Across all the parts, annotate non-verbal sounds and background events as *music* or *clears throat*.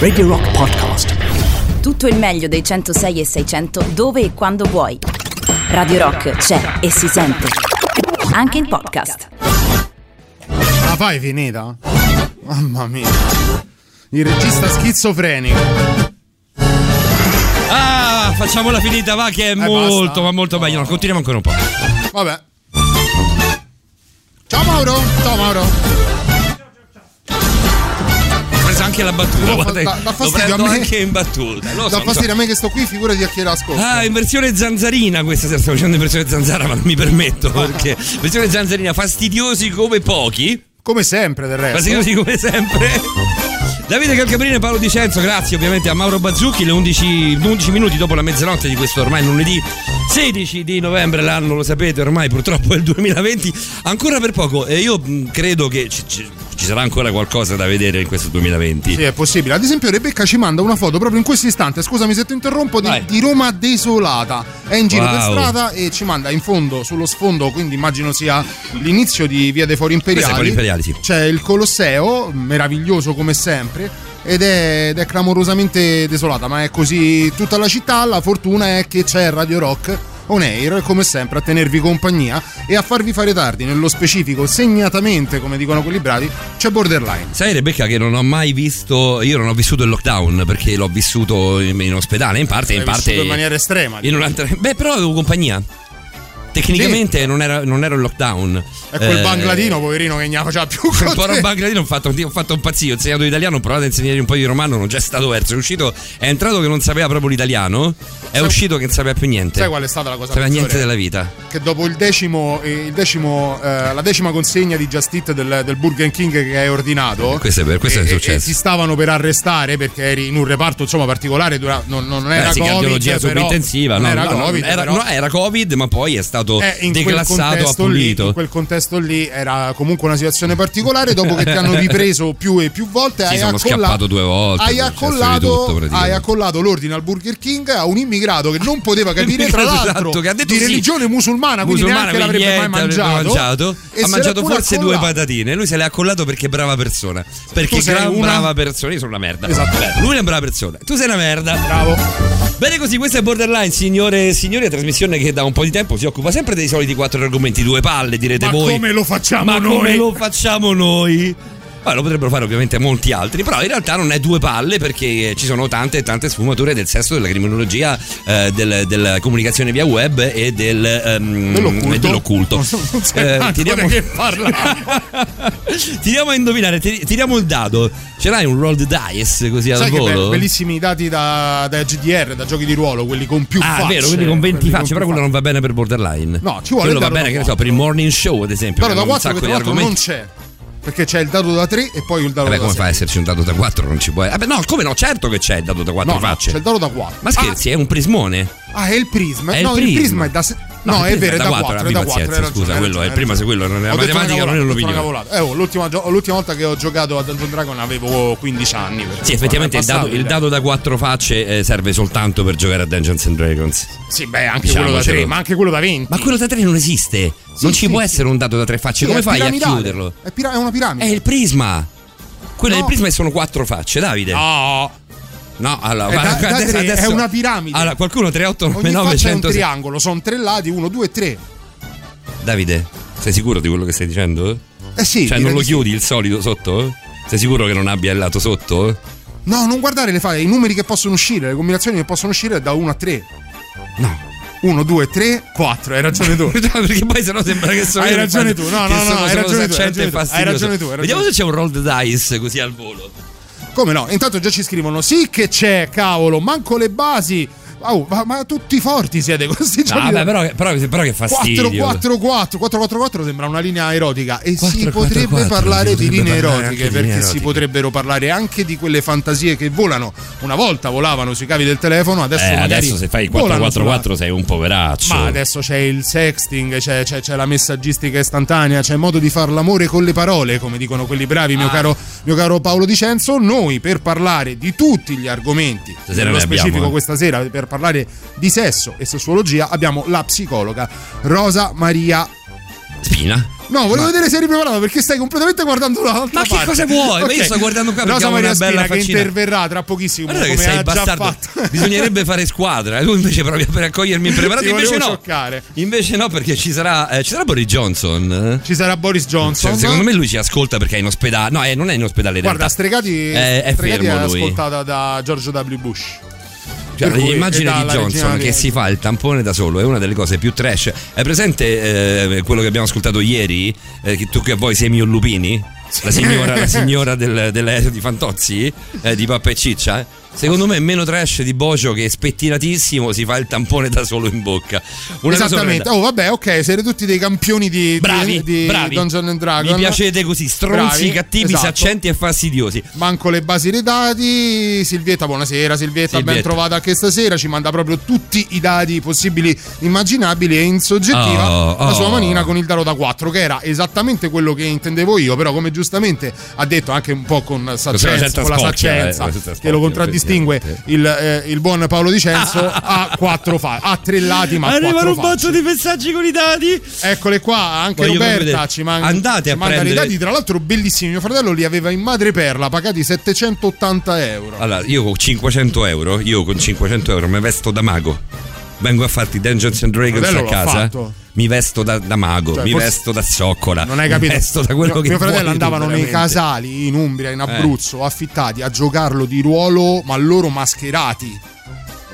Radio Rock Podcast. Tutto il meglio dei 106 e 600 dove e quando vuoi. Radio Rock c'è e si sente. Anche in podcast. La fai finita? Mamma mia. Il regista schizofrenico. Ah, facciamola finita, va, che è molto, basta. ma molto meglio. No, continuiamo ancora un po'. Vabbè. Ciao Mauro. Ciao Mauro. Anche la battuta. Guarda, dà lo fastidio prendo a me. anche in battuta. Lo so, Da lo fastidio so. a me che sto qui, figurati a chi l'ascolta. Ah, in versione zanzarina questa sera sto facendo in versione zanzara, ma non mi permetto perché versione zanzarina fastidiosi come pochi. Come sempre del resto. Fastidiosi come sempre. Davide Calcabrino e Paolo Dicenzo, grazie ovviamente a Mauro Bazzucchi, le 11, 11 minuti dopo la mezzanotte di questo ormai lunedì 16 di novembre, l'anno lo sapete ormai purtroppo è il 2020, ancora per poco e io credo che ci, ci- ci sarà ancora qualcosa da vedere in questo 2020. Sì, è possibile. Ad esempio, Rebecca ci manda una foto proprio in questo istante. Scusami se ti interrompo. Di, di Roma desolata. È in giro per Wow. strada e ci manda in fondo, sullo sfondo. Quindi immagino sia l'inizio di Via dei Fori Imperiali. Fori Imperiali, sì. C'è il Colosseo, meraviglioso come sempre. Ed è, ed è clamorosamente desolata, ma è così tutta la città. La fortuna è che c'è Radio Rock on air, come sempre, a tenervi compagnia e a farvi fare tardi. Nello specifico, segnatamente, come dicono quelli bravi, c'è Borderline. Sai Rebecca che non ho mai visto, io non ho vissuto il lockdown perché l'ho vissuto in, in ospedale, in parte, in L'hai parte... vissuto in maniera estrema. in un'altra- Beh però avevo compagnia. Tecnicamente non, era, non ero in lockdown. È quel Eh, bangladino, poverino, che ne faceva più Un po' un bangladino ho fatto, ho fatto un pazzio, ho insegnato italiano, ho provato a insegnare un po' di romano, non c'è stato verso. È uscito, è entrato che non sapeva proprio l'italiano, è Sai- uscito che non sapeva più niente. Sai qual è stata la cosa sapeva niente della vita. Che dopo il decimo, eh, il decimo eh, la decima consegna di Just Eat del, del Burger King che hai ordinato, Eh, questo è per- questo è e- e- successo. e ti stavano per arrestare perché eri in un reparto insomma particolare, non, non era Eh sì, Covid, però- subintensiva, non no, era no, Covid, era, era Covid, ma poi è stato Eh, in quel declassato, contesto lì, appulito. in quel contesto lì era comunque una situazione particolare. Dopo che ti hanno *laughs* ripreso più e più volte, Sì, hai accolla- scappato due volte, Hai è successo di accollato, tutto, hai accollato l'ordine al Burger King a un immigrato che non poteva capire, tra Esatto, l'altro, che ha detto di sì. religione musulmana, quindi Musulmana, neanche l'avrebbe niente, mai mangiato. mangiato. Ha mangiato forse due accollato. patatine. Lui se le ha accollato perché è brava persona. Perché sei una- brava persona. Io sono una merda. Esatto. Beh, lui è una brava persona. Tu sei una merda. Bravo. Bene così, questa è Borderline, signore e signori, la trasmissione che da un po' di tempo si occupa sempre dei soliti quattro argomenti, due palle, direte Ma voi. come lo facciamo Ma noi? come lo facciamo noi? Poi lo potrebbero fare ovviamente molti altri, però in realtà non è due palle perché ci sono tante e tante sfumature del sesso, della criminologia, eh, del- della comunicazione via web e del, ehm, Dell'occulto. e dell'occulto. Eh, tiriamo, che parla. *laughs* tiriamo a indovinare, tiri- tiriamo il dado. Ce l'hai un roll the dice così al Sai che volo? be- bellissimi dati da, da GDR, da giochi di ruolo, quelli con più Ah, facce. è vero, quindi con 20 quelli facce, più però quello non va bene per borderline. No, ci vuole Quello va bene, che ne so, per il morning show, ad esempio. Però da hanno un 4 sacco di l'altro non argomenti. c'è. Perché c'è il dado da 3 e poi il dado Vabbè, da come 6. fa a esserci un dato da 4? Non ci può. Vabbè, no, come no? Certo che c'è il dato da 4 No, no, facce. c'è il dado da 4. Ma scherzi, è un prismone? Ah, è il prisma. È il no, il prisma. prisma è da 6. No, No, è vero, è da 4. abbi È da 4. pazienza, scusa, quello è il prima se quello non una matematica, non è l'opinione. Eh, oh, l'ultima, gio- l'ultima volta che ho giocato a Dungeon Dragon avevo 15 anni. Sì, effettivamente il dado, il dado da 4 facce eh, serve soltanto per giocare a Dungeons and Dragons. Sì, beh, anche quello da Diciamocelo. 3, ma anche quello da 20. Ma quello da 3 non esiste. non ci sì, può sì. essere un dato da 3 facce. Sì, Come fai a chiuderlo? È, pira- è una piramide. È il prisma. Quello No. il prisma e sono 4 facce, Davide. No, No, allora, È da- da adesso, tre, è adesso- una piramide. Allora, qualcuno 3, 8, 9, ogni 9, faccia è un 100. triangolo, sono tre lati, 1, 2, 3. Davide, sei sicuro di quello che stai dicendo? Eh sì, Cioè, non lo di sì. chiudi il solito sotto? Sei sicuro che non abbia il lato sotto? No, non guardare le file, i numeri che possono uscire, le combinazioni che possono uscire da 1 a 3. No. 1, 2, 3, 4, hai ragione tu. No, *laughs* perché poi sennò sembra che sono Hai ragione tu, no, che no, no, sono hai ragione tu, hai ragione tu, Vediamo se c'è un roll the dice così al volo. Come no? Intanto già ci scrivono: Sì, che c'è, cavolo, manco le basi. Oh, ma, ma tutti forti siete questi No, giochi. vabbè, però, però, però che fastidio. 444 444 sembra una linea erotica e si 444, potrebbe parlare di si potrebbe linee parlare erotiche di perché linee si erotiche. potrebbero parlare anche di quelle fantasie che volano una volta volavano sui cavi del telefono adesso Eh, adesso se fai il volano 444 sei un poveraccio. ma adesso c'è il sexting c'è, c'è- c'è la messaggistica istantanea c'è modo di far l'amore con le parole come dicono quelli bravi mio, Ah. caro, mio caro Paolo Dicenzo noi per parlare di tutti gli argomenti nello ne abbiamo, specifico eh. questa sera per parlare di sesso e sessuologia abbiamo la psicologa Rosa Maria Spina. No, volevo vedere se eri preparato perché stai completamente guardando l'altra Ma che parte. cosa vuoi? Ma Ok. io sto guardando qua perché Rosa Maria bella Spina che interverrà tra pochissimo Guarda che come sei ha già bastardo. *laughs* Bisognerebbe fare squadra. eh. Tu invece provi per accogliermi impreparato. Invece no. scioccare. Invece no, perché ci sarà, eh, ci sarà Boris Johnson. eh? Ci sarà Boris Johnson. Cioè, secondo me lui ci ascolta perché è in ospedale. No, eh, non è in ospedale in Guarda, realtà. Stregati, È- è Stregati è lui. ascoltata da George W. Bush. Cioè, cui- l'immagine di Johnson che si fa il tampone da solo è una delle cose più trash. È presente eh, quello che abbiamo ascoltato ieri? Eh, che tu che vuoi Semio Lupini? La signora, la *laughs* signora del, dell'aereo di Fantozzi? Eh, di Pappa e Ciccia? Secondo me è meno trash di Bocio che spettinatissimo si fa il tampone da solo in bocca. Una Esattamente. Oh, vabbè, ok, siete tutti dei campioni di, Bravi, di, bravi. Dungeons and Dragons. Mi piacete così, stronzi, Bravi, cattivi, esatto. saccenti e fastidiosi. Manco le basi dei dati. Silvietta, buonasera. Silvietta, ben Silvietta. trovata anche stasera. Ci manda proprio tutti i dati possibili, immaginabili e in soggettiva Oh, la sua oh. manina con il dado da 4, che era esattamente quello che intendevo io. Però, come giustamente ha detto anche un po' con saccenza, con la eh, saccenza certa che lo contraddistingue effettivamente. il, eh, il buon Paolo Dicenzo, ha *laughs* quattro fa- ha tre lati, ma quattro facce. di messaggi con i dati. Eccole qua, anche Voglio Roberta ci, man- Andate ci a manda prendere- dati, tra l'altro bellissimi. Mio fratello li aveva in madreperla, pagati 780 euro. Allora, io con 500 euro, io con 500 euro mi vesto da mago. Vengo a farti Dungeons and Dragons a casa. fatto. Mi vesto da, da mago, Cioè, mi vesto da zoccola. Non hai Mi capito? vesto da quello mio, che mio fratello andavano nei. Eh. casali in Umbria, in Abruzzo, affittati a giocarlo di ruolo, ma loro mascherati.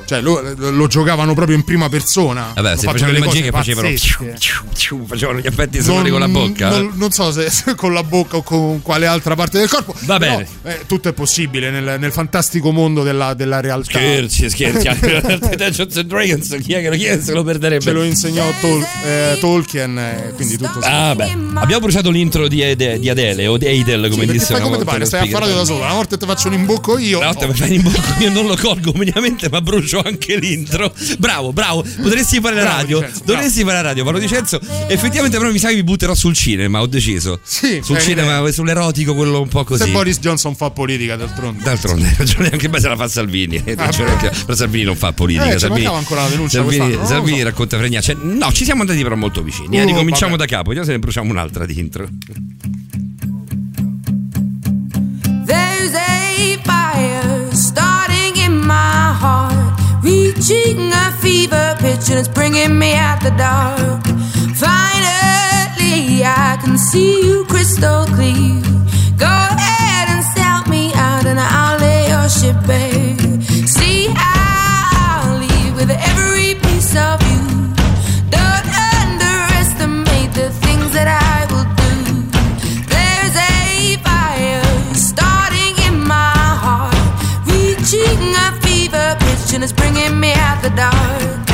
Cioè, lo, lo giocavano proprio in prima persona. Vabbè, Hanno se facevano le magie che facevano, *laughs* facevano gli effetti sonori con la bocca. Non, non so se se *laughs* con la bocca o con quale altra parte del corpo. Va però, bene. eh, tutto è possibile nel, nel fantastico mondo della, della realtà. Scherzi, scherzi. *laughs* Dungeons and Dragons, chi è che, chi è che se lo perderebbe? Ce lo insegnò Tol- eh, Tolkien, eh, quindi tutto Ah, beh. Abbiamo bruciato l'intro di, Ede- di Adele o di Adele, come Perché disse una come ti pare, lo stai a parlare da solo. Una volta ti faccio un imbocco io. Una volta oh. mi fai in bocca, io non lo colgo minimamente, ma brucio anche l'intro. Bravo, bravo. Potresti fare la Bravo, radio. Bravo. Dovresti fare la radio, Paolo Dicenzo. Effettivamente, però mi sa che mi butterò sul cinema, ho deciso. Sì, Sul bene, cinema, bene. sull'erotico, quello un po' Se così. Boris Johnson fa politica, d'altronde. D'altronde *laughs* hai ragione anche se la fa Salvini. Anche- Però Salvini non fa politica. Ah, Eh, Salvini, ancora la denuncia Salvini, Salvini so. racconta fregnacce. No, ci siamo andati però molto vicini. eh. Oh, Ricominciamo vabbè. da capo, vediamo se ne bruciamo un'altra di intro. There's a fire starting in my heart, reaching a fever pitch, and it's bringing me out the dark. Finally, I can see you crystal clear. Go ahead and sell me out, and I'll lay your ship bare. See, I'll leave with every piece of the dark.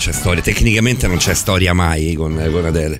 C'è storia, tecnicamente non c'è storia mai con, con Adele.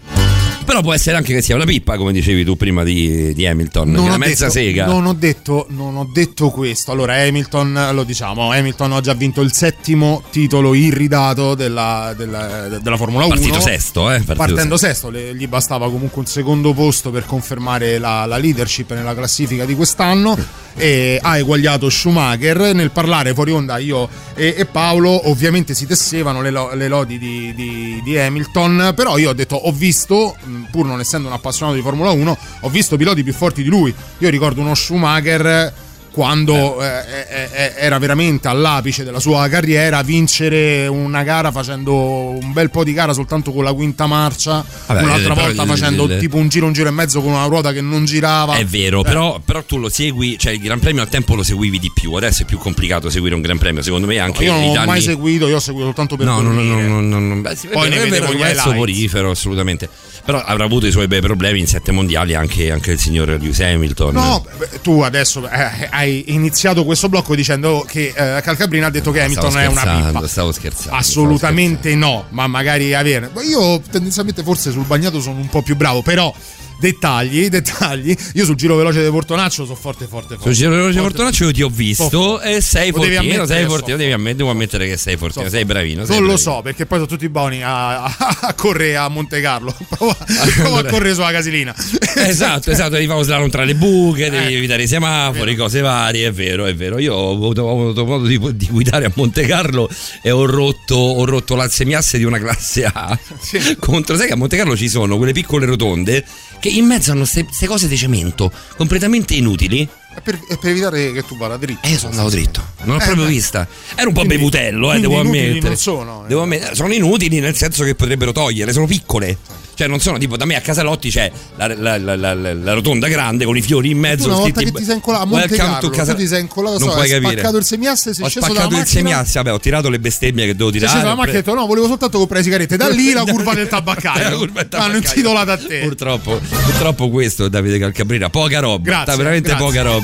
Però può essere anche che sia una pippa, come dicevi tu prima di, di Hamilton, è una mezza detto, sega. Non ho, detto, non ho detto questo. Allora, Hamilton, lo diciamo, Hamilton oggi ha vinto il settimo titolo irridato della, della, della Formula 1. Partito sesto, eh? Partito Partendo sesto, le- gli bastava comunque un secondo posto per confermare la, la leadership nella classifica di quest'anno. E ha eguagliato Schumacher. Nel parlare fuori onda, io e, e Paolo ovviamente si tessevano le, lo- le lodi di, di- di Hamilton. Però io ho detto: ho visto, pur non essendo un appassionato di Formula 1, ho visto piloti più forti di lui. Io ricordo uno Schumacher quando eh, eh, eh, era veramente all'apice della sua carriera vincere una gara facendo un bel po' di gara soltanto con la quinta marcia Vabbè, un'altra volta il- facendo il- tipo un giro un giro e mezzo con una ruota che non girava È vero, Eh, però, però tu lo segui, cioè il Gran Premio al tempo lo seguivi di più, adesso è più complicato seguire un Gran Premio, secondo me anche io non i ho danni... mai seguito io ho seguito soltanto per No, no, no, no, no, no, no. Beh, sì, Poi è ne vedevo gli highlights. porifero, assolutamente. Però avrà avuto i suoi bei problemi in sette mondiali anche, anche il signor Lewis Hamilton. No, tu adesso eh, hai iniziato questo blocco dicendo che eh, Calcabrina ha detto che Hamilton stavo è una scherzando, pippa. stavo scherzando. Assolutamente no, ma magari avere. Io tendenzialmente forse sul bagnato sono un po' più bravo, però dettagli, dettagli. Io sul giro veloce di Portonaccio sono forte, forte, forte. Sul giro veloce Forte. Portonaccio io ti ho visto Po- e sei Lo fortino, sei fortino, so. devi ammettere, devo ammettere che sei fortino, sei bravino. sei Non lo bravino. so, perché poi sono tutti buoni a, a, a correre a Monte Carlo. *laughs* Prova, prova a correre sulla casilina. Esatto, esatto, devi fare slalom tra le buche, devi Eh. evitare i semafori, cose varie, è vero, è vero. Io ho avuto, ho avuto modo di, di guidare a Monte Carlo e ho rotto, ho rotto l'assemiasse di una classe A. *laughs* Sì. Contro, sai che a Monte Carlo ci sono quelle piccole rotonde che in mezzo hanno queste cose di cemento completamente inutili. È per, è per evitare che tu vada dritto. E io sono andato dritto, non l'ho Eh, proprio beh. vista. Era un po' Quindi- bevutello, eh, devo ammettere. non sono, eh. Devo ammettere. Sono inutili nel senso che potrebbero togliere, sono piccole. Cioè, non sono tipo da me a Casalotti c'è la, la- la- la- rotonda grande con i fiori in mezzo. Una volta che ti sei incolato a Monte Carlo, to Casa- tu ti sei incolato, non so, puoi hai capire. spaccato il semiasse, sei Ho sceso spaccato dalla il macchina. semiasse, vabbè, ho tirato le bestemmie che dovevo Sei tirare. sceso dalla macchina e hai detto no, volevo soltanto comprare le sigarette. Da lì la *laughs* curva del tabaccaio. *laughs* La curva del Hanno tabaccaio. intitolato a te. Purtroppo, purtroppo questo Davide Calcabrina, poca roba. Grazie, veramente grazie. poca roba.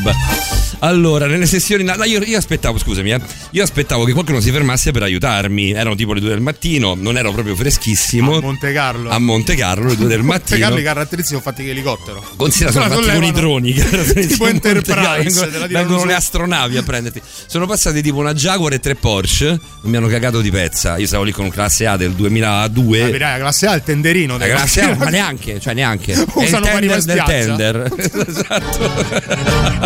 Allora, nelle sessioni. no, io, io aspettavo, scusami, eh, io aspettavo che qualcuno si fermasse per aiutarmi. Erano tipo le due del mattino, non ero proprio freschissimo. A Monte Carlo. A Monte Carlo, le due del *laughs* Monte mattino. Carlo i caratteristici sono fatti che elicottero. Considera sono fatti con i droni Tipo Enterprise, vengono le astronavi a prenderti sono passati tipo una Jaguar e tre Porsche mi hanno cagato di pezza io stavo lì con un classe A del 2002 La verità, la classe A è il tenderino. la classe A, *laughs* ma neanche, cioè neanche. È il Usano tender del tender. *laughs* esatto.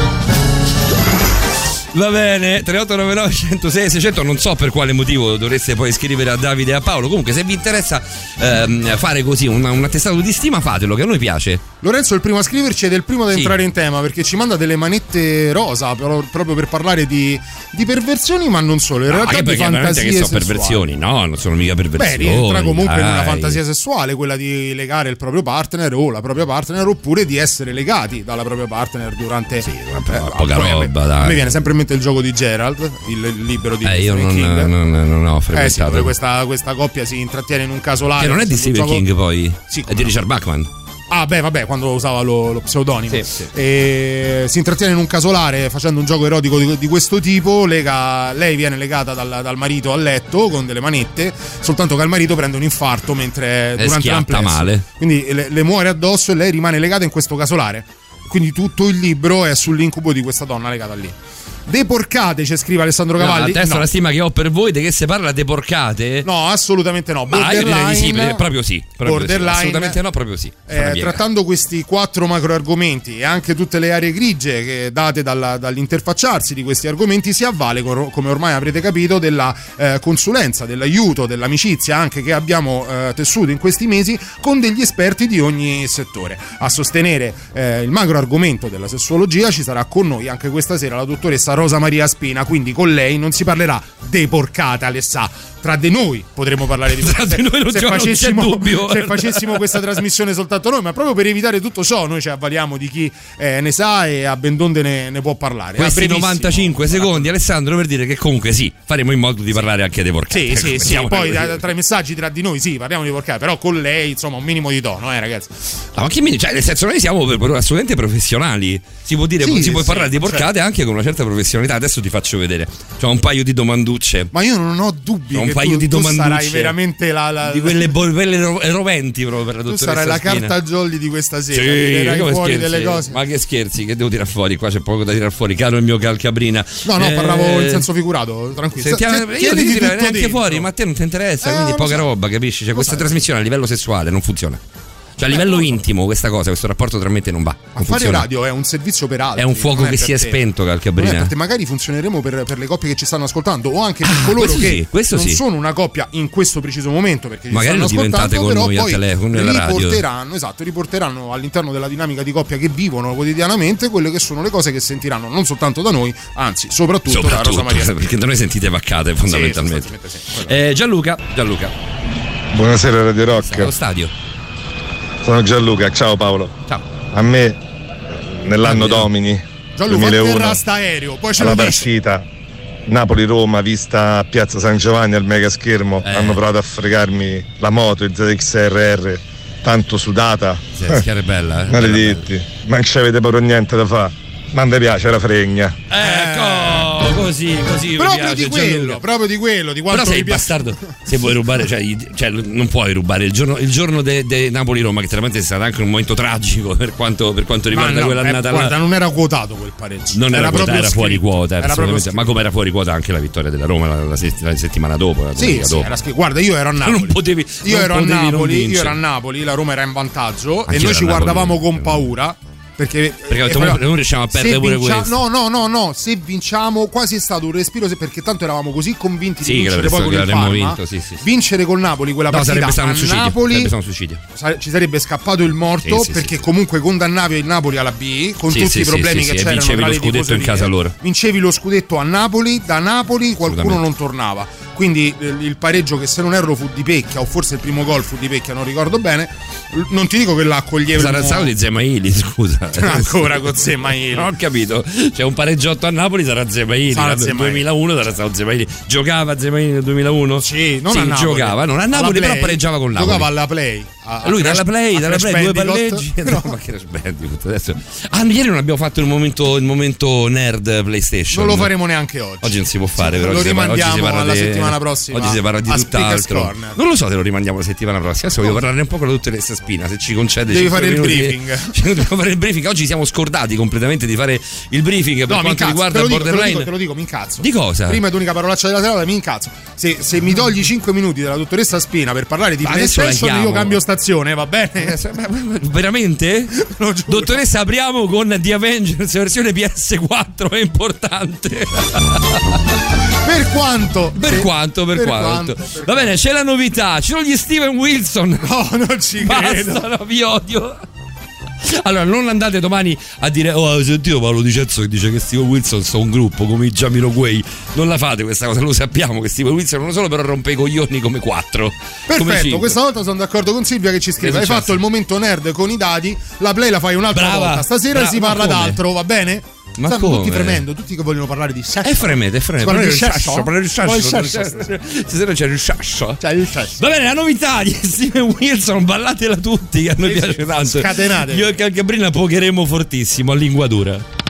Va bene, 3899 106 600, non so per quale motivo dovreste poi scrivere a Davide e a Paolo. Comunque, se vi interessa ehm, fare così un, un attestato di stima, fatelo, che a noi piace. Lorenzo è il primo a scriverci ed è il primo ad Sì. entrare in tema perché ci manda delle manette rosa però- proprio per parlare di, di perversioni, ma non solo. In No, realtà che di fantasie che sono sessuali. perversioni, no, non sono mica Beh, perversioni. rientra comunque in una dai. fantasia sessuale, quella di legare il proprio partner o la propria partner, oppure di essere legati dalla propria partner durante. Sì, ma però poca roba, dai. Mi viene sempre in mente il gioco di Gerald, il, libro di Eh, io non, King. non- non ho Eh sì, frequentato. dove questa, questa coppia si intrattiene in un casolare. che non è di Stephen gioco- King poi, Sì, è di. Richard Bachman. Ah, beh, vabbè, quando usava lo, lo pseudonimo. Sì, sì. E si intrattiene in un casolare facendo un gioco erotico di, di questo tipo. lega- lei viene legata dal, dal marito a letto con delle manette, soltanto che il marito prende un infarto mentre durante schiatta l'amplesso. male. Quindi le, le muore addosso e lei rimane legata in questo casolare. Quindi tutto il libro è sull'incubo di questa donna legata lì. Deporcate, ci scrive Alessandro No, Cavalli. adesso no. la stima che ho per voi di che si parla di porcate. No, assolutamente no. Ma io direi di sì, proprio sì. Proprio sì. Borderline- Assolutamente no, proprio sì. Eh, trattando questi quattro macro argomenti e anche tutte le aree grigie che date dalla- dall'interfacciarsi di questi argomenti si avvale, come ormai avrete capito, della eh, consulenza, dell'aiuto, dell'amicizia anche che abbiamo eh, tessuto in questi mesi con degli esperti di ogni settore. A sostenere eh, il macro argomento della sessuologia ci sarà con noi anche questa sera la dottoressa Rosa Maria Spina, quindi con lei non si parlerà de porcate Alessà, tra di noi potremmo parlare di Tra di noi non se c'è- non facessimo, dubbio. se facessimo questa trasmissione soltanto noi, ma proprio per evitare tutto ciò, noi ci avvaliamo di chi eh, ne sa e a ben donde ne, ne può parlare. Questi brevissimo. 95 secondi, Alessandro, per dire che comunque sì, faremo in modo di parlare anche dei porcati. Sì, Ecco, sì, sì. Poi tra, tra i messaggi tra di noi, sì, parliamo di porcate, però con lei, insomma, un minimo di tono, eh, ragazzi. No, ma che mi cioè, nel senso, noi siamo assolutamente professionali. Si può dire, Sì, si può sì, parlare di porcate certo. anche con una certa professionalità. Adesso ti faccio vedere. C'ho un paio di domanducce. Ma io non ho dubbi Ho un paio tu, di tu domanducce. sarai veramente la, la- Di quelle, ro- roventi proprio per la tu sarai la Spina. carta jolly di questa sera. Sì, fuori scherzi? delle cose. Ma che scherzi, che devo tirare fuori? Qua c'è poco da tirare fuori, caro il mio calcabrina. No, no, Eh, parlavo in senso figurato, tranquillo. Sentiamo, Ti- io ti tirare neanche dentro. fuori, ma a te non ti interessa, Eh, quindi poca so. roba, capisci? Cioè, questa sai. trasmissione a livello sessuale non funziona. Cioè, a livello intimo, questa cosa, questo rapporto tra me e te non va. Ma Non fare funziona. radio è un servizio per altri. È un fuoco che si è te. spento, Non è Calcabrina. te, magari funzioneremo per, per le coppie che ci stanno ascoltando o anche per coloro questo che sì, questo non sì. sono una coppia in questo preciso momento perché ci Magari lo diventate con noi al telefono, nella radio. riporteranno, esatto, riporteranno all'interno della dinamica di coppia che vivono quotidianamente quelle che sono le cose che sentiranno non soltanto da noi, anzi soprattutto, da Rosa Soprattutto, Maria *laughs* perché da noi sentite vaccate fondamentalmente. sì. Eh, Gianluca, Gianluca, Buonasera Radio allo Rock, stadio. Sono Gianluca, ciao Paolo. Ciao. A me nell'anno Addio. Domini Gianluca 2001 atterra sta aereo, poi lo dici. partita Napoli-Roma vista a Piazza San Giovanni al mega schermo Eh. hanno provato a fregarmi la moto, il ZXRR, tanto sudata. Sì, la è bella, eh. *laughs* Maledetti, ma non c'avete proprio niente da fare. Ma mi piace la fregna. Ecco, così, così. Proprio piace, di quello, proprio di quello, di quanto Però sei bastardo. Se vuoi rubare, cioè, cioè, non puoi rubare il giorno, il giorno de, Napoli-Roma, che chiaramente è stato anche un momento tragico per quanto, per quanto riguarda no, quell'annata eh, guarda, non era quotato quel pareggio. Non era, quota, proprio era fuori quota, Era ma come era fuori quota anche la vittoria della Roma la, la sett- la settimana dopo. La Sì, sì, dopo. era. Guarda, io ero a Napoli. Non potevi- io non ero a Napoli, io ero a Napoli, la Roma era in vantaggio Anch'io e noi ci guardavamo con paura. Perché, Perché detto, eh, "Mo- non riusciamo a perdere pure vincia- questo." No, no, no, no. Se vinciamo, quasi è stato un respiro. se- Perché tanto eravamo così convinti Sì, di vincere poi con il Parma. vinto, sì, sì, sì. Vincere col Napoli quella No, partita sarebbe stato a un suicidio. Napoli Sarebbe stato un suicidio. sa- ci sarebbe scappato il morto perché comunque condannavi il Napoli alla B con tutti i problemi che c'erano vincevi lo scudetto in casa loro. vincevi lo scudetto a Napoli da Napoli qualcuno non tornava quindi eh, il pareggio che se non erro fu di Pecchia o forse il primo gol fu di Pecchia non ricordo bene non ti dico che la accoglieva Sarà di Zemaili, *laughs* scusa. *laughs* ancora con Zemaili Non ho capito. C'è un pareggiotto a Napoli, sarà Zemaili. Sarà Nel Zemaili. 2001 sarà stato Zemaili. Giocava Zemaili nel 2001? sì, non Sì, a Napoli. giocava, non a Napoli, però pareggiava con Napoli. Giocava alla Play. a- Lui dalla play, dalla play, due palleggi. *laughs* No, ma che Bandicoot adesso. Ah, ieri non abbiamo fatto il momento, il momento nerd PlayStation. non lo faremo neanche oggi. Oggi non si può fare, Sì, però lo oggi si parla- oggi si rimandiamo parla alla di- settimana prossima Oggi si parla di tutt'altro. Non lo so se lo rimandiamo la settimana prossima. Adesso voglio parlarne un po' con la dottoressa Spina. Se ci concede Devi fare il minuti- briefing. *laughs* Cioè, dobbiamo fare il briefing. Oggi siamo scordati completamente di fare il briefing per No, mi quanto incazzo, riguarda te lo, dico, te, lo Borderline. dico, te lo dico, mi incazzo. Di cosa? Prima ed unica parolaccia della serata, mi incazzo. Se, se mi togli 5 minuti della dottoressa Spina per parlare di PlayStation, io cambio stazione, va bene? Eh, Veramente? *laughs* Dottoressa, apriamo con The Avengers versione PS4, è importante. *laughs* Per quanto? Per Se- quanto, per, quanto. per Va bene, c'è la novità, ci sono gli Steven Wilson. No, non ci *laughs* credo. Basta, no, vi odio. Allora, non andate domani a dire: Oh, hai sentito Paolo Di Cezzo che dice che Steven Wilson sta un gruppo come i Jamiroquai. Non la fate questa cosa, lo sappiamo che Steven Wilson non solo però rompe i coglioni come quattro. come Perfetto, cinque. questa volta sono d'accordo con Silvia che ci scrive. Che Hai fatto il momento nerd con i dati, la play la fai un'altra Brava, volta. Stasera brava, si parla come? d'altro, va bene? Ma Stanno come? tutti fremendo, tutti che vogliono parlare di sesso. È fremete, è fremete. Parlare di sesso? parlare di sesso. sesso. Stasera c'è il sasso. Cioè, il sesso. Va bene, la novità di *laughs* Steven Wilson, ballatela tutti, che a noi piace tanto. scatenate. Io e Calcabrina pocheremo fortissimo a linguadura.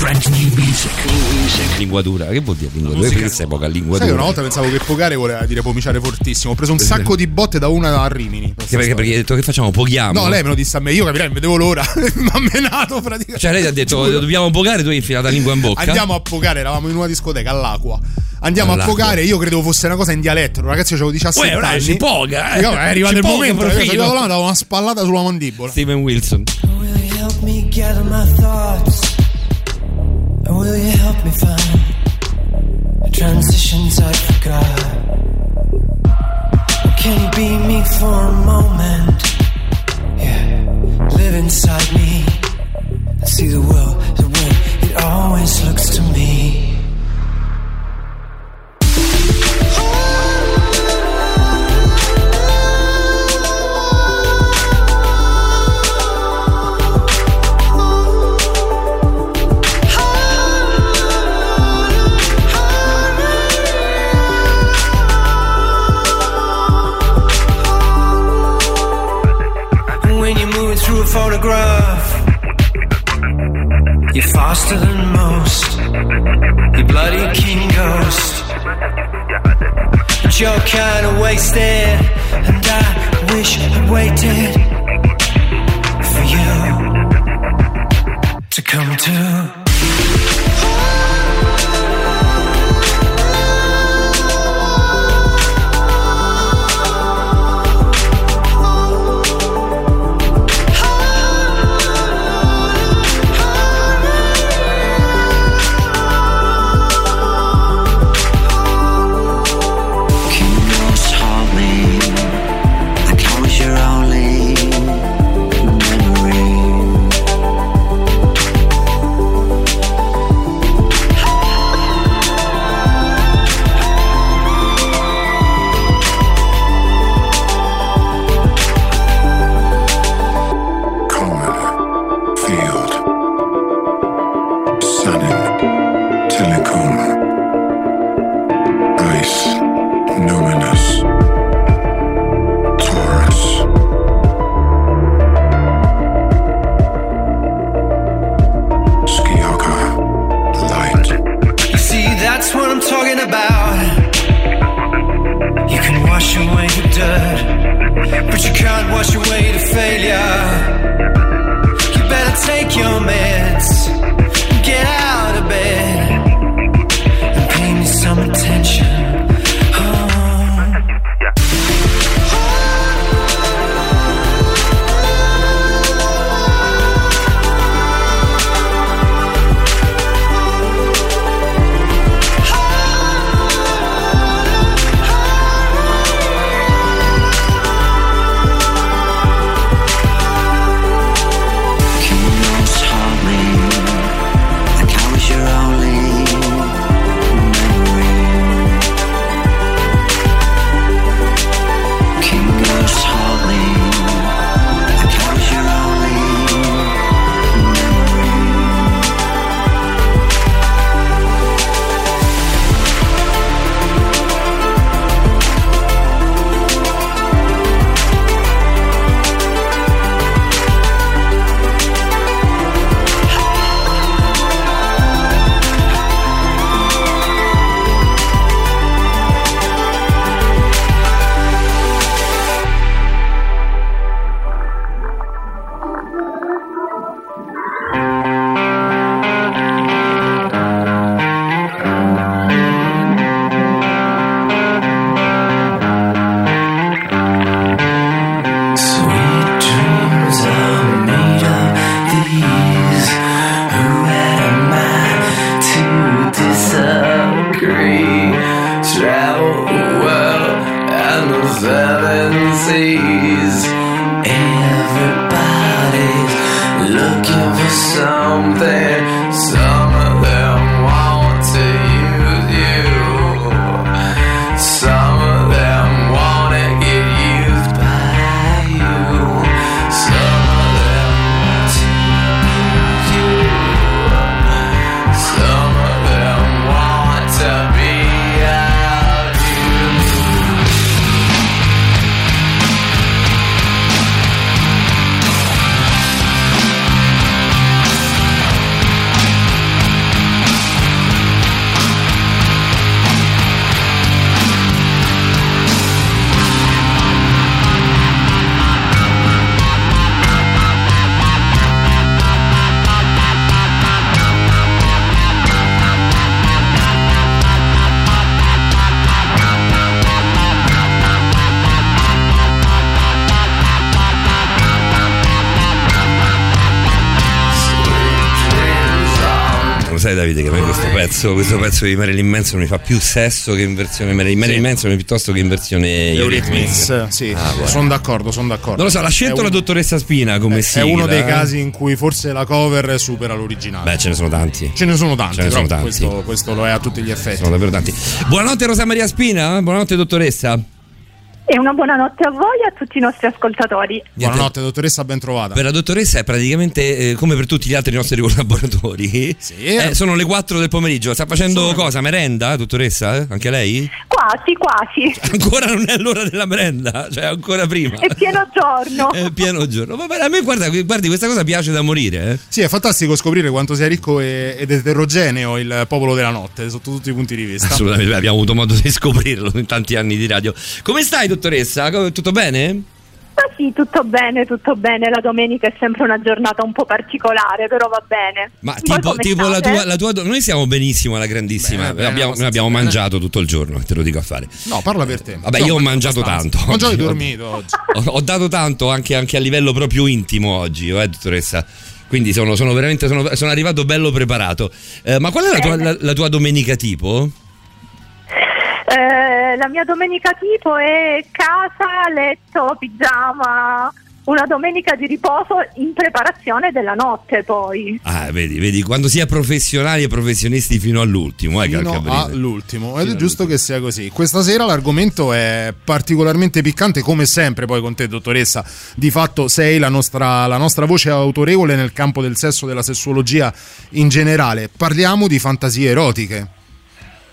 Brand new music. Linguadura, che vuol dire linguadura? Musica. Perché sei poca Sai linguadura? che una volta pensavo che pogare voleva dire pomiciare fortissimo. Ho preso un sacco di botte da una a Rimini. Perché, perché, perché hai detto che facciamo? Poghiamo? No, lei me lo disse a me, io capirei, vedevo l'ora. *laughs* Mi ha menato praticamente. Cioè, lei ti ha detto Giuro. dobbiamo pogare, tu hai infilato la lingua in bocca. Andiamo a pogare, eravamo in una discoteca all'acqua. Andiamo All'acqua. a pogare, io credevo fosse una cosa in dialetto. Ragazzi, io avevo 17 Uè, ora anni. si poga, eh. Dico, È arrivato il momento, io sono là, davo una spallata sulla mandibola. Steven Wilson. Will you help me gather my thoughts? Will you help me find the transitions I forgot? Can you be me for a moment? Yeah, live inside me and see the world the way it always looks to me. Photograph. You're faster than most. You bloody king ghost. But you're kinda wasted. And I wish I waited for you to come to. Pezzo, questo pezzo di Marilyn Manson mi fa più sesso che in versione Marilyn, Marilyn Manson piuttosto che in versione Eurythmics, sì, Ah, sono d'accordo, sono d'accordo. Non lo so, l'ha scelto È la dottoressa Spina come È sigla. uno dei eh? casi in cui forse la cover supera l'originale. Beh, ce ne sono tanti. Ce ne sono tanti, Ce ne sono tanti. Questo, questo lo è a tutti gli effetti. Sono davvero tanti. Buonanotte Rosa Maria Spina, buonanotte dottoressa. E una buonanotte a voi a tutti i nostri ascoltatori. Buonanotte, dottoressa, ben trovata. Per la dottoressa è praticamente eh, come per tutti gli altri nostri *laughs* collaboratori. Eh, sono le 4 del pomeriggio. Sta facendo cosa? Merenda, dottoressa? Anche lei? Quasi, quasi. *laughs* Ancora non è l'ora della merenda, cioè ancora prima. È pieno giorno. *laughs* È pieno giorno. Ma a me guarda, guardi, questa cosa piace da morire. Eh? Sì, è fantastico scoprire quanto sia ricco e- ed eterogeneo il popolo della notte, sotto tutti i punti di vista. Assolutamente, abbiamo avuto modo di scoprirlo in tanti anni di radio. Come stai, dottoressa? Tutto bene? Sì, tutto bene, tutto bene. La domenica è sempre una giornata un po' particolare, però va bene. Ma Voi tipo, tipo la, tua, la tua do- Noi stiamo benissimo alla grandissima. Bene, abbiamo, noi abbiamo mangiato tutto il giorno, te lo dico a fare. No, parla per te. Vabbè, No, io ho ma mangiato tanto. Mangiato e oggi. dormito oggi. *laughs* Ho, ho dato tanto anche, anche a livello proprio intimo oggi, eh, dottoressa. Quindi sono, sono veramente sono, sono arrivato bello preparato. Eh, ma qual è la tua, la- la tua domenica tipo? Eh, la mia domenica tipo è casa, letto, pigiama. Una domenica di riposo in preparazione della notte poi. Ah, vedi, vedi, quando si è professionali e professionisti fino all'ultimo, eh, Fino all'ultimo ed è giusto che sia così. Questa sera l'argomento è particolarmente piccante, come sempre. Poi con te, dottoressa, di fatto sei la nostra, la nostra voce autorevole nel campo del sesso, della sessuologia in generale. Parliamo di fantasie erotiche.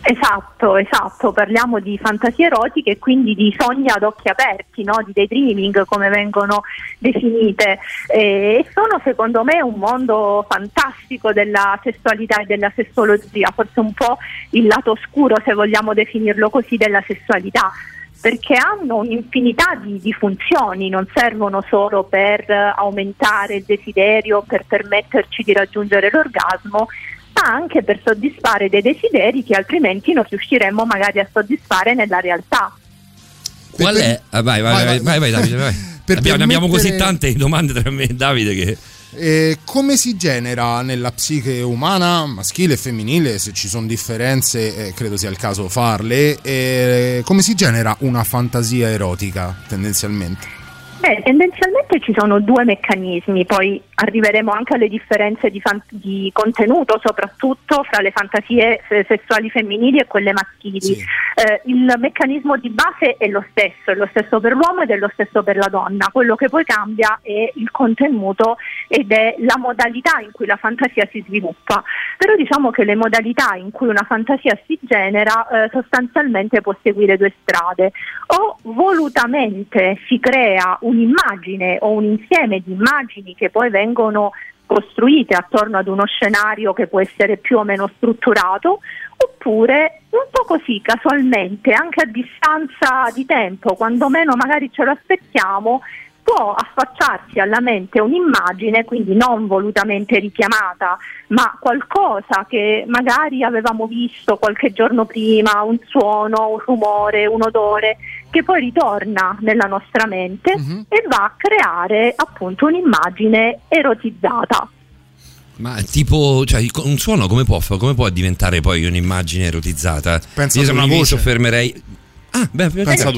Esatto, esatto, parliamo di fantasie erotiche e quindi di sogni ad occhi aperti, no? di daydreaming come vengono definite e sono secondo me un mondo fantastico della sessualità e della sessologia, forse un po' il lato oscuro se vogliamo definirlo così della sessualità perché hanno un'infinità di, di funzioni, non servono solo per aumentare il desiderio, per permetterci di raggiungere l'orgasmo, ma anche per soddisfare dei desideri che altrimenti non riusciremmo magari a soddisfare nella realtà. Qual è? Ah, vai, vai, vai, vai, vai, Davide, vai. *laughs* Per Abbiamo, ne abbiamo così permettere- tante domande tra me e Davide che... E come si genera nella psiche umana, maschile e femminile, se ci sono differenze, eh, credo sia il caso farle, e come si genera una fantasia erotica tendenzialmente? Beh, tendenzialmente ci sono due meccanismi, poi arriveremo anche alle differenze di, fan- di contenuto, soprattutto fra le fantasie eh, sessuali femminili e quelle maschili. Eh, il meccanismo di base è lo stesso, è lo stesso per l'uomo ed è lo stesso per la donna. Quello che poi cambia è il contenuto ed è la modalità in cui la fantasia si sviluppa. Però diciamo che le modalità in cui una fantasia si genera eh, sostanzialmente può seguire due strade. O volutamente si crea un'immagine o un insieme di immagini che poi vengono costruite attorno ad uno scenario che può essere più o meno strutturato, oppure un po' così casualmente, anche a distanza di tempo, quando meno magari ce lo aspettiamo, può affacciarsi alla mente un'immagine, quindi non volutamente richiamata, ma qualcosa che magari avevamo visto qualche giorno prima, un suono, un rumore, un odore, che poi ritorna nella nostra mente e va a creare appunto un'immagine erotizzata. Ma tipo, cioè, un suono come può, come può diventare poi un'immagine erotizzata? Pensa Io se una voce. soffermerei... Ah, beh. Pensate,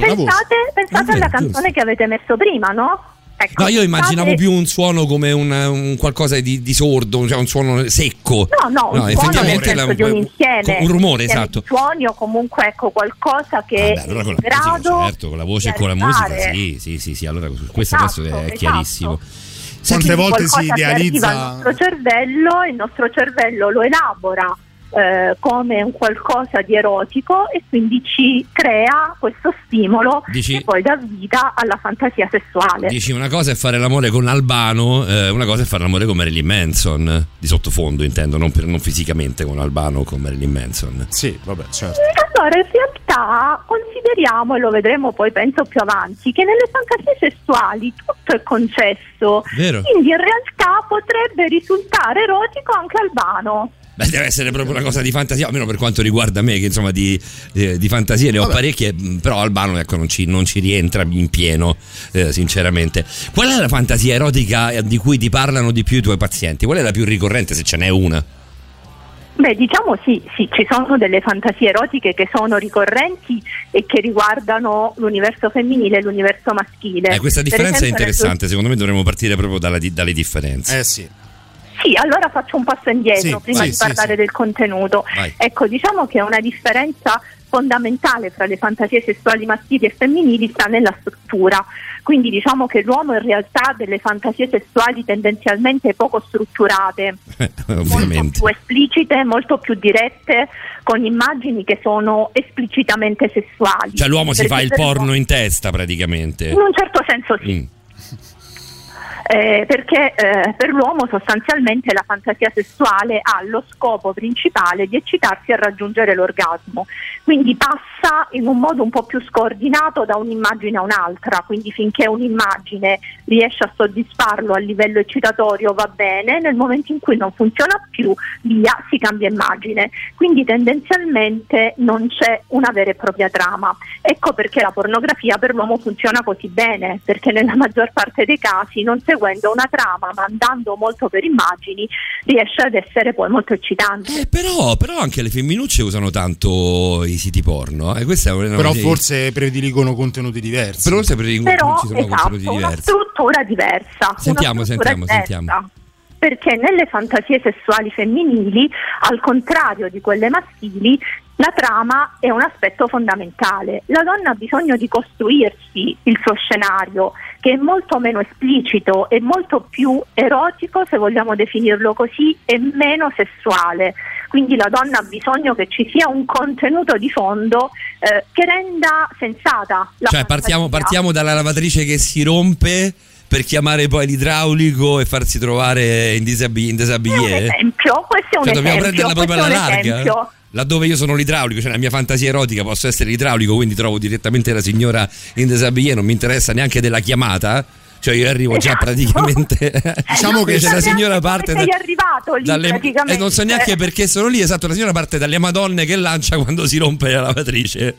pensate Eh, alla canzone che avete messo prima, no? Ecco, No, io immaginavo pensate- più un suono come un, un qualcosa di, di sordo, cioè un suono secco. No, no, un suono nel senso di un insieme, un rumore, insieme esatto. suoni o comunque ecco qualcosa che Vabbè, allora è con la musica, grado certo, con la voce e con la musica, sì, sì, sì, sì, allora su questo Esatto, adesso è esatto. chiarissimo. Quante volte si idealizza nostro cervello il nostro cervello lo elabora eh, come un qualcosa di erotico e quindi ci crea questo stimolo Dici- che poi dà vita alla fantasia sessuale. Dici una cosa è fare l'amore con Albano, eh, una cosa è fare l'amore con Marilyn Manson, di sottofondo intendo, non, per- non fisicamente con Albano o con Marilyn Manson. Sì, vabbè, certo. Allora, in realtà consideriamo, e lo vedremo poi penso più avanti, che nelle fantasie sessuali tutto è concesso. Vero. Quindi in realtà potrebbe risultare erotico anche Albano. Beh, deve essere proprio una cosa di fantasia, almeno per quanto riguarda me, che insomma di, di fantasie ne ho Vabbè. parecchie, però Albano ecco, non, ci, non ci rientra in pieno, eh, sinceramente. Qual è la fantasia erotica eh, di cui ti parlano di più i tuoi pazienti? Qual è la più ricorrente, se ce n'è una? Beh, diciamo sì, sì, ci sono delle fantasie erotiche che sono ricorrenti e che riguardano l'universo femminile e l'universo maschile. Eh, questa differenza è esempio, nel- interessante, secondo me dovremmo partire proprio dalla di- dalle differenze. Eh sì. Sì, allora faccio un passo indietro Sì, prima sì, di parlare del contenuto. Vai. Ecco, diciamo che una differenza fondamentale fra le fantasie sessuali maschili e femminili sta nella struttura. Quindi diciamo che l'uomo in realtà ha delle fantasie sessuali tendenzialmente poco strutturate, *laughs* molto Ovviamente. più esplicite, molto più dirette, con immagini che sono esplicitamente sessuali. Cioè l'uomo si fa il porno in testa praticamente. In un certo senso sì. Mm. Eh, perché eh, per l'uomo sostanzialmente la fantasia sessuale ha lo scopo principale di eccitarsi a raggiungere l'orgasmo, quindi passa in un modo un po' più scordinato da un'immagine a un'altra, quindi finché un'immagine riesce a soddisfarlo a livello eccitatorio va bene, nel momento in cui non funziona più, via, si cambia immagine, quindi tendenzialmente non c'è una vera e propria trama. Ecco perché la pornografia per l'uomo funziona così bene, perché nella maggior parte dei casi non seguendo una trama ma andando molto per immagini riesce ad essere poi molto eccitante. Eh, però, però anche le femminucce usano tanto i siti porno. Eh, questa è una Però sì. forse prediligono contenuti diversi. Però forse prediligono Però ci sono esatto, contenuti una diversi. struttura diversa. Sentiamo, una struttura sentiamo, diversa. sentiamo. Perché nelle fantasie sessuali femminili, al contrario di quelle maschili, la trama è un aspetto fondamentale. La donna ha bisogno di costruirsi il suo scenario, che è molto meno esplicito e molto più erotico, se vogliamo definirlo così, e meno sessuale. Quindi la donna ha bisogno che ci sia un contenuto di fondo eh, che renda sensata la Cioè, partiamo, partiamo dalla lavatrice che si rompe per chiamare poi l'idraulico e farsi trovare in, disabi- in disabillé. esempio, questo è un Cioè, dobbiamo esempio. prenderla proprio alla larga. esempio. Laddove io sono l'idraulico, cioè la mia fantasia erotica posso essere l'idraulico, quindi trovo direttamente la signora in disabillé, non mi interessa neanche della chiamata. Cioè io arrivo già Esatto. praticamente. *laughs* Diciamo che Cioè, la signora parte sei da- arrivato lì dalle- praticamente. e non so neanche perché sono lì, esatto, la signora parte dalle madonne che lancia quando si rompe la lavatrice.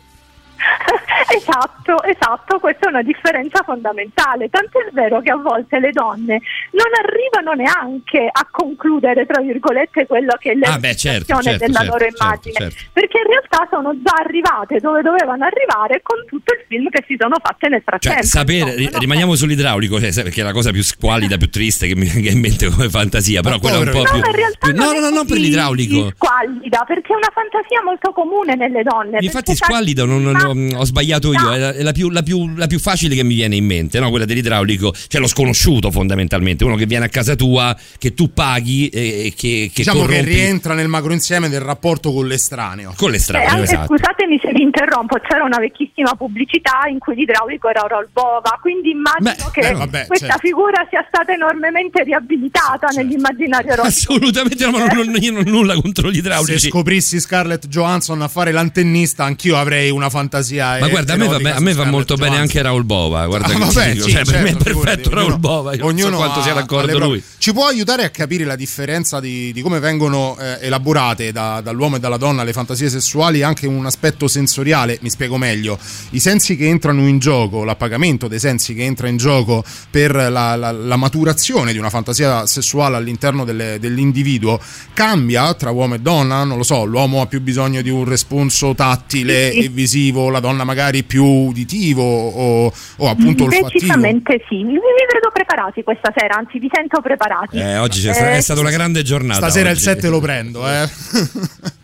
Esatto, esatto, questa è una differenza fondamentale. Tant'è vero che a volte le donne non arrivano neanche a concludere, tra virgolette, quello che è Ah, beh, certo, certo, della certo, loro certo, immagine, certo. perché in realtà sono già arrivate dove dovevano arrivare con tutto il film che si sono fatte nel frattempo. Cioè, sapere, insomma, no? rimaniamo sull'idraulico, cioè, perché è la cosa più squalida, più triste che mi venga in mente come fantasia, però quella è un po' più... No, ma in realtà più- no, non no, è no, non per l'idraulico. Squallida, perché è una fantasia molto comune nelle donne. Infatti perché squallido non, non- non- ho sbagliato io, è la, è la più, la più- la più facile che mi viene in mente, no? quella dell'idraulico, cioè lo sconosciuto fondamentalmente, uno che viene a casa tua, che tu paghi e e che, che Diciamo che corrompi rientra nel macroinsieme del rapporto con l'estraneo. con Eh, l'estraneo, anche, esatto. Scusatemi se vi interrompo, c'era una vecchissima pubblicità in cui l'idraulico era Orol Bova, quindi immagino Beh, che eh, vabbè, questa certo. figura sia stata enormemente riabilitata Certo. nell'immaginario *laughs* erotico. Assolutamente no, ma non, io non ho nulla contro gli Se idraulici. scoprissi Scarlett Johansson a fare l'antennista, anch'io avrei una fantasia. Ma guarda, a me va, a me va molto bene Johansson. anche Raul Bova. Guarda Ah, vabbè, sì, cioè, per me è certo, perfetto Raul ognuno- Bova. Io non so ognuno quanto ha- sia d'accordo lui. Ci può aiutare a capire la differenza di, di come vengono eh, elaborate da- dall'uomo e dalla donna le fantasie sessuali, anche un aspetto sensoriale? Mi spiego meglio. I sensi che entrano in gioco, l'appagamento dei sensi che entra in gioco per la, la- la maturazione di una fantasia sessuale all'interno delle- dell'individuo cambia tra uomo e donna? Non lo so, l'uomo ha più bisogno di un responso tattile e visivo, la donna magari più uditivo o, o appunto olfattivo. Decisamente sì, vi, vi vedo preparati questa sera, anzi vi sento preparati. Eh, oggi c'è- Eh, è stata una grande giornata. Stasera il oggi. 7 lo prendo, eh. *laughs*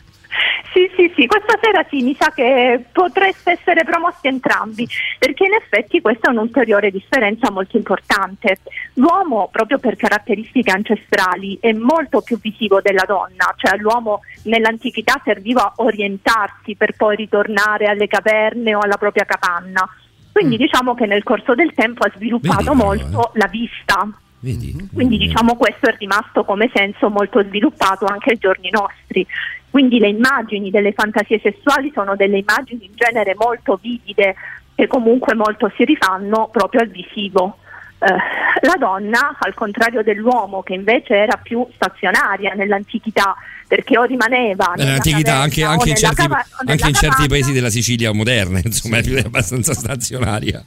Sì, sì, sì, questa sera sì, mi sa che potreste essere promossi entrambi, perché in effetti questa è un'ulteriore differenza molto importante. L'uomo, proprio per caratteristiche ancestrali, è molto più visivo della donna, cioè l'uomo nell'antichità serviva a orientarsi per poi ritornare alle caverne o alla propria capanna. Quindi diciamo che nel corso del tempo ha sviluppato Mm. Vedi molto la vista. Vedi? Quindi diciamo questo è rimasto come senso molto sviluppato anche ai giorni nostri. Quindi le immagini delle fantasie sessuali sono delle immagini in genere molto vivide che comunque molto si rifanno proprio al visivo. Eh, la donna, al contrario dell'uomo, che invece era più stazionaria nell'antichità, perché o rimaneva nella Nell'antichità, anche, anche in certi, cava- anche in certi paesi della Sicilia moderna, insomma, *laughs* è abbastanza stazionaria.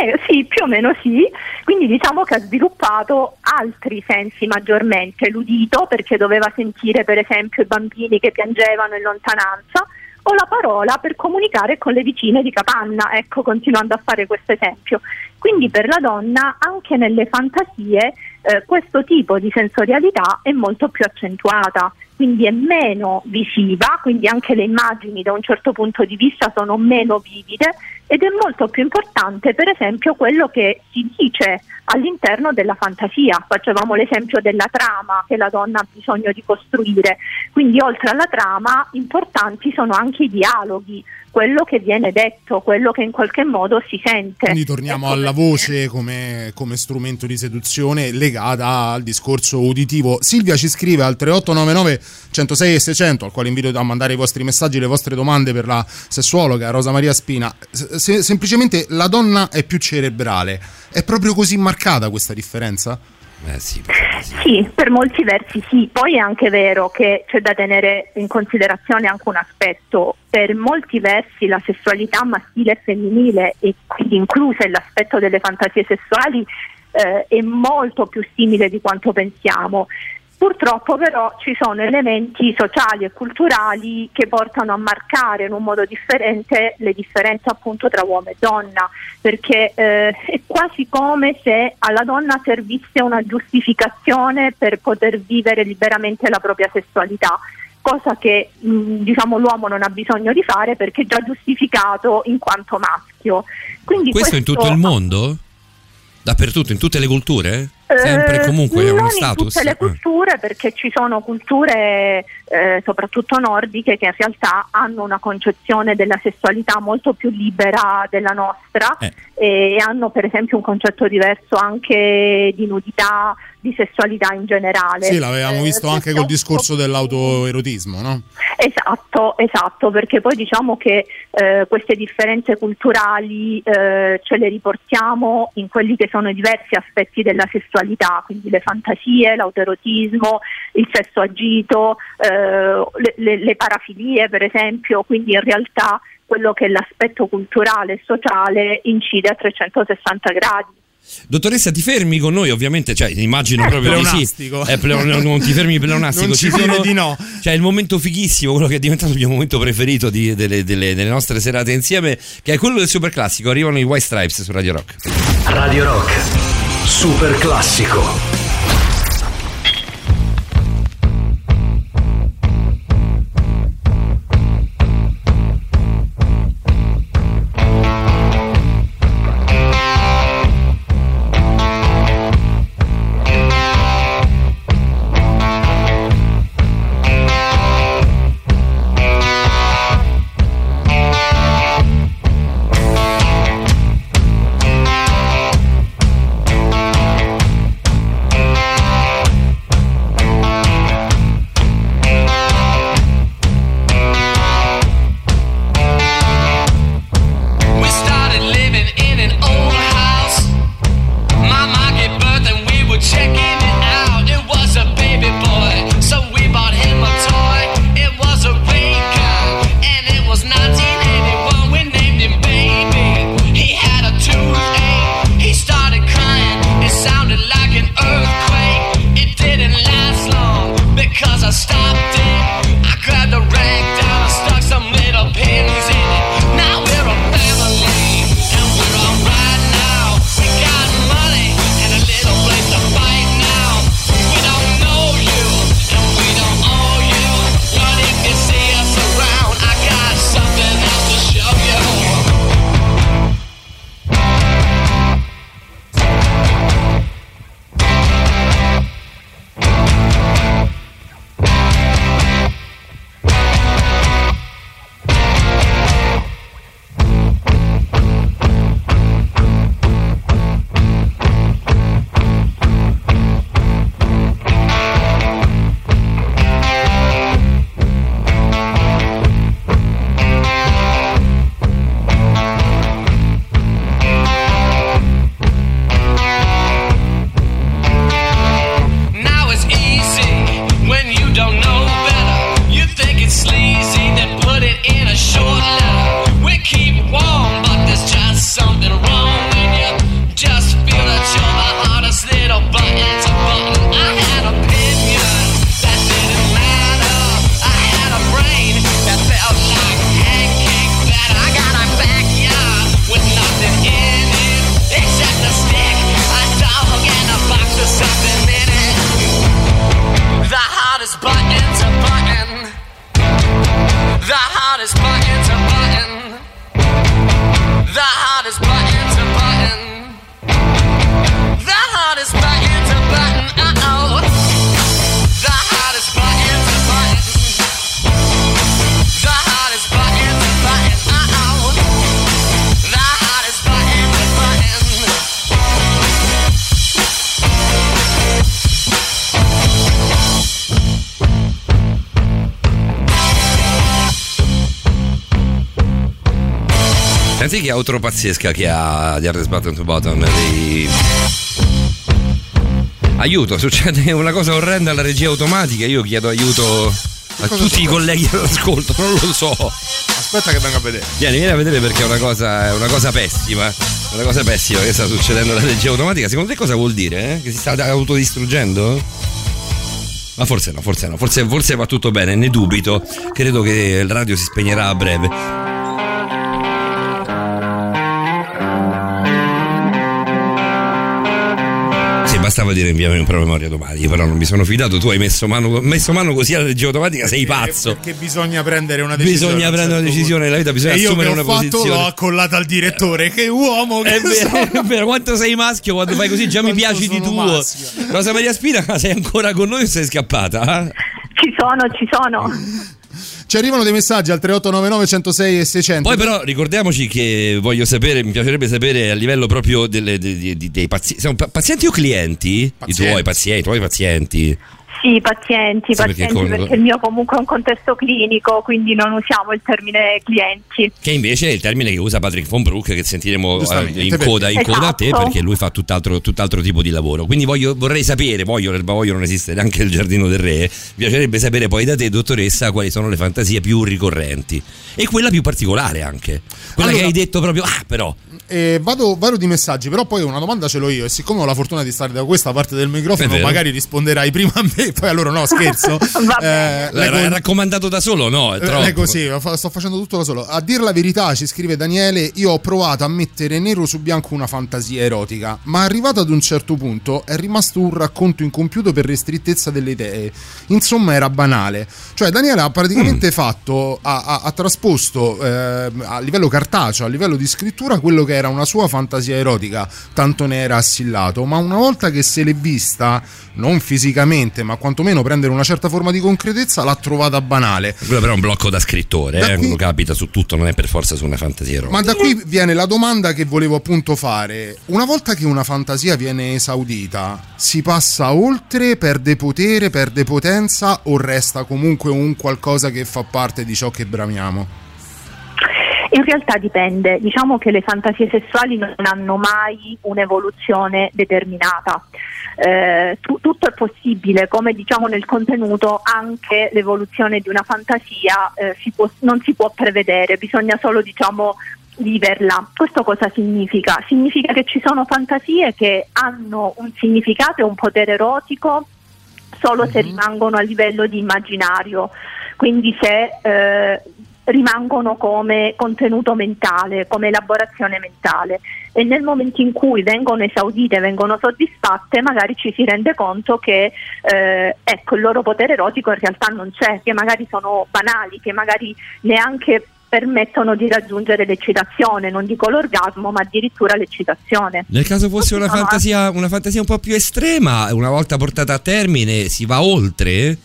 Eh, sì, più o meno sì, quindi diciamo che ha sviluppato altri sensi maggiormente, l'udito perché doveva sentire per esempio i bambini che piangevano in lontananza o la parola per comunicare con le vicine di capanna, ecco continuando a fare questo esempio. Quindi per la donna anche nelle fantasie eh, questo tipo di sensorialità è molto più accentuata quindi è meno visiva, quindi anche le immagini da un certo punto di vista sono meno vivide ed è molto più importante per esempio quello che si dice all'interno della fantasia. Facevamo l'esempio della trama che la donna ha bisogno di costruire, quindi oltre alla trama importanti sono anche i dialoghi, quello che viene detto, quello che in qualche modo si sente. Quindi torniamo Ecco alla voce come, come strumento di seduzione legata al discorso uditivo. Silvia ci scrive al 3899 106 e 600, al quale invito a mandare i vostri messaggi, le vostre domande per la sessuologa Rosa Maria Spina. Se- semplicemente la donna è più cerebrale. È proprio così marcata questa differenza? Eh sì, Sì, per molti versi sì, poi è anche vero che c'è da tenere in considerazione anche un aspetto, per molti versi la sessualità maschile e femminile e quindi inclusa l'aspetto delle fantasie sessuali eh, è molto più simile di quanto pensiamo. Purtroppo però ci sono elementi sociali e culturali che portano a marcare in un modo differente le differenze appunto tra uomo e donna, perché eh, è quasi come se alla donna servisse una giustificazione per poter vivere liberamente la propria sessualità cosa che mh, diciamo l'uomo non ha bisogno di fare perché è già giustificato in quanto maschio. Quindi Questo in tutto il mondo? Dappertutto, in tutte le culture? Sempre eh, comunque è non uno in status. tutte le Eh. culture perché ci sono culture eh, soprattutto nordiche che in realtà hanno una concezione della sessualità molto più libera della nostra Eh. E hanno per esempio un concetto diverso anche di nudità, di sessualità in generale. Sì, l'avevamo Eh, visto anche col discorso dell'autoerotismo, no? Esatto, esatto, perché poi diciamo che eh, queste differenze culturali eh, ce le riportiamo in quelli che sono i diversi aspetti della sessualità, quindi le fantasie, l'autoerotismo, il sesso agito, eh, le, le- le parafilie per esempio, quindi in realtà quello che è l'aspetto culturale e sociale incide a 360 gradi. Dottoressa, ti fermi con noi, ovviamente, cioè, immagino proprio di sì. Pleonastico. Eh, pleo- non ti fermi pleonastico. Non ci Ci sono- di no. Cioè, il momento fighissimo, quello che è diventato il mio momento preferito di- delle, delle- delle nostre serate insieme, che è quello del super classico. Arrivano i White Stripes su Radio Rock. Radio Rock. Super classico. Outro pazzesca che ha di Hardest Button to Button. Dei... Aiuto, succede *laughs* una cosa orrenda alla regia automatica. Io chiedo aiuto a tutti i colleghi all'ascolto, non lo so. Aspetta che venga a vedere. Vieni, vieni a vedere perché è una cosa, è una cosa pessima. Una cosa pessima che sta succedendo alla regia automatica. Secondo te cosa vuol dire? eh? Che si sta autodistruggendo? Ma forse no, forse no, forse, forse va tutto bene, ne dubito. Credo che il radio si spegnerà a breve. Bastava dire inviami un promemoria domani, io però non mi sono fidato, tu hai messo mano, messo mano così alla regia automatica, sei pazzo. Perché bisogna prendere una decisione. Bisogna prendere una certo decisione nella vita, bisogna E io che assumere ho una fatto posizione. l'ho accollata al direttore. Che uomo che È vero, sono. è vero, quanto sei maschio quando fai così già mi piaci di tuo. maschio. Rosa Maria Spina, sei ancora con noi o sei scappata? eh? Ci sono, ci sono. Ci arrivano dei messaggi al 3899 106 e 600. Poi però ricordiamoci che voglio sapere, mi piacerebbe sapere a livello proprio delle- dei, dei- dei pazienti, siamo pa- pazienti o clienti? Pazienti. I tuoi pazienti, i tuoi pazienti. Sì, pazienti, Sì, perché pazienti, perché, con- il mio comunque è un contesto clinico, quindi non usiamo il termine clienti. Che invece è il termine che usa Patrick von Broek, che sentiremo eh, in perché- coda, in coda a te, Esatto. perché lui fa tutt'altro, tutt'altro tipo di lavoro. Quindi voglio- vorrei sapere, voglio, nel Bavoglio non esiste neanche il giardino del re, mi piacerebbe sapere poi da te, dottoressa, quali sono le fantasie più ricorrenti. E quella più particolare anche. Quella Allora- che hai detto proprio, ah però, Eh, vado, vado di messaggi, però poi una domanda ce l'ho io. E siccome ho la fortuna di stare da questa parte del microfono, magari risponderai prima a me, poi a loro no, scherzo. *laughs* Va bene. Eh, l'hai leggo- raccomandato da solo? No, è Eh, troppo. È così, fa- sto facendo tutto da solo. A dir la verità, ci scrive Daniele, io ho provato a mettere nero su bianco una fantasia erotica, ma arrivato ad un certo punto è rimasto un racconto incompiuto per ristrettezza delle idee. Insomma, era banale. Cioè, Daniele ha Mm. praticamente fatto, ha, ha- ha trasposto eh, a livello cartaceo, a livello di scrittura, quello che era una sua fantasia erotica, tanto ne era assillato, ma una volta che se l'è vista, non fisicamente, ma quantomeno prendere una certa forma di concretezza, l'ha trovata banale. Quello però è un blocco da scrittore, Da eh, qui- capita su tutto, non è per forza su una fantasia erotica. Ma da qui viene la domanda che volevo appunto fare. Una volta che una fantasia viene esaudita, si passa oltre, perde potere, perde potenza o resta comunque un qualcosa che fa parte di ciò che bramiamo? In realtà dipende, diciamo che le fantasie sessuali non hanno mai un'evoluzione determinata. Eh, tu- tutto è possibile, come diciamo nel contenuto, anche l'evoluzione di una fantasia eh, si può- non si può prevedere, bisogna solo diciamo viverla. Questo cosa significa? Significa che ci sono fantasie che hanno un significato e un potere erotico solo se rimangono a livello di immaginario, quindi se eh, rimangono come contenuto mentale, come elaborazione mentale e nel momento in cui vengono esaudite, vengono soddisfatte, magari ci si rende conto che eh, ecco, il loro potere erotico in realtà non c'è, che magari sono banali, che magari neanche permettono di raggiungere l'eccitazione, non dico l'orgasmo, ma addirittura l'eccitazione. Nel caso fosse una fantasia, una fantasia un po' più estrema, una volta portata a termine, si va oltre?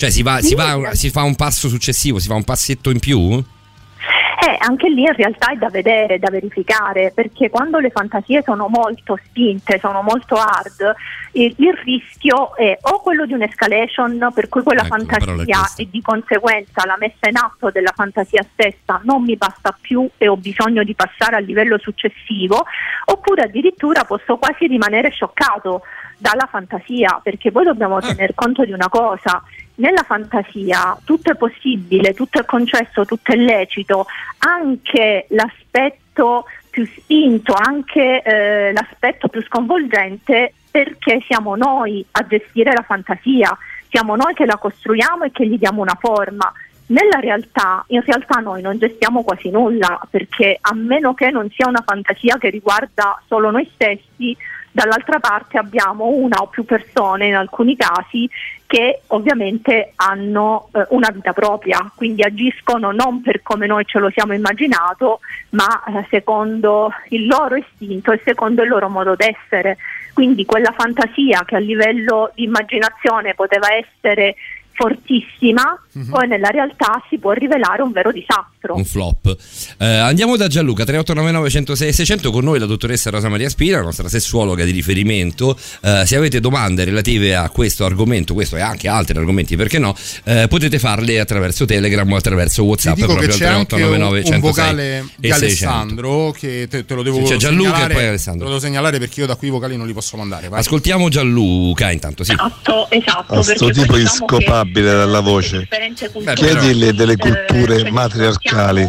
Cioè si, va, si, va- si fa un passo successivo, si fa un passetto in più? Eh, anche lì in realtà è da vedere, da verificare, perché quando le fantasie sono molto spinte, sono molto hard, il, il rischio è o quello di un'escalation per cui quella Ecco, fantasia e di conseguenza la messa in atto della fantasia stessa non mi basta più e ho bisogno di passare al livello successivo, oppure addirittura posso quasi rimanere scioccato dalla fantasia, perché poi dobbiamo Ah. tener conto di una cosa, nella fantasia tutto è possibile, tutto è concesso, tutto è lecito, anche l'aspetto più spinto, anche eh, l'aspetto più sconvolgente, perché siamo noi a gestire la fantasia, siamo noi che la costruiamo e che gli diamo una forma. Nella realtà, in realtà noi non gestiamo quasi nulla, perché a meno che non sia una fantasia che riguarda solo noi stessi, dall'altra parte abbiamo una o più persone in alcuni casi che ovviamente hanno eh, una vita propria, quindi agiscono non per come noi ce lo siamo immaginato, ma eh, secondo il loro istinto e secondo il loro modo d'essere. Quindi quella fantasia che a livello di immaginazione poteva essere fortissima, poi nella realtà si può rivelare un vero disastro. Un flop. Eh, andiamo da Gianluca 3899 106 600 con noi la dottoressa Rosa Maria Spina, la nostra sessuologa di riferimento. Eh, se avete domande relative a questo argomento, questo e anche altri argomenti, perché no, eh, potete farle attraverso Telegram o attraverso Ti WhatsApp dico che proprio c'è al anche un, 3899 un 106 vocale di e 600. Alessandro che te, te lo devo c'è Gianluca e segnalare, poi Alessandro. Te lo devo segnalare perché io da qui i vocali non li posso mandare. vai. Ascoltiamo Gianluca intanto, sì. Esatto, esatto. A sto perché tipo poi diciamo inscopabile che, dalla eh, voce. le differenze culturali, Chiedigli delle eh, culture le matriarcali.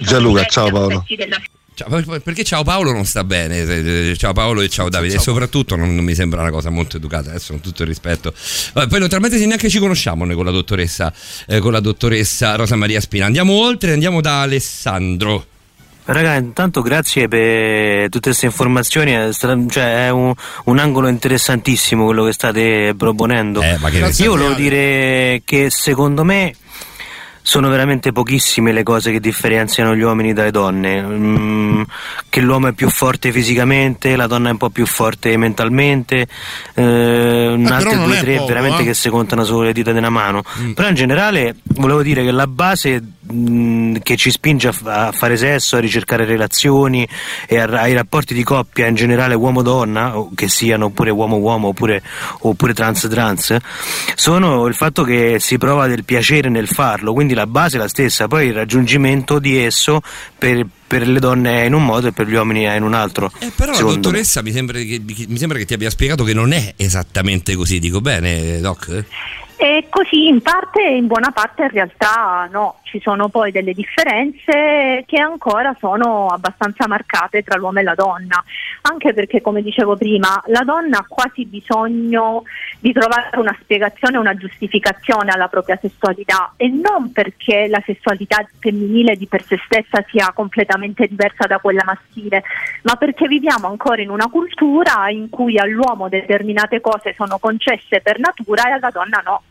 Gianluca, ciao Paolo. Ciao, perché ciao Paolo non sta bene, eh, ciao Paolo e ciao Davide, e soprattutto non, non mi sembra una cosa molto educata, adesso con tutto il rispetto. Vabbè, poi naturalmente se neanche ci conosciamo noi con la dottoressa, eh, con la dottoressa Rosa Maria Spina. Andiamo oltre, andiamo da Alessandro. Raga, intanto grazie per tutte queste informazioni, è, stra- cioè, è un, un angolo interessantissimo quello che state proponendo. Eh, ma che Io volevo dire che secondo me sono veramente pochissime le cose che differenziano gli uomini dalle donne. Mm, che l'uomo è più forte fisicamente, la donna è un po' più forte mentalmente, eh, altre non due è tre poco, veramente eh. che si contano sulle dita di una mano. Però in generale volevo dire che la base mh, che ci spinge a, f- a fare sesso, a ricercare relazioni e a- ai rapporti di coppia in generale uomo-donna, che siano oppure uomo-uomo oppure, oppure trans-trans, sono il fatto che si prova del piacere nel farlo, quindi la base è la stessa, poi il raggiungimento di esso per, per le donne è in un modo e per gli uomini è in un altro. Eh, però la dottoressa mi sembra, che, mi sembra che ti abbia spiegato che non è esattamente così, dico bene, Doc? E così in parte e in buona parte in realtà no, ci sono poi delle differenze che ancora sono abbastanza marcate tra l'uomo e la donna, anche perché come dicevo prima la donna ha quasi bisogno di trovare una spiegazione, una giustificazione alla propria sessualità. E non perché la sessualità femminile di per sé stessa sia completamente diversa da quella maschile, ma perché viviamo ancora in una cultura in cui all'uomo determinate cose sono concesse per natura e alla donna no.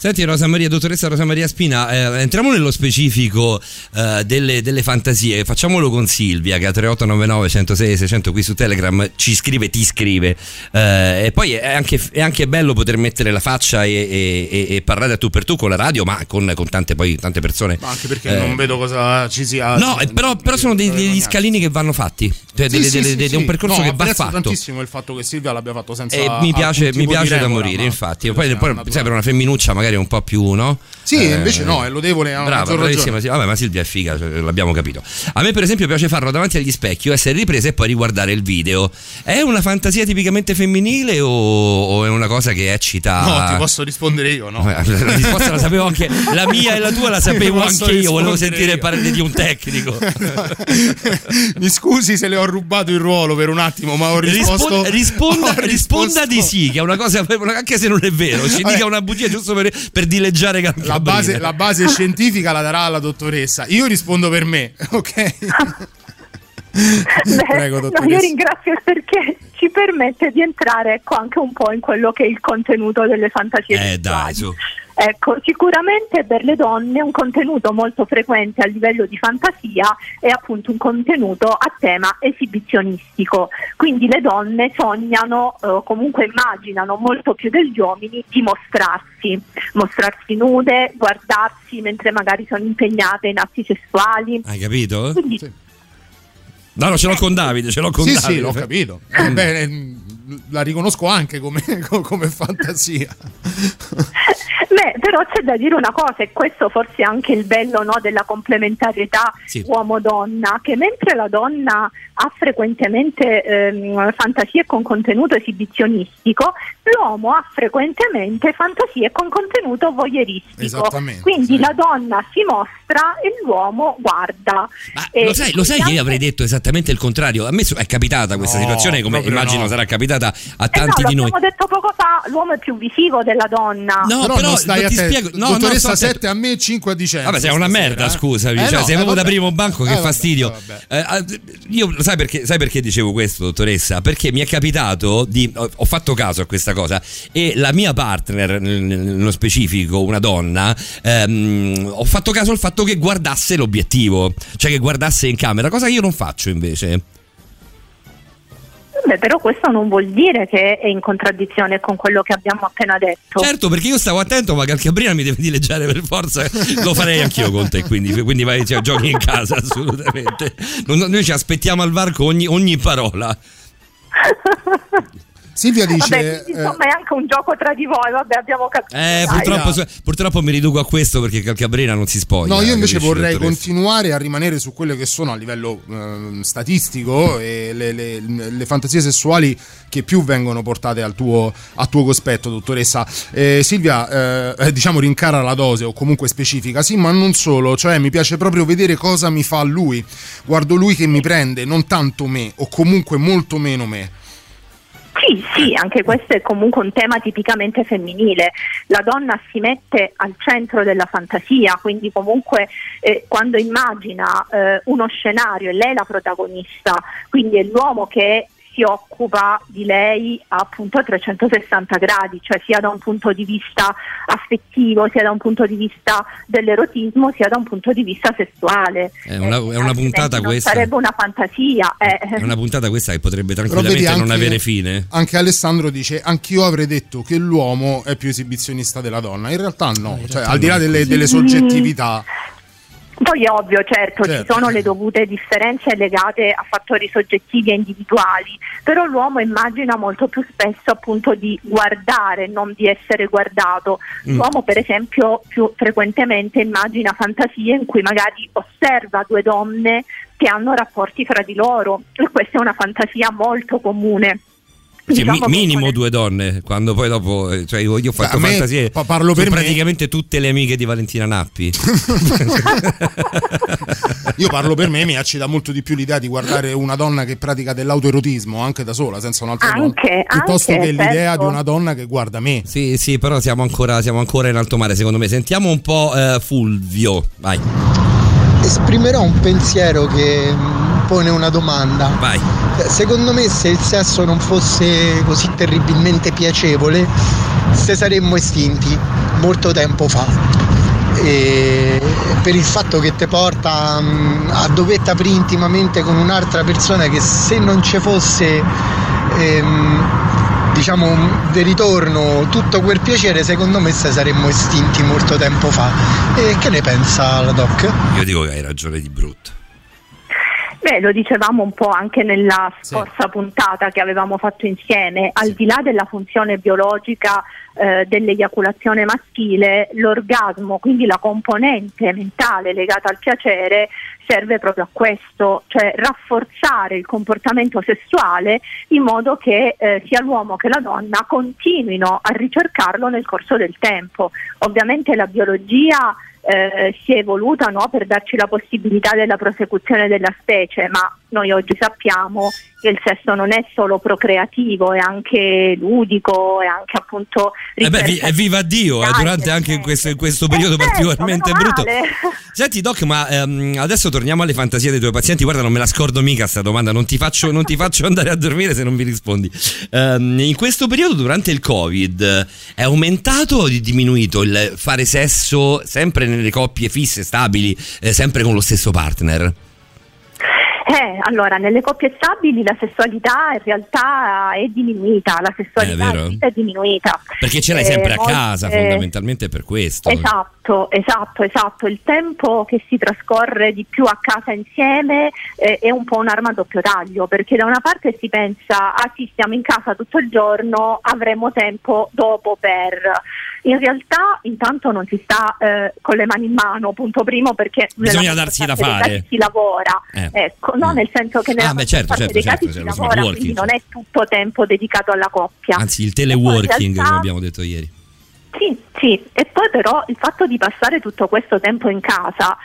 Senti Rosa Maria, dottoressa Rosa Maria Spina, eh, entriamo nello specifico eh, delle, delle fantasie, facciamolo con Silvia che a 3899 106 600 qui su Telegram ci scrive, ti scrive Eh, e poi è anche, è anche bello poter mettere la faccia e, e- e- parlare a tu per tu con la radio ma con, con tante, poi, tante persone. Ma anche perché Eh, non vedo cosa ci sia. No, eh, però, però sono dei- degli scalini che vanno fatti, cioè Sì, delle- sì, delle- sì, un percorso No, che va fatto. tantissimo il fatto che Silvia l'abbia fatto senza E mi piace, mi piace da morire, infatti. Poi, poi serve una femminuccia magari un po' più, no? Sì, Eh, invece no, è lodevole, Brava, bravissima. sì. Vabbè, ma Silvia è figa, cioè, l'abbiamo capito. A me, per esempio, piace farlo davanti agli specchi, essere ripresa e poi riguardare il video. È una fantasia tipicamente femminile o, o è una cosa che eccita? No, ti posso rispondere io, no? La risposta la sapevo anche, la mia e la tua la sapevo anche io. Volevo sentire io. parlare di un tecnico. *laughs* Mi scusi se le ho rubato il ruolo per un attimo, ma ho risposto. Rispon- risponda, *laughs* ho risponda di sì, che è una cosa, anche se non è vero, ci Vabbè. dica una bugia giusto per, per dileggiare La base, la base *laughs* scientifica la darà la dottoressa. Io rispondo per me, ok? *laughs* Beh, Prego, no, io ringrazio perché ci permette di entrare ecco, anche un po' in quello che è il contenuto delle fantasie Eh dai, su. Ecco, sicuramente per le donne un contenuto molto frequente a livello di fantasia è appunto un contenuto a tema esibizionistico. Quindi le donne sognano, eh, comunque immaginano molto più degli uomini di mostrarsi, mostrarsi nude, guardarsi mentre magari sono impegnate in atti sessuali. Hai capito? Quindi No, no, ce l'ho con Davide, ce l'ho con Sì, Davide. sì, l'ho capito. Eh, beh, eh, la riconosco anche come, *laughs* come fantasia. *laughs* Beh, però c'è da dire una cosa, e questo forse è anche il bello no, della complementarietà Sì. uomo-donna, che mentre la donna ha frequentemente ehm, fantasie con contenuto esibizionistico, l'uomo ha frequentemente fantasie con contenuto voyeuristico. Esattamente, Quindi sì. la donna si mostra e l'uomo guarda. Ma E lo sai, lo sai che io avrei detto esattamente il contrario? A me è capitata questa No, situazione, come immagino no. sarà capitata a Eh tanti no, di noi. l'abbiamo detto poco fa, l'uomo è più visivo della donna. No, però, però non stai non ti te. spiego. No, no, Dottoressa sto attento. 7 a me, 5 a dicembre. Vabbè, sei una stasera, merda, eh. scusami. Eh, cioè, no, sei eh, proprio da primo banco, che Eh, vabbè, fastidio. vabbè. Eh, ah, io sai perché, sai perché dicevo questo, dottoressa? Perché mi è capitato di. Ho, ho fatto caso a questa cosa e la mia partner, nel- nello specifico, una donna, ehm, ho fatto caso al fatto che guardasse l'obiettivo, cioè che guardasse in camera, cosa che io non faccio invece. Beh, però questo non vuol dire che è in contraddizione con quello che abbiamo appena detto. Certo, perché io stavo attento, ma Calcabrina mi deve dileggiare per forza. Lo farei anch'io con te, quindi, quindi vai, cioè, giochi in casa, *laughs* assolutamente. Non- noi ci aspettiamo al varco ogni, ogni parola. *laughs* Silvia dice... Vabbè, quindi, insomma è anche un gioco tra di voi, vabbè abbiamo capito. Eh, purtroppo, purtroppo mi riduco a questo perché Calcabrina non si spoglia. No, io invece vorrei continuare a rimanere su quelle che sono a livello ehm, statistico e le, le- le fantasie sessuali che più vengono portate al tuo, a tuo cospetto, dottoressa. Eh, Silvia, eh, diciamo rincara la dose o comunque specifica, sì, ma non solo, cioè mi piace proprio vedere cosa mi fa lui. Guardo lui che mi prende, non tanto me, o comunque molto meno me. Sì, sì, anche questo è comunque un tema tipicamente femminile. La donna si mette al centro della fantasia, quindi comunque eh, quando immagina eh, uno scenario e lei è la protagonista, quindi è l'uomo che si occupa di lei appunto a 360 gradi, cioè sia da un punto di vista affettivo, sia da un punto di vista dell'erotismo, sia da un punto di vista sessuale. È una, è una puntata questa. Sarebbe una fantasia. eh. È una puntata questa che potrebbe tranquillamente vedi non anche- avere fine. Anche Alessandro dice: Anch'io avrei detto che l'uomo è più esibizionista della donna. In realtà no, cioè, al di là delle, delle soggettività. Poi è ovvio, certo, Certo. ci sono le dovute differenze legate a fattori soggettivi e individuali, però l'uomo immagina molto più spesso appunto di guardare, non di essere guardato. Mm. L'uomo per esempio più frequentemente immagina fantasie in cui magari osserva due donne che hanno rapporti fra di loro e questa è una fantasia molto comune. Diciamo mi- che minimo due donne, quando poi dopo, eh, cioè io, ho fatto A me- fantasie, pa- parlo per me. praticamente tutte le amiche di Valentina Nappi. *laughs* Io parlo per me, mi accida molto di più l'idea di guardare una donna che pratica dell'autoerotismo anche da sola, senza un'altra Anche, donna, piuttosto anche, che l'idea certo. di una donna che guarda me. Sì, sì, però siamo ancora, siamo ancora in alto mare, secondo me. Sentiamo un po' eh, Fulvio, vai. Esprimerò un pensiero che mm, pone una domanda. Vai. Eh, Secondo me se il sesso non fosse così terribilmente piacevole, se saremmo estinti molto tempo fa. E per il fatto che ti porta mm, a dovetta aprire intimamente con un'altra persona che se non ci fosse ehm, diciamo di ritorno tutto quel piacere secondo me se saremmo estinti molto tempo fa e che ne pensa la doc? Io dico che hai ragione di brutto. Beh, lo dicevamo un po' anche nella scorsa puntata che avevamo fatto insieme, al di là della funzione biologica eh, dell'eiaculazione maschile, l'orgasmo, quindi la componente mentale legata al piacere, serve proprio a questo, cioè rafforzare il comportamento sessuale in modo che eh, sia l'uomo che la donna continuino a ricercarlo nel corso del tempo. Ovviamente la biologia eh, si è evoluta no, per darci la possibilità della prosecuzione della specie, ma noi oggi sappiamo che il sesso non è solo procreativo, è anche ludico, è anche appunto Eh beh, vi- è viva Dio, eh, durante anche in questo, questo periodo certo, particolarmente brutto. *laughs* Senti Doc, ma ehm, adesso torniamo alle fantasie dei tuoi pazienti. Guarda, non me la scordo mica sta domanda, non ti faccio, non ti faccio andare a dormire se non mi rispondi. Ehm, in questo periodo, durante il Covid, è aumentato o è diminuito il fare sesso sempre nelle coppie fisse, stabili, eh, sempre con lo stesso partner? Eh, allora, nelle coppie stabili la sessualità in realtà è diminuita, la sessualità È in vita è diminuita. Perché ce l'hai Eh, sempre a casa, fondamentalmente per questo. Esatto, esatto, esatto. Il tempo che si trascorre di più a casa insieme eh, è un po' un'arma a doppio taglio, perché da una parte si pensa, ah sì, stiamo in casa tutto il giorno, avremo tempo dopo per... In realtà intanto non si sta eh, con le mani in mano, punto primo, perché Bisogna darsi da fare. si lavora, Eh. ecco, no? nel senso che nella Ah, beh, certo, parte certo, dei certo, casi c'è si lo lavora, quindi non è tutto tempo dedicato alla coppia. Anzi, il teleworking, realtà- come abbiamo detto ieri. sì, sì, e poi però il fatto di passare tutto questo tempo in casa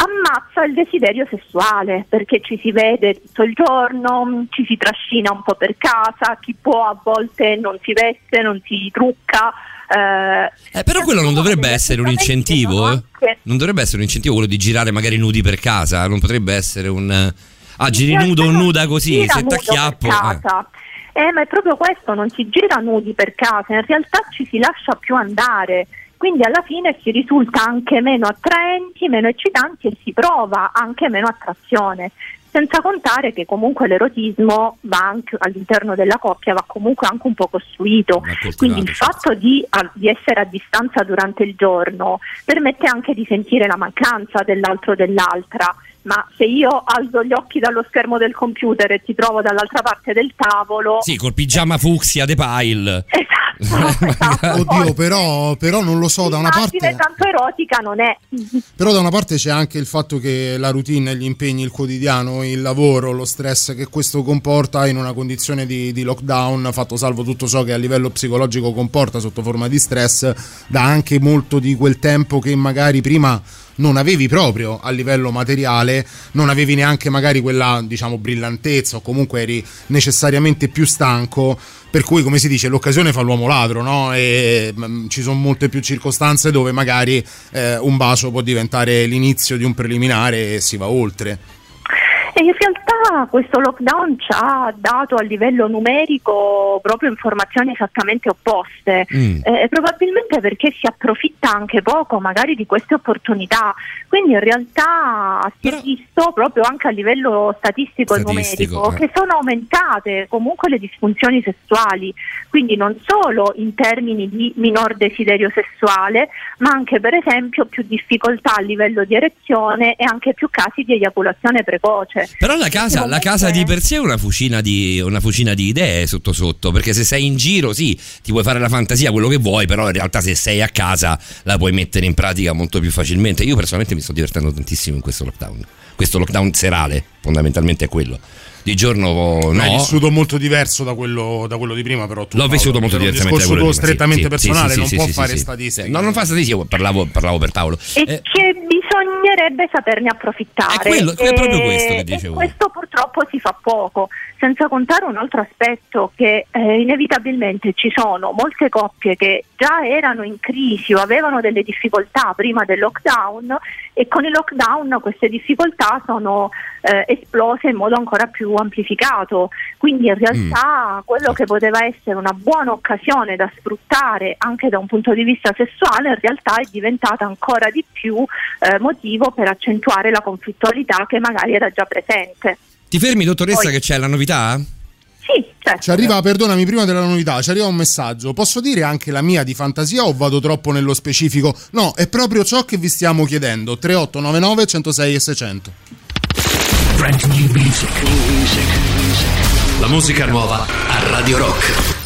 ammazza il desiderio sessuale perché ci si vede tutto il giorno, ci si trascina un po' per casa, chi può a volte non si veste, non si trucca. Eh, Eh, però quello non dovrebbe essere un incentivo, eh? Non dovrebbe essere un incentivo quello di girare magari nudi per casa, non potrebbe essere un... eh, Ah, giri nudo o nuda così, se t'acchiappo... casa. Eh, ma è proprio questo, non si gira nudi per casa, in realtà ci si lascia più andare. Quindi alla fine si risulta anche meno attraenti, meno eccitanti e si prova anche meno attrazione. Senza contare che comunque l'erotismo va anche all'interno della coppia, va comunque anche un po' costruito. Quindi il fatto di, a- di essere a distanza durante il giorno permette anche di sentire la mancanza dell'altro o dell'altra. Ma se io alzo gli occhi dallo schermo del computer e ti trovo dall'altra parte del tavolo, Sì, col pigiama fucsia de pile. *laughs* *laughs* Oddio, però, però non lo so, da una parte... l'immagine tanto erotica non è. *laughs* Però da una parte c'è anche il fatto che la routine, gli impegni, il quotidiano, il lavoro, lo stress che questo comporta in una condizione di, di lockdown, fatto salvo tutto ciò che a livello psicologico comporta sotto forma di stress, dà anche molto di quel tempo che magari prima non avevi proprio a livello materiale, non avevi neanche magari quella diciamo brillantezza o comunque eri necessariamente più stanco, per cui come si dice l'occasione fa l'uomo ladro, no? E mm, ci sono molte più circostanze dove magari eh, un bacio può diventare l'inizio di un preliminare e si va oltre. E in realtà questo lockdown ci ha dato a livello numerico proprio informazioni esattamente opposte, Mm. Eh, probabilmente perché si approfitta anche poco magari di queste opportunità, quindi in realtà si è visto proprio anche a livello statistico, e Statistico, numerico eh. che sono aumentate comunque le disfunzioni sessuali, quindi non solo in termini di minor desiderio sessuale, ma anche per esempio più difficoltà a livello di erezione e anche più casi di eiaculazione precoce. Però la casa, la casa di per sé è una fucina di, una fucina di idee sotto sotto, perché se sei in giro sì, ti puoi fare la fantasia, quello che vuoi, però in realtà se sei a casa la puoi mettere in pratica molto più facilmente. Io personalmente mi sto divertendo tantissimo in questo lockdown. Questo lockdown serale, fondamentalmente è quello. Di giorno no. L'hai vissuto molto diverso da quello, da quello di prima, però tu L'ho vissuto molto un diversamente da discorso quello tuo di prima, sì, strettamente sì, personale, sì, non sì, può sì, fare sì. statistiche. No, non fa statistiche, parlavo, parlavo per tavolo. E Eh, che bisognerebbe saperne approfittare. È quello- è proprio questo che dicevo. questo purtroppo si fa poco, senza contare un altro aspetto che eh, inevitabilmente ci sono molte coppie che già erano in crisi o avevano delle difficoltà prima del lockdown e con il lockdown queste difficoltà sono eh, esplose in modo ancora più amplificato. Quindi in realtà quello che poteva essere una buona occasione da sfruttare anche da un punto di vista sessuale in realtà è diventata ancora di più eh, motivo per accentuare la conflittualità che magari era già presente. Ti fermi, dottoressa, Poi- che c'è la novità? Sì, certo. Ci arriva, perdonami, prima della novità, ci arriva un messaggio. Posso dire anche la mia di fantasia o vado troppo nello specifico? No, è proprio ciò che vi stiamo chiedendo. 3899 106 e 600. La musica nuova a Radio Rock.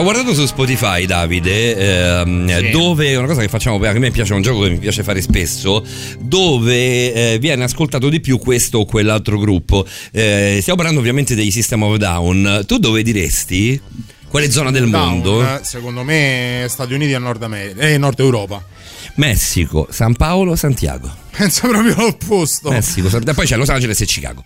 Stavo guardando su Spotify, Davide, ehm, dove una cosa che facciamo, a me piace, un gioco che mi piace fare spesso, dove eh, viene ascoltato di più questo o quell'altro gruppo. Eh, stiamo parlando ovviamente dei System of Down. Tu dove diresti? Quale zona del Down, mondo? eh, secondo me Stati Uniti e Nord, America, eh, Nord Europa. Messico, San Paolo, Santiago. Penso proprio all'opposto. Messico, San- poi c'è Los Angeles e Chicago.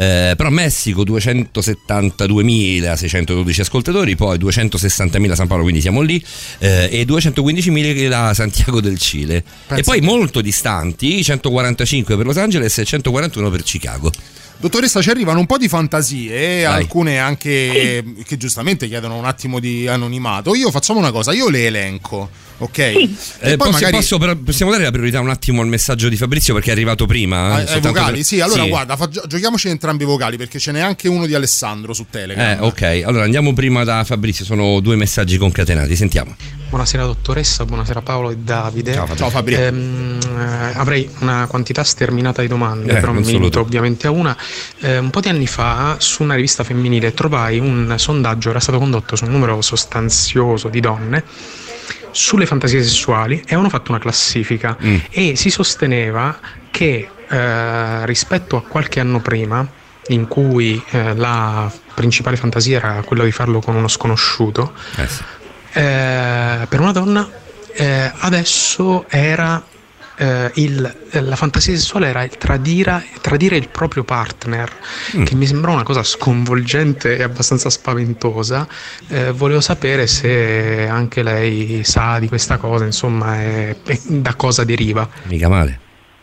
Eh, però Messico 272.612 ascoltatori, poi 260.000 San Paolo, quindi siamo lì, eh, e 215.000 la Santiago del Cile. Pensa e poi molto distanti, 145 per Los Angeles e 141 per Chicago. Dottoressa, ci arrivano un po' di fantasie, Vai. alcune anche che giustamente chiedono un attimo di anonimato. Io facciamo una cosa, io le elenco, ok? E Eh, poi posso- magari posso però- possiamo dare la priorità un attimo al messaggio di Fabrizio perché è arrivato prima? ai- eh, ai soltanto vocali, per- sì, allora guarda, fa- gio- giochiamoci entrambi i vocali perché ce n'è anche uno di Alessandro su Telegram. Eh, ok, allora andiamo prima da Fabrizio, sono due messaggi concatenati, sentiamo. Buonasera dottoressa, buonasera Paolo e Davide. Ciao. Ciao, Fabri. Ehm, eh, avrei una quantità sterminata di domande, Eh, però mi limito ovviamente a una. Eh, un po' di anni fa su una rivista femminile trovai un sondaggio, era stato condotto su un numero sostanzioso di donne sulle fantasie sessuali e avevano fatto una classifica Mm. e si sosteneva che eh, rispetto a qualche anno prima in cui eh, la principale fantasia era quella di farlo con uno sconosciuto, Eh sì. Eh, per una donna eh, adesso era eh, il- la fantasia sessuale era il tradire, tradire il proprio partner Mm. che mi sembrò una cosa sconvolgente e abbastanza spaventosa Eh, volevo sapere se anche lei sa di questa cosa insomma e, e da cosa deriva Mica male.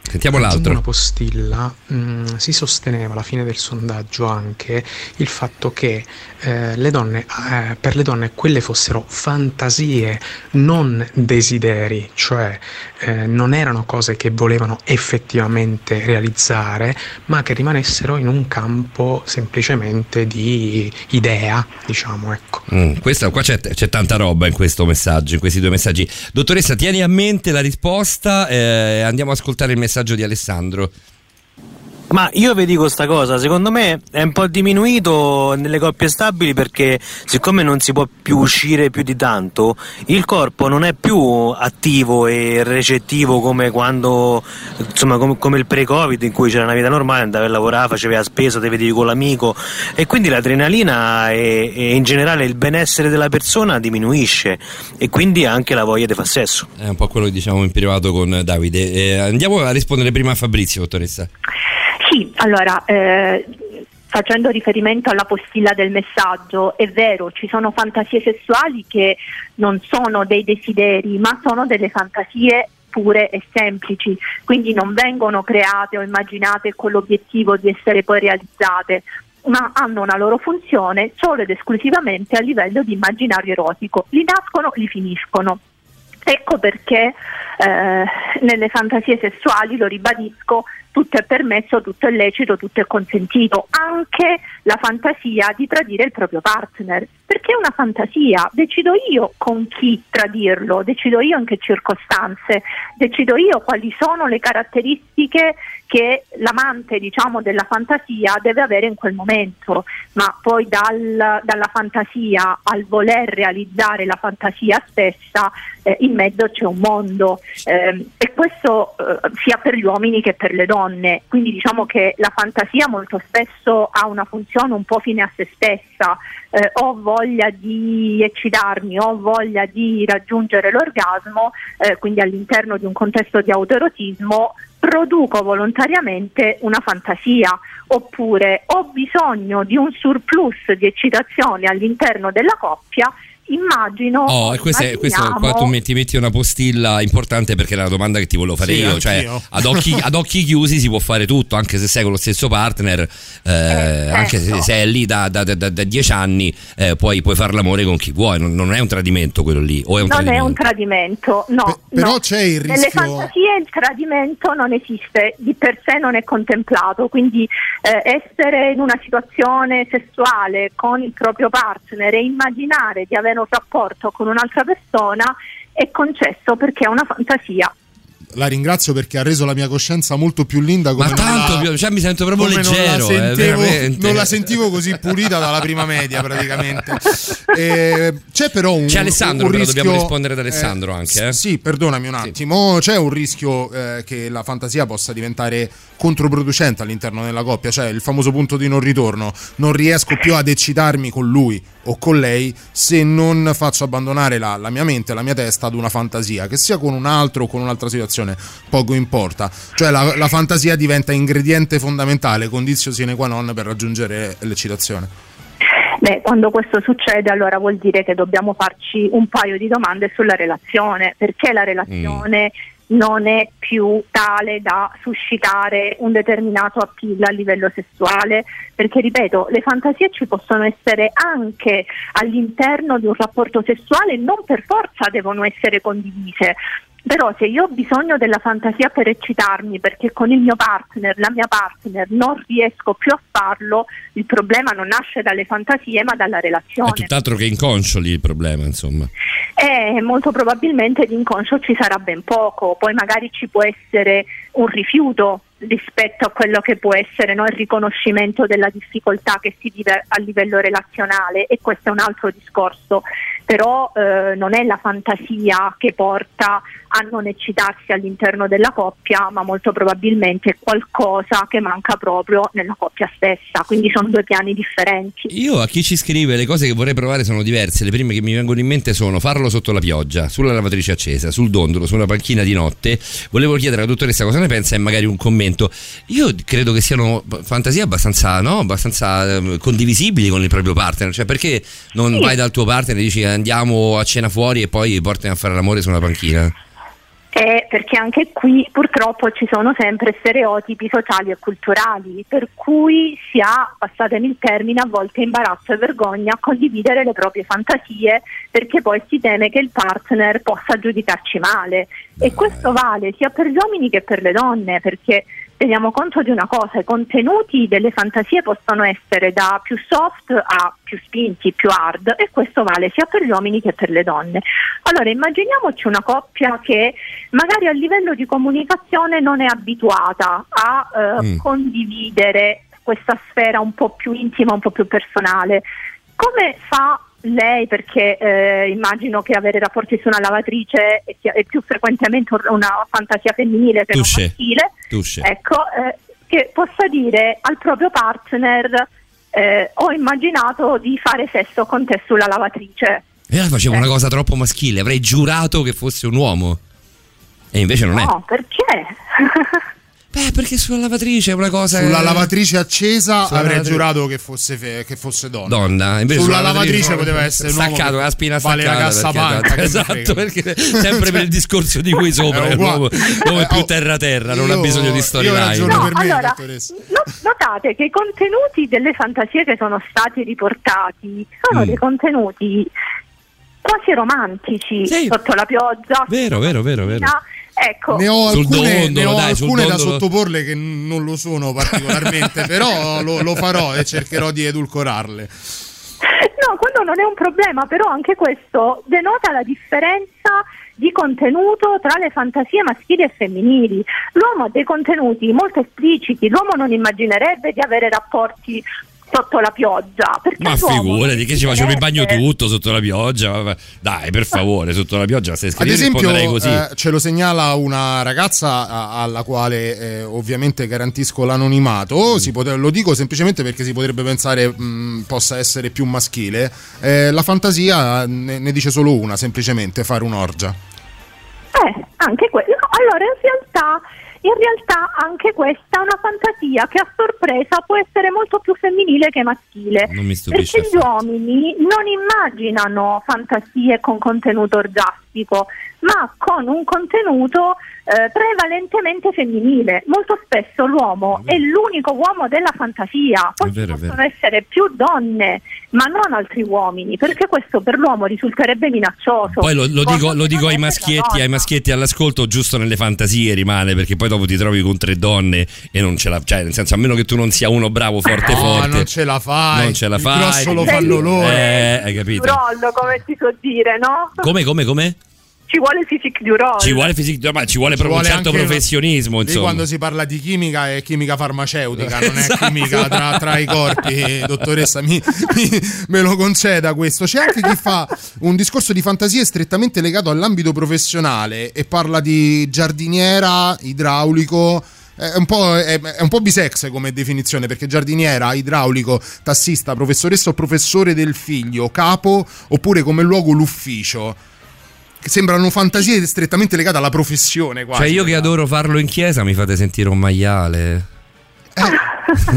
Sentiamo l'altro. una postilla mh, si sosteneva alla fine del sondaggio anche il fatto che eh, le donne, eh, per le donne quelle fossero fantasie, non desideri, cioè eh, non erano cose che volevano effettivamente realizzare, ma che rimanessero in un campo semplicemente di idea, diciamo, ecco. Mm, questa- qua c'è, c'è tanta roba in questo messaggio, in questi due messaggi. Dottoressa, tieni a mente la risposta. eh, andiamo ad ascoltare il messaggio di Alessandro. Ma io vi dico sta cosa, secondo me è un po' diminuito nelle coppie stabili perché siccome non si può più uscire più di tanto, il corpo non è più attivo e recettivo come quando, insomma, come, come il pre-covid in cui c'era una vita normale, andavi a lavorare, facevi la spesa, ti vedevi con l'amico e quindi l'adrenalina e, e in generale il benessere della persona diminuisce e quindi anche la voglia di fare sesso. È un po' quello che diciamo in privato con Davide. Eh, andiamo a rispondere prima a Fabrizio, dottoressa. Sì, allora, eh, facendo riferimento alla postilla del messaggio, è vero, ci sono fantasie sessuali che non sono dei desideri, ma sono delle fantasie pure e semplici, quindi non vengono create o immaginate con l'obiettivo di essere poi realizzate ma hanno una loro funzione solo ed esclusivamente a livello di immaginario erotico. Li nascono, li finiscono. Ecco perché eh, nelle fantasie sessuali, lo ribadisco, tutto è permesso, tutto è lecito, tutto è consentito, anche la fantasia di tradire il proprio partner, perché è una fantasia, decido io con chi tradirlo, decido io in che circostanze, decido io quali sono le caratteristiche che l'amante diciamo, della fantasia deve avere in quel momento, ma poi dal- dalla fantasia al voler realizzare la fantasia stessa, eh, in mezzo c'è un mondo. Ehm, e questo eh, sia per gli uomini che per le donne, quindi diciamo che la fantasia molto spesso ha una funzione un po' fine a se stessa, eh, ho voglia di eccitarmi, ho voglia di raggiungere l'orgasmo, eh, quindi all'interno di un contesto di autoerotismo produco volontariamente una fantasia. Oppure ho bisogno di un surplus di eccitazione all'interno della coppia immagino Oh, e questa è, questo qua immaginiamo- tu metti, metti una postilla importante perché era la domanda che ti volevo fare Sì, io. Cioè, ad occhi, ad occhi chiusi si può fare tutto, anche se sei con lo stesso partner, eh, anche se certo. sei lì da, da- da- da dieci anni, eh, puoi, puoi fare l'amore con chi vuoi. Non, non è un tradimento quello lì, o è un non è tradimento? un tradimento, no. però no. c'è il Nelle rischio- fantasie il tradimento non esiste, di per sé non è contemplato, quindi eh, essere in una situazione sessuale con il proprio partner e immaginare di avere un rapporto con un'altra persona è concesso perché è una fantasia. La ringrazio perché ha reso la mia coscienza molto più linda. Come Ma tanto la- più, cioè, mi sento proprio come leggero. Non eh, la, sentivo, veramente. non la sentivo così pulita dalla prima media, praticamente. *laughs* Eh, c'è però un. C'è Alessandro, un però rischio- dobbiamo rispondere ad Alessandro anche, eh. Sì, perdonami un attimo. C'è un rischio eh, che la fantasia possa diventare controproducente all'interno della coppia, cioè il famoso punto di non ritorno. Non riesco più ad eccitarmi con lui o con lei se non faccio abbandonare la, la mia mente, la mia testa ad una fantasia, che sia con un altro o con un'altra situazione, poco importa. Cioè la, la fantasia diventa ingrediente fondamentale, condizio sine qua non per raggiungere l'eccitazione. Beh, quando questo succede allora vuol dire che dobbiamo farci un paio di domande sulla relazione, perché la relazione non è più tale da suscitare un determinato appeal a livello sessuale, perché ripeto, le fantasie ci possono essere anche all'interno di un rapporto sessuale, non per forza devono essere condivise. Però se io ho bisogno della fantasia per eccitarmi perché con il mio partner, la mia partner, non riesco più a farlo, il problema non nasce dalle fantasie ma dalla È relazione. tutt'altro che inconscio lì il problema, insomma. E molto probabilmente di inconscio ci sarà ben poco, poi magari ci può essere un rifiuto rispetto a quello che può essere no, il riconoscimento della difficoltà che si vive a livello relazionale e questo è un altro discorso, però eh, non è la fantasia che porta a non eccitarsi all'interno della coppia, ma molto probabilmente è qualcosa che manca proprio nella coppia stessa, quindi sono due piani differenti. Io a chi ci scrive le cose che vorrei provare sono diverse. Le prime che mi vengono in mente sono farlo sotto la pioggia, sulla lavatrice accesa, sul dondolo, su una panchina di notte. Volevo chiedere alla dottoressa cosa ne pensa e magari un commento. Io credo che siano fantasie abbastanza, no? abbastanza ehm, condivisibili con il proprio partner. Cioè, perché non Sì. vai dal tuo partner e dici andiamo a cena fuori e poi portami a fare l'amore su una panchina? Eh, perché anche qui purtroppo ci sono sempre stereotipi sociali e culturali, per cui si ha, passatemi il termine, a volte imbarazzo e vergogna a condividere le proprie fantasie perché poi si teme che il partner possa giudicarci male. E questo vale sia per gli uomini che per le donne, perché teniamo conto di una cosa, i contenuti delle fantasie possono essere da più soft a più spinti, più hard e questo vale sia per gli uomini che per le donne. Allora immaginiamoci una coppia che magari a livello di comunicazione non è abituata a eh, Mm. condividere questa sfera un po' più intima, un po' più personale. Come fa lei, perché eh, immagino che avere rapporti su una lavatrice è, è più frequentemente una fantasia femminile che non Touché. maschile, Touché. ecco, eh, che possa dire al proprio partner eh, ho immaginato di fare sesso con te sulla lavatrice. E allora facevo una cosa troppo maschile, avrei giurato che fosse un uomo. E invece non è. No, perché? *laughs* Beh, perché sulla lavatrice è una cosa. Sulla lavatrice accesa Sulla avrei lavatrice- giurato che fosse, fe- che fosse donna. Donna, invece sulla, sulla lavatrice poteva essere un staccato, che la spina vale staccata. la cassa che esatto, perché sempre per il discorso di qui sopra, l'uomo, è più Oh, terra terra, non ha bisogno di storyline. me, allora, dottoressa. no- notate che i contenuti delle fantasie che sono stati riportati sono Mm. dei contenuti quasi romantici sotto la pioggia. Vero, vero, vero, vero. Ecco, Ne ho Sul alcune, dondolo, ne ho dai, sul alcune da sottoporle che non lo sono particolarmente, *laughs* però lo, lo farò e cercherò di edulcorarle. No, quello non è un problema, però anche questo denota la differenza di contenuto tra le fantasie maschili e femminili. L'uomo ha dei contenuti molto espliciti, l'uomo non immaginerebbe di avere rapporti sotto la pioggia. Perché Ma figurati che ci facevo il bagno tutto sotto la pioggia. Dai, per favore, sotto la pioggia stai Ad scrivendo esempio, risponderei così. eh, ce lo segnala una ragazza a- alla quale eh, ovviamente garantisco l'anonimato. Si pote- lo dico semplicemente perché si potrebbe pensare mh, possa essere più maschile. Eh, la fantasia ne, ne dice solo una, semplicemente fare un'orgia. Eh, anche quello. Allora, in realtà, in realtà anche questa è una fantasia che a sorpresa può essere molto più femminile che maschile. Perché gli uomini non immaginano fantasie con contenuto orgiastico, ma con un contenuto eh, prevalentemente femminile. Molto spesso l'uomo è l'unico uomo della fantasia. Poi È vero, è possono essere più donne, ma non altri uomini, perché questo per l'uomo risulterebbe minaccioso. Poi lo, lo dico, lo dico ai è maschietti, ai maschietti all'ascolto, giusto nelle fantasie rimane, perché poi dopo ti trovi con tre donne e non ce la cioè, nel senso, a meno che tu non sia uno bravo, forte, No, forte. non ce la fai. Non ce la Il fai. grosso lo fanno loro. Eh, hai capito? Rollo, come si può dire, no? Come, come, come? Ci vuole physique du rol. Ci vuole fisico, ma ci vuole Ci proprio vuole un certo professionismo, Lì insomma. quando si parla di chimica è chimica farmaceutica, non è Esatto. chimica tra, tra i corpi, *laughs* dottoressa, mi, mi- me lo conceda questo. C'è anche chi fa un discorso di fantasie strettamente legato all'ambito professionale e parla di giardiniera, idraulico. È un, po', è, è un po' bisex come definizione perché giardiniera, idraulico, tassista, professoressa o professore del figlio, capo oppure come luogo l'ufficio. Che sembrano fantasie strettamente legate alla professione quasi. Cioè, io che adoro farlo in chiesa mi fate sentire un maiale.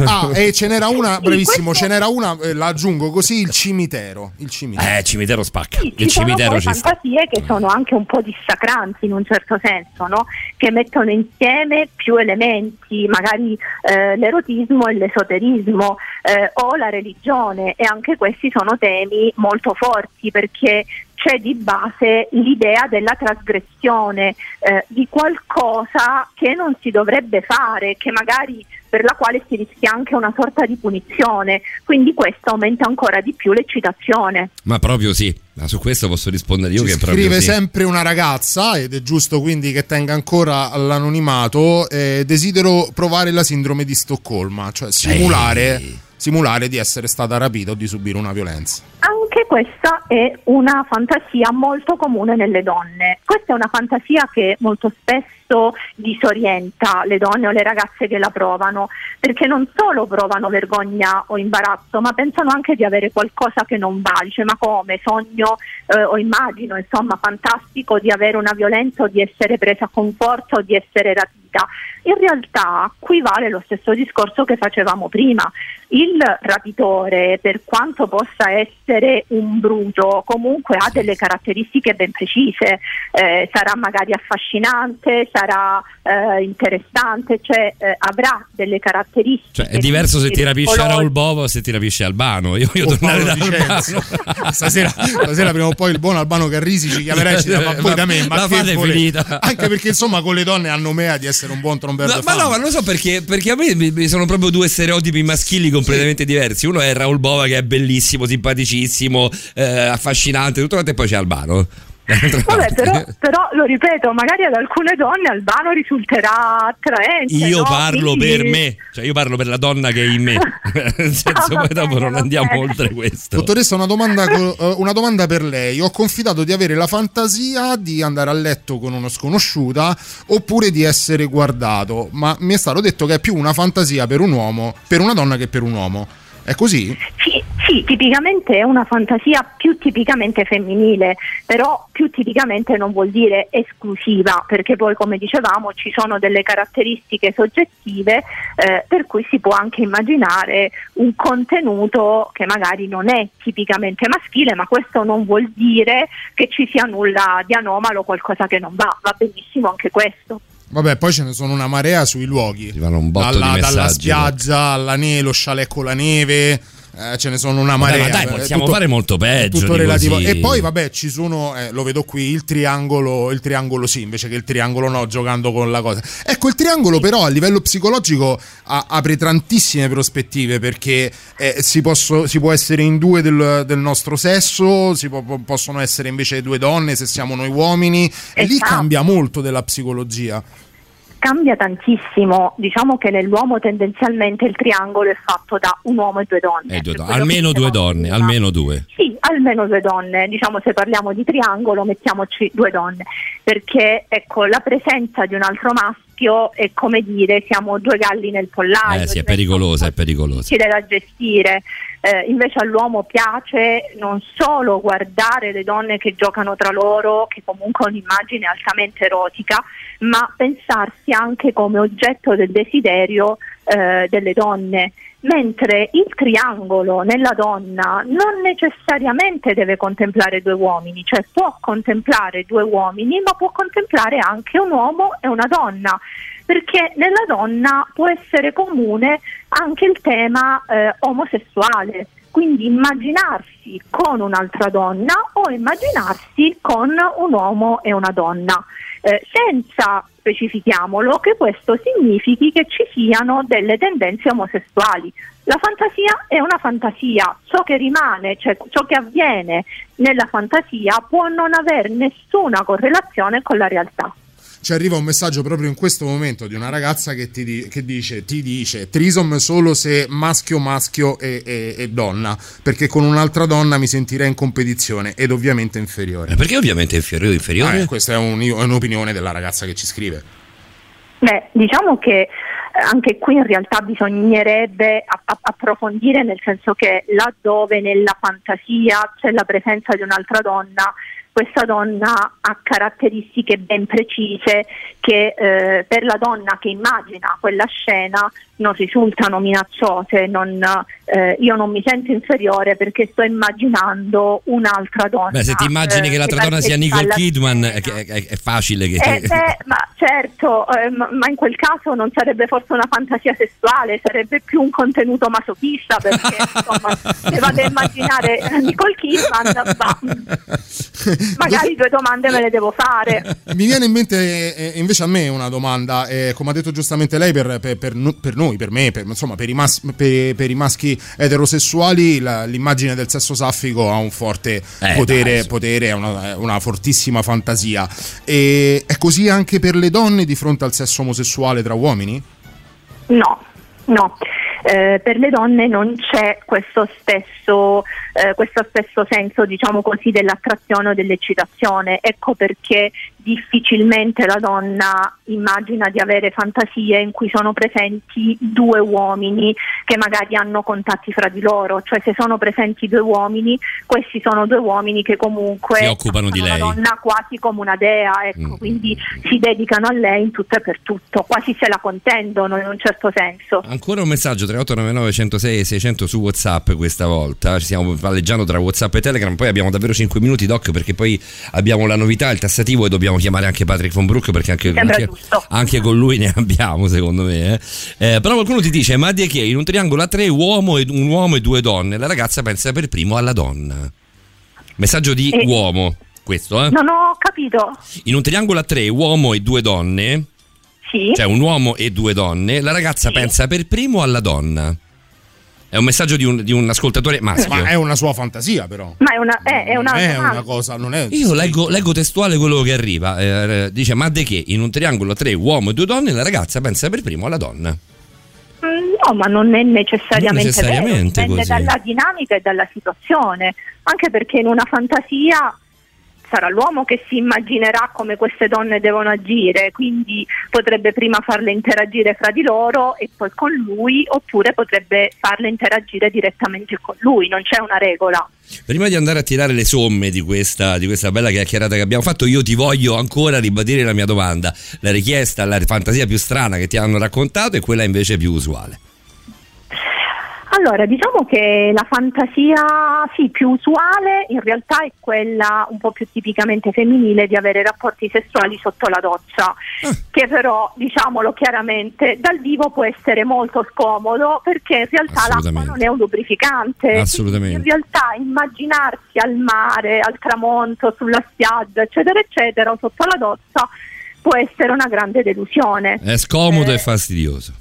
Ah, e ce n'era una, brevissimo, ce n'era una, eh, la aggiungo così, il cimitero. Il cimitero. Eh, cimitero spacca. Sì, Il ci sono cimitero poi ci sta. fantasie che sono anche un po' dissacranti in un certo senso, no? che mettono insieme più elementi, magari eh, l'erotismo e l'esoterismo eh, o la religione e anche questi sono temi molto forti perché c'è di base l'idea della trasgressione eh, di qualcosa che non si dovrebbe fare, che magari per la quale si rischia anche una sorta di punizione, quindi questo aumenta ancora di più l'eccitazione. Ma proprio sì. Ma su questo posso rispondere io Ci che proprio scrive sì. sempre una ragazza ed è giusto quindi che tenga ancora l'anonimato. eh, desidero provare la sindrome di Stoccolma, cioè simulare, simulare di essere stata rapita o di subire una violenza. Anche questa è una fantasia molto comune nelle donne. Questa è una fantasia che molto spesso disorienta le donne o le ragazze che la provano, perché non solo provano vergogna o imbarazzo, ma pensano anche di avere qualcosa che non va. Dice, ma come? Sogno eh, o immagino, insomma, fantastico di avere una violenza o di essere presa con forza o di essere rapita. In realtà qui vale lo stesso discorso che facevamo prima. Il rapitore, per quanto possa essere un bruto, comunque ha delle caratteristiche ben precise. Eh, sarà magari affascinante, sarà eh, interessante, cioè eh, avrà delle caratteristiche. Cioè, è diverso se ti rapisce pericolosi. Raul Bovo o se ti rapisce Albano. Io voglio tornare da. Albano. *laughs* stasera, stasera prima o poi il buon Albano Carrisi ci chiamerà e ci dirà ma poi *laughs* da me, ma La che fate volete?" finita. Anche perché insomma con le donne hanno mea di essere un buon trombero No, ma no, ma non lo so perché, perché a me sono proprio due stereotipi maschili completamente diversi. Uno è Raul Bova che è bellissimo, simpaticissimo, eh, affascinante, tutto quanto, e poi c'è Albano. Vabbè, però, però lo ripeto, magari ad alcune donne Albano risulterà attraente. Io no? parlo Quindi- per me, cioè io parlo per la donna che è in me. *laughs* Nel senso, va poi dopo bene, non andiamo bene. oltre questo. Dottoressa, una domanda, eh, una domanda per lei. Ho confidato di avere la fantasia di andare a letto con uno sconosciuta oppure di essere guardato, ma mi è stato detto che è più una fantasia per un uomo, per una donna che per un uomo. È così? Sì, Sì, tipicamente è una fantasia più tipicamente femminile, però più tipicamente non vuol dire esclusiva, perché poi come dicevamo ci sono delle caratteristiche soggettive eh, per cui si può anche immaginare un contenuto che magari non è tipicamente maschile, ma questo non vuol dire che ci sia nulla di anomalo, qualcosa che non va, va benissimo anche questo. Vabbè, poi ce ne sono una marea sui luoghi. Arrivano un botto dalla, di dalla messaggi. spiaggia alla neve, lo chalet con la neve. Eh, ce ne sono una Vabbè, marea. ma dai, eh, possiamo tutto- fare molto peggio. tutto di relativo. così. E poi, vabbè, ci sono, eh, lo vedo qui, il triangolo, il triangolo sì, invece che il triangolo no, giocando con la cosa. Ecco, il triangolo però a livello psicologico a- apre tantissime prospettive perché eh, si, posso- si può essere in due del, del nostro sesso, si può- po- possono essere invece due donne se siamo noi uomini, e lì cambia molto della psicologia. Cambia tantissimo, diciamo che nell'uomo tendenzialmente il triangolo è fatto da un uomo e due donne. Eh, due don- almeno due donne, almeno due. Sì, almeno due donne, diciamo se parliamo di triangolo mettiamoci due donne, perché ecco la presenza di un altro maschio è come dire siamo due galli nel pollaio. Eh sì, è diventa pericolosa, è pericolosa. difficile da gestire. Eh, invece all'uomo piace non solo guardare le donne che giocano tra loro, che comunque è un'immagine altamente erotica, ma pensarsi anche come oggetto del desiderio eh, delle donne. Mentre il triangolo nella donna non necessariamente deve contemplare due uomini, cioè può contemplare due uomini, ma può contemplare anche un uomo e una donna perché nella donna può essere comune anche il tema eh, omosessuale, quindi immaginarsi con un'altra donna o immaginarsi con un uomo e una donna, eh, senza specifichiamolo che questo significhi che ci siano delle tendenze omosessuali. La fantasia è una fantasia, ciò che rimane, cioè ciò che avviene nella fantasia può non avere nessuna correlazione con la realtà. Ci arriva un messaggio proprio in questo momento di una ragazza che ti, di- che dice, ti dice trisom solo se maschio, maschio e, e- e donna, perché con un'altra donna mi sentirei in competizione ed ovviamente inferiore. Eh, Perché ovviamente inferiore? inferiore? Eh, questa è, un- è un'opinione della ragazza che ci scrive. Beh, diciamo che eh, anche qui in realtà bisognerebbe approfondire nel senso che laddove nella fantasia c'è la presenza di un'altra donna, questa donna ha caratteristiche ben precise che eh, per la donna che immagina quella scena non risultano minacciose, non, eh, io non mi sento inferiore perché sto immaginando un'altra donna. Beh, se ti immagini eh, che l'altra donna sia Nicole Kidman, è, che- è- è facile che. Eh, beh, ma certo, eh, ma, ma in quel caso non sarebbe forse una fantasia sessuale, sarebbe più un contenuto masochista perché *laughs* insomma, se vado a immaginare Nicole Kidman, bah, *laughs* magari due domande me le devo fare. Mi viene in mente eh, invece a me una domanda, eh, come ha detto giustamente lei, per, per- per per noi, per me, per, insomma per i, mas- per- per i maschi eterosessuali, la- l'immagine del sesso saffico ha un forte Eh, potere, potere, è una, una fortissima fantasia. E è così anche per le donne di fronte al sesso omosessuale tra uomini? No, no. Eh, per le donne non c'è questo stesso, eh, questo stesso senso, diciamo così, dell'attrazione o dell'eccitazione. Ecco perché difficilmente la donna immagina di avere fantasie in cui sono presenti due uomini che magari hanno contatti fra di loro, cioè se sono presenti due uomini, questi sono due uomini che comunque Si occupano di lei. la donna quasi come una dea, ecco, Mm. quindi si dedicano a lei in tutto e per tutto, quasi se la contendono in un certo senso. Ancora un messaggio 3899 106 e 600 su WhatsApp questa volta. Ci stiamo palleggiando tra WhatsApp e Telegram. Poi abbiamo davvero 5 minuti, Doc, perché poi abbiamo la novità, il tassativo e dobbiamo chiamare anche Patrick von Brook perché anche, anche, anche con lui ne abbiamo, secondo me. eh. Eh, però qualcuno ti dice: Ma di che in un triangolo a tre uomo e, un uomo e due donne, la ragazza pensa per primo alla donna. Messaggio di Eh. uomo, questo, eh? Non ho capito. In un triangolo a tre uomo e due donne, Sì. cioè un uomo e due donne, la ragazza pensa per primo alla donna. È un messaggio di un, di un ascoltatore maschio. Ma è una sua fantasia però. Ma è una, è, è una Non è una cosa, non è... Io leggo, leggo testuale quello che arriva. eh, dice: Ma de che in un triangolo tre uomo e due donne, la ragazza pensa per primo alla donna. Mm, No, ma non è necessariamente, Non necessariamente vero, dipende così. dalla dinamica e dalla situazione, anche perché in una fantasia sarà l'uomo che si immaginerà come queste donne devono agire, quindi potrebbe prima farle interagire fra di loro e poi con lui, oppure potrebbe farle interagire direttamente con lui, non c'è una regola. Prima di andare a tirare le somme di questa, di questa bella chiacchierata che abbiamo fatto, io ti voglio ancora ribadire la mia domanda. La richiesta, la fantasia più strana che ti hanno raccontato e quella invece più usuale. Allora, diciamo che la fantasia sì, più usuale in realtà è quella un po' più tipicamente femminile di avere rapporti sessuali sotto la doccia, che però, diciamolo chiaramente, dal vivo può essere molto scomodo perché in realtà l'acqua non è un lubrificante. Assolutamente. In realtà immaginarsi al mare, al tramonto, sulla spiaggia, eccetera, eccetera, sotto la doccia può essere una grande delusione. È scomodo e fastidioso.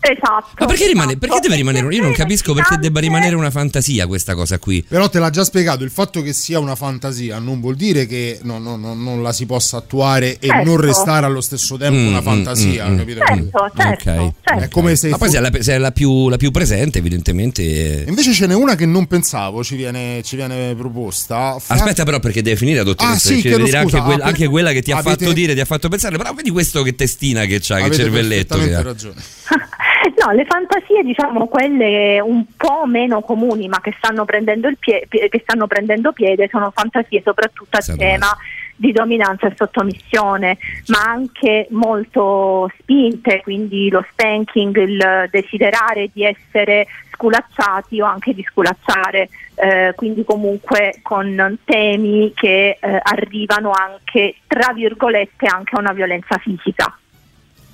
Esatto. Ma perché, rimane, esatto. perché deve rimanere? Io non capisco perché debba rimanere una fantasia questa cosa qui. Però te l'ha già spiegato, il fatto che sia una fantasia non vuol dire che no- no- no- non la si possa attuare e Certo. non restare allo stesso tempo Mm, una mm, fantasia, mm, mm. capito? Certo, certo, Ok. certo. È come se Ma poi fu- se è la, se è la più, la più presente, evidentemente. eh. Invece ce n'è una che non pensavo, ci viene, ci viene proposta. Fa- Aspetta, però, perché deve finire, dottoressa. Ah, sì, chiedo deve dire scusa. anche, quella, anche quella che ti ha avete- fatto dire, ti ha fatto pensare. Però vedi questo che testina che c'ha, che Avete cervelletto. Che perfettamente ha. ragione. *laughs* No, le fantasie, diciamo, quelle un po' meno comuni, ma che stanno prendendo, il pie- pie- che stanno prendendo piede, sono fantasie soprattutto a tema di dominanza e sottomissione, ma anche molto spinte, quindi lo spanking, il desiderare di essere sculacciati o anche di sculacciare, eh, quindi comunque con temi che eh, arrivano anche, tra virgolette, anche a una violenza fisica.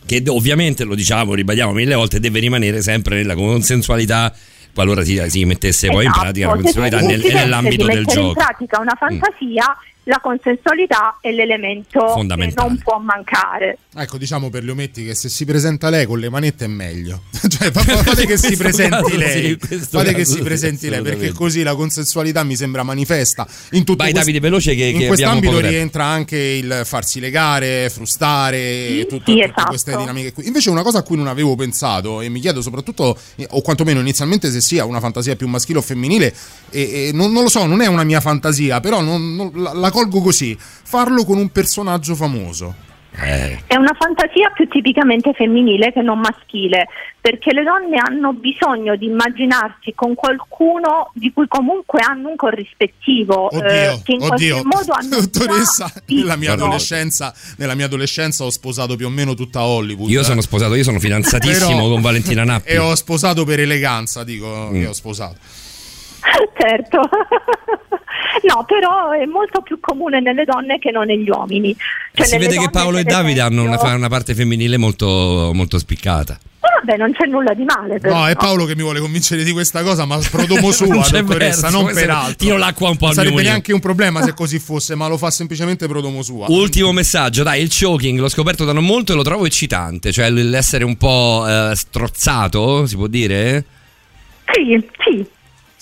Che ovviamente, lo diciamo, ribadiamo mille volte, deve rimanere sempre nella consensualità. Qualora si, si mettesse poi in Esatto, pratica la se consensualità nel- nell'ambito del gioco. in pratica una fantasia, la consensualità è l'elemento che non può mancare. Ecco, diciamo per gli ometti che se si presenta lei con le manette è meglio. *laughs* cioè, fa- fa- fate che si presenti lei. sì, fate che si sì, presenti lei, perché così la consensualità mi sembra manifesta. In tutto Vai, quest- Davide, veloce che- in che quest'ambito rientra anche il farsi legare, frustare, e tutto- sì, tutte esatto. queste dinamiche qui. Invece una cosa a cui non avevo pensato e mi chiedo soprattutto, eh, o quantomeno inizialmente se sia una fantasia più maschile o femminile, e, e non, non lo so, non è una mia fantasia, però non- non- la, la colgo così, farlo con un personaggio famoso. Eh, È una fantasia più tipicamente femminile che non maschile, perché le donne hanno bisogno di immaginarsi con qualcuno di cui comunque hanno un corrispettivo, eh, Oddio, che in oddio, qualche modo hanno *laughs* dottoressa, nella mia, nella mia adolescenza ho sposato più o meno tutta Hollywood. Io sono sposato, io sono fidanzatissimo Però- con Valentina *laughs* Nappi. E ho sposato per eleganza, dico Mm. che ho sposato. *laughs* certo. No, però è molto più comune nelle donne che non negli uomini. Cioè, si vede che Paolo e Davide hanno una, esempio- una parte femminile molto, molto spiccata. Vabbè, non c'è nulla di male. però. No, è Paolo che mi vuole convincere di questa cosa, ma *laughs* prodomo sua, Non dottoressa, verso, non per altro. tiro l'acqua un po' Non al Sarebbe mio neanche un problema se *laughs* così fosse, ma lo fa semplicemente prodomo sua. Ultimo messaggio, dai, il choking l'ho scoperto da non molto e lo trovo eccitante, cioè l'essere un po' eh, strozzato, si può dire? Sì, sì.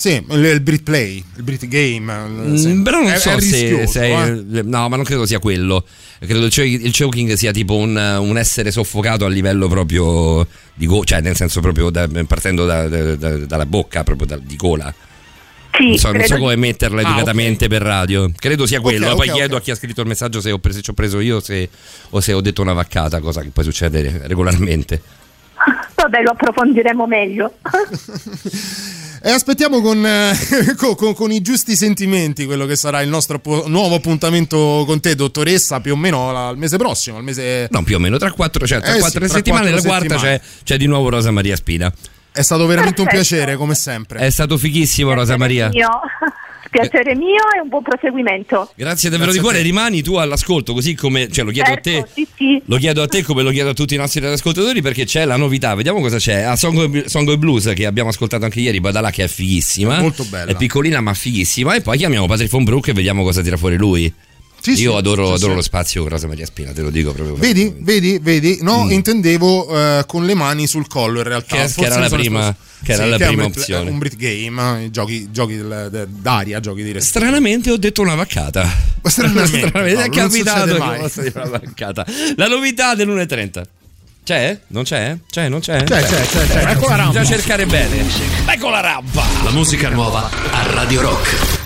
Sì, il, il Brit Play, il Brit Game. Mm, sì. però non È- so è se, se- eh. No, ma non credo sia quello. Credo il cho- il choking sia tipo un, un essere soffocato a livello proprio di gola, cioè nel senso proprio da- partendo da- da- da- dalla bocca, proprio da- di gola. Sì, non so, non so come metterla Ah, educatamente per radio. Credo sia quello. Ok, poi ok, chiedo a chi ha scritto il messaggio se ho preso, se ho preso io se- o se ho detto una vaccata, cosa che poi succede regolarmente. *laughs* Vabbè, lo approfondiremo meglio. *laughs* *laughs* E aspettiamo con, eh, *laughs* co- con- con i giusti sentimenti quello che sarà il nostro po- nuovo appuntamento con te, dottoressa, più o meno la- al mese prossimo. Al mese... No, più o meno tra quattro, cioè, tra Eh sì, quattro tra settimane. quattro la quarta settimane. c'è, c'è di nuovo Rosa Maria Spina. È stato veramente un Perfetto. piacere, come sempre. È stato fighissimo, Rosa Maria. Mio. Piacere mio e un buon proseguimento. Grazie davvero Grazie di cuore, rimani tu all'ascolto, così come cioè, lo chiedo Certo, a te. sì, sì. Lo chiedo a te come lo chiedo a tutti i nostri ascoltatori perché c'è la novità, vediamo cosa c'è. A Song Song of Blues che abbiamo ascoltato anche ieri, Badala che è fighissima. Molto bella. È piccolina ma fighissima. E poi chiamiamo Patrick von Brook e vediamo cosa tira fuori lui. Sì, Io sì, adoro, sì, adoro sì. lo spazio con Rosa Maria Spina, te lo dico proprio. Vedi, vedi, vedi? No, Mm. intendevo eh, con le mani sul collo in realtà. Che- che era la prima- che era Sì, la è un prima opzione. Un Brit Game, giochi, giochi d'aria, giochi di respiro. Stranamente ho detto una vaccata. *laughs* Stranamente, è Paolo, non capitato che una vaccata. La novità dell'1.30. C'è? Non c'è? C'è, non c'è? C'è, c'è, c'è, c'è. Ecco la rampa. Bisogna cercare bene. Ecco la rampa. La musica nuova a Radio Rock.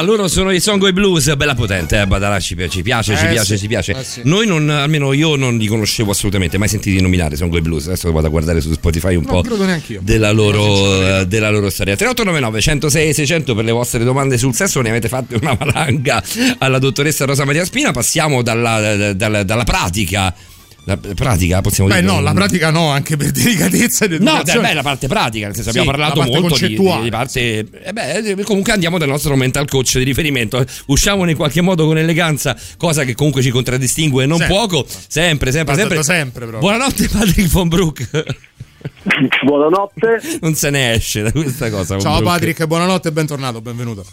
Ah, loro sono i Songo e Blues, bella potente, eh, Badalà, ci, pi- ci piace, ci Eh, piace, sì. ci piace. Eh, sì. Noi non, almeno io non li conoscevo assolutamente, mai sentiti nominare Songo e Blues. Adesso vado a guardare su Spotify un Non po' della loro, della loro storia. 3899 106 600 per le vostre domande sul sesso, ne avete fatte una valanga alla dottoressa Rosa Maria Spina. Passiamo dalla, dalla- dalla pratica. La pratica, possiamo Beh, dire. no, la pratica no, anche per delicatezza No, dai, beh, la parte pratica, nel senso Sì, abbiamo parlato molto di, concettuale. di- di parte. eh beh, comunque andiamo dal nostro mental coach di riferimento. Usciamone in qualche modo con eleganza, cosa che comunque ci contraddistingue non Sempre. poco. Sempre, sempre, sempre. sempre. Buonanotte, Patrick von Brook. Buonanotte. Non se ne esce da questa cosa. Ciao. Patrick, buonanotte e bentornato, benvenuto.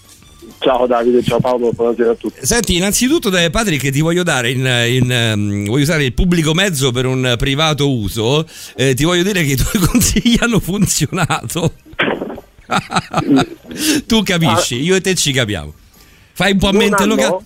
Ciao Davide, ciao Paolo, buonasera a tutti. Senti, innanzitutto, dai, Patrick, ti voglio dare in, in, ehm, voglio usare il pubblico mezzo per un privato uso. eh, ti voglio dire che i tuoi *laughs* consigli hanno funzionato. *laughs* tu capisci, io e te ci capiamo. Fai un po' a mente locale.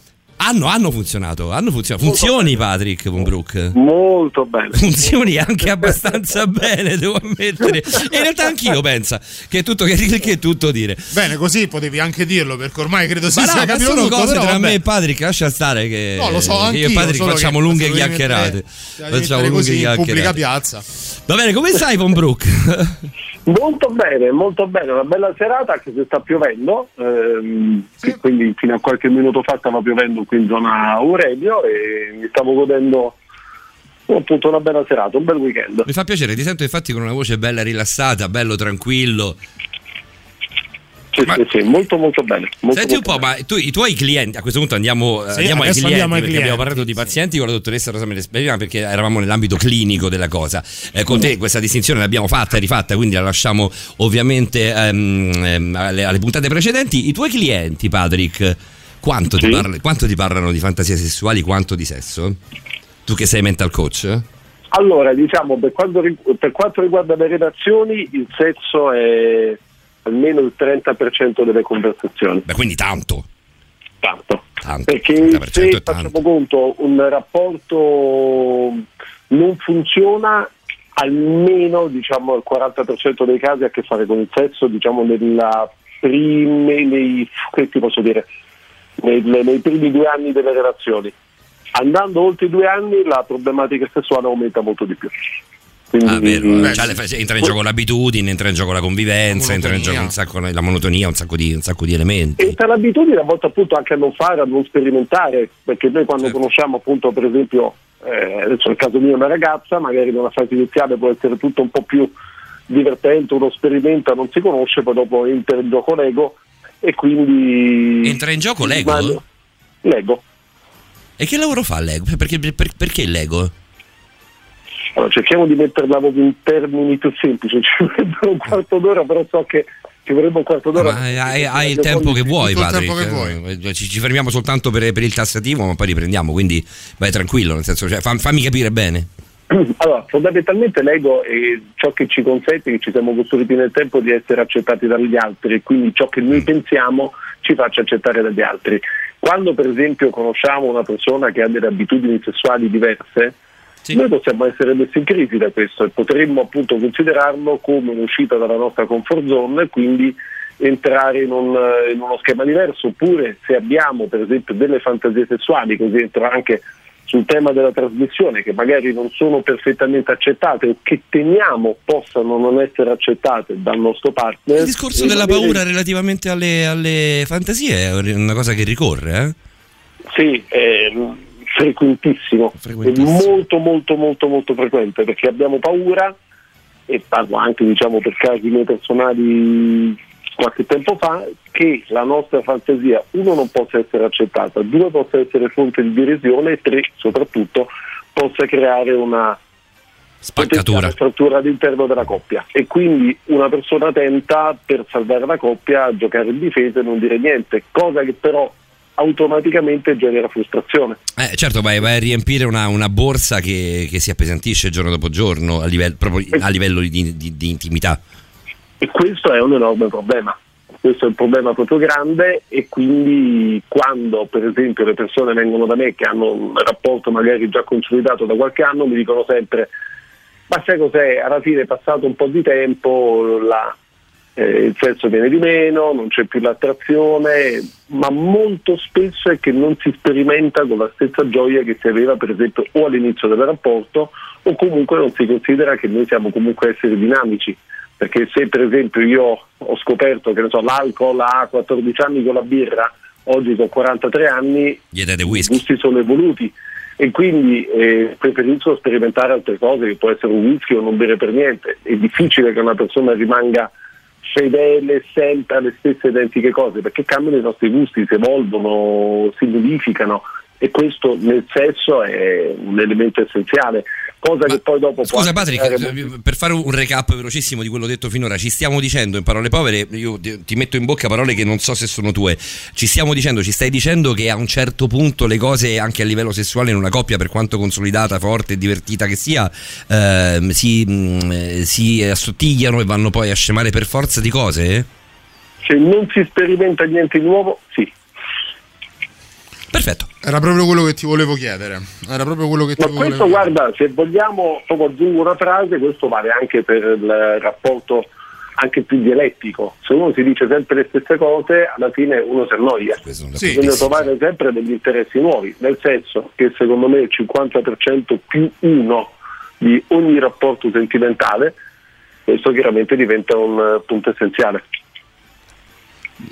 Hanno, hanno funzionato, hanno funzionato. Funzioni, Patrick Von Brook. Molto bene. Funzioni anche abbastanza *laughs* bene, devo ammettere. E in realtà anch'io pensa che è tutto, che, che è tutto dire. Bene, così potevi anche dirlo, perché ormai credo si no, sia ma capito sono tutto, cose tra vabbè. me e Patrick, lascia stare che, No, lo so, io e Patrick facciamo che lunghe chiacchierate. Facciamo lunghe in pubblica chiacchierate. piazza. Va bene, come stai Von Brook? *laughs* Molto bene, molto bene, una bella serata anche se sta piovendo, ehm, quindi fino a qualche minuto fa stava piovendo qui in zona Aurelio e mi stavo godendo appunto una bella serata, un bel weekend. Mi fa piacere, ti sento infatti con una voce bella rilassata, bello tranquillo. Sì, sì, sì, molto molto bene. Molto, Senti un po', ma tu, i tuoi clienti, a questo punto andiamo, Sì, andiamo ai clienti, andiamo ai perché abbiamo clienti, parlato di pazienti con la dottoressa Rosa Melesperiana perché eravamo nell'ambito clinico della cosa. Eh, con te questa distinzione l'abbiamo fatta e rifatta, quindi la lasciamo ovviamente ehm, ehm, alle, alle puntate precedenti. I tuoi clienti, Patrick, quanto, ti Sì. parla- quanto ti parlano di fantasie sessuali, quanto di sesso? Tu che sei mental coach? Allora, diciamo, per quanto, per quanto riguarda le relazioni, il sesso è almeno il 30% delle conversazioni. Beh, quindi tanto. Tanto. Tanto. Perché 30% se facciamo conto un rapporto non funziona, almeno diciamo il 40% dei casi ha a che fare con il sesso, diciamo nella prime, nei, che ti posso dire, nei, nei primi due anni delle relazioni. Andando oltre i due anni la problematica sessuale aumenta molto di più. Quindi, Ah, vero. Cioè, entra in gioco l'abitudine, entra in gioco la convivenza, entra in gioco un sacco la monotonia, un sacco di, un sacco di elementi. E per l'abitudine a volte appunto anche a non fare, a non sperimentare, perché noi quando Certo. conosciamo appunto per esempio, eh, adesso nel caso mio una ragazza, magari nella fase iniziale può essere tutto un po' più divertente, uno sperimenta, non si conosce, poi dopo entra in gioco l'ego e quindi... Entra in gioco l'ego? Ma- L'ego. E che lavoro fa l'ego? Perché, per- perché l'ego? Allora, cerchiamo di metterla proprio in termini più semplici, *laughs* ci vorrebbero un quarto d'ora, però so che ci vorrebbe un quarto d'ora. Ma hai, hai il tempo che vuoi, Patrick. tempo che Eh, Ci, ci fermiamo soltanto per, per il tassativo, ma poi riprendiamo. Quindi vai tranquillo, nel senso, cioè, fam- fammi capire bene. *clears throat* Allora, fondamentalmente l'ego è ciò che ci consente, che ci siamo costruiti nel tempo di essere accettati dagli altri e quindi ciò che Mm. noi pensiamo ci faccia accettare dagli altri. Quando per esempio conosciamo una persona che ha delle abitudini sessuali diverse, noi possiamo essere messi in crisi da questo e potremmo appunto considerarlo come un'uscita dalla nostra comfort zone e quindi entrare in, un- in uno schema diverso oppure se abbiamo per esempio delle fantasie sessuali, così entro anche sul tema della trasmissione che magari non sono perfettamente accettate o che temiamo possano non essere accettate dal nostro partner. Il discorso della magari- paura relativamente alle, alle fantasie è una cosa che ricorre, eh? Sì, è frequentissimo, Frequentissimo. è molto molto molto molto frequente perché abbiamo paura e parlo anche diciamo per casi miei personali qualche tempo fa che la nostra fantasia uno non possa essere accettata, due possa essere fonte di derisione e tre soprattutto possa creare una Spaccatura. frattura all'interno della coppia e quindi una persona tenta per salvare la coppia a giocare in difesa e non dire niente, cosa che però automaticamente genera frustrazione. Eh, certo, vai, vai a riempire una, una borsa che, che si appesantisce giorno dopo giorno a livello, proprio a livello di, di- di intimità. E questo è un enorme problema. Questo è un problema proprio grande e quindi quando per esempio le persone vengono da me che hanno un rapporto magari già consolidato da qualche anno mi dicono sempre ma sai cos'è? Alla fine è passato un po' di tempo, la, eh, il sesso viene di meno, non c'è più l'attrazione, ma molto spesso è che non si sperimenta con la stessa gioia che si aveva per esempio o all'inizio del rapporto o comunque non si considera che noi siamo comunque esseri dinamici. Perché se per esempio io ho scoperto che ne so, l'alcol a 14 anni con la birra, oggi con 43 anni, i gusti sono evoluti e quindi eh, preferisco sperimentare altre cose che può essere un whisky o non bere per niente. È difficile che una persona rimanga fedele sempre alle stesse identiche cose perché cambiano i nostri gusti, si evolvono, si modificano e questo nel sesso è un elemento essenziale. Cosa che poi dopo Scusa Patrick, eh, per fare un recap velocissimo di quello detto finora, ci stiamo dicendo in parole povere, io ti metto in bocca parole che non so se sono tue, ci stiamo dicendo, ci stai dicendo che a un certo punto le cose anche a livello sessuale in una coppia, per quanto consolidata, forte e divertita che sia, ehm, si, mh, eh, si assottigliano e vanno poi a scemare per forza di cose? Se non si sperimenta niente di nuovo, sì. Perfetto. Era proprio quello che ti volevo chiedere. Era proprio quello che ti Ma volevo questo, guarda, se vogliamo, proprio aggiungo una frase, questo vale anche per il rapporto anche più dialettico. Se uno si dice sempre le stesse cose, alla fine uno si annoia. Sì, Bisogna sì, trovare sempre degli interessi nuovi, nel senso che secondo me il 50% più uno di ogni rapporto sentimentale, questo chiaramente diventa un punto essenziale.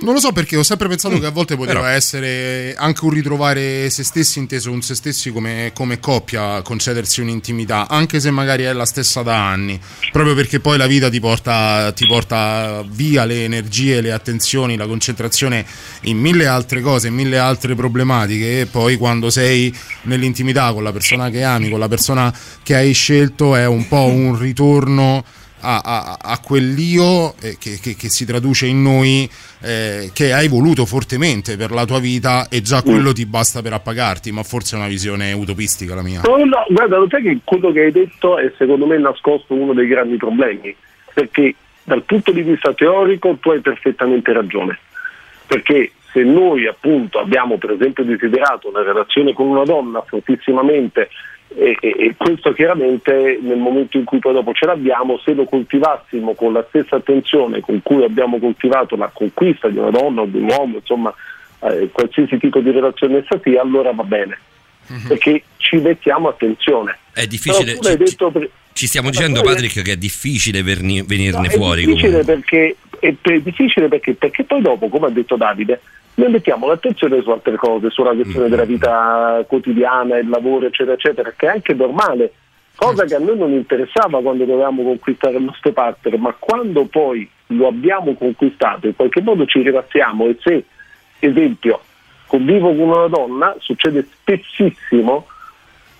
Non lo so perché ho sempre pensato che a volte poteva Però- essere anche un ritrovare se stessi, inteso un se stessi come, come coppia, concedersi un'intimità, anche se magari è la stessa da anni, proprio perché poi la vita ti porta, ti porta via le energie, le attenzioni, la concentrazione in mille altre cose, in mille altre problematiche e poi quando sei nell'intimità con la persona che ami, con la persona che hai scelto è un po' un ritorno a, a- a quell'io eh, che, che- che si traduce in noi eh, che hai voluto fortemente per la tua vita e già quello ti basta per appagarti, ma forse è una visione utopistica la mia. No, no, guarda, lo sai che quello che hai detto è secondo me nascosto uno dei grandi problemi, perché dal punto di vista teorico tu hai perfettamente ragione, perché se noi appunto abbiamo per esempio desiderato una relazione con una donna fortissimamente e, e- e questo chiaramente nel momento in cui poi dopo ce l'abbiamo, se lo coltivassimo con la stessa attenzione con cui abbiamo coltivato la conquista di una donna o di un uomo, insomma eh, qualsiasi tipo di relazione essa sia, allora va bene, perché ci mettiamo attenzione. È difficile, ci, detto per- ci stiamo dicendo Patrick che è difficile venirne è fuori difficile comunque. perché, è, è difficile perché, perché poi dopo, come ha detto Davide, noi mettiamo l'attenzione su altre cose, sulla questione Mm. della vita quotidiana, il lavoro, eccetera, eccetera, che è anche normale, cosa che a noi non interessava quando dovevamo conquistare il nostro partner, ma quando poi lo abbiamo conquistato, in qualche modo ci rilassiamo e se, esempio, convivo con una donna, succede spessissimo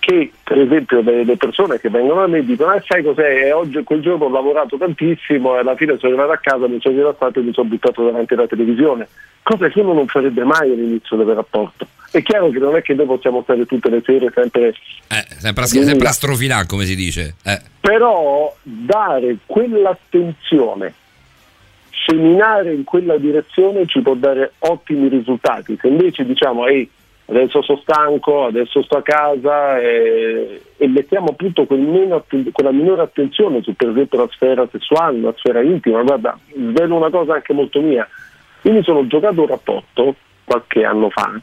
che per esempio le, persone che vengono da me dicono eh, sai cos'è, Eh, oggi quel giorno ho lavorato tantissimo e alla fine sono arrivato a casa, mi sono rilassato e mi sono buttato davanti alla televisione, cosa che uno non farebbe mai all'inizio del rapporto. È chiaro che non è che noi possiamo stare tutte le sere sempre Eh, sempre, a, sempre a strofinare, come si dice. Eh. però dare quell'attenzione, seminare in quella direzione ci può dare ottimi risultati. Se invece diciamo ehi adesso sono stanco, adesso sto a casa e, e mettiamo appunto quel meno quella minore attenzione su per esempio la sfera sessuale, la sfera intima, guarda, svelo una cosa anche molto mia. Io mi sono giocato un rapporto qualche anno fa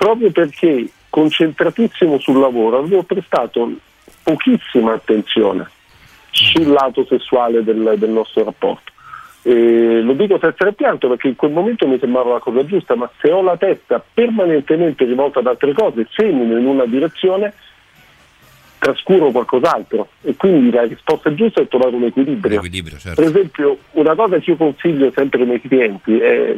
proprio perché concentratissimo sul lavoro avevo prestato pochissima attenzione sul lato sessuale del, del nostro rapporto. E lo dico senza rimpianto perché in quel momento mi sembrava la cosa giusta, ma se ho la testa permanentemente rivolta ad altre cose, semino in una direzione, trascuro qualcos'altro e quindi la risposta giusta è trovare un equilibrio. certo. Per esempio, una cosa che io consiglio sempre ai miei clienti è,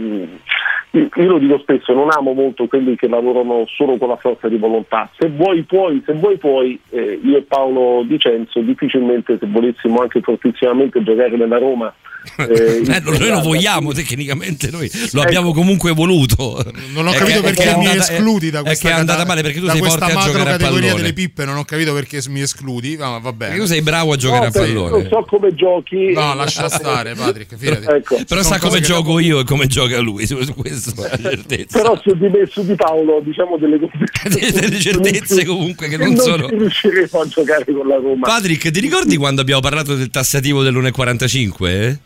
io, io lo dico spesso, non amo molto quelli che lavorano solo con la forza di volontà. Se vuoi puoi, se vuoi puoi, eh, io e Paolo Dicenzo difficilmente se volessimo anche fortissimamente giocare nella Roma. Eh, Eh, noi lo vogliamo tecnicamente, noi lo abbiamo comunque voluto. Non ho È capito che- è perché è mi andata- escludi da è questa che è andata male perché tu da sei questa forte a macro giocare a categoria pallone. delle pippe, non ho capito perché mi escludi, ma va bene. Tu sei bravo a giocare No, a pallone. Non so come giochi. No, lascia stare, Patrick, fidati. Ecco. Però sa come gioco io e come gioca lui, su questo. *laughs* Però su di me e su di Paolo diciamo delle cose. *laughs* delle certezze comunque che non non sono. ci riusciremo a giocare con la Roma. Patrick, ti ricordi quando abbiamo parlato del tassativo dell'1,45?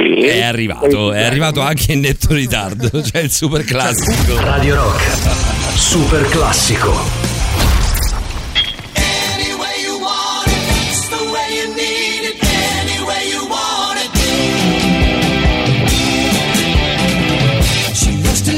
Eh? È arrivato, è arrivato anche in netto ritardo, *laughs* cioè il super classico. Radio Rock, super classico. She loves to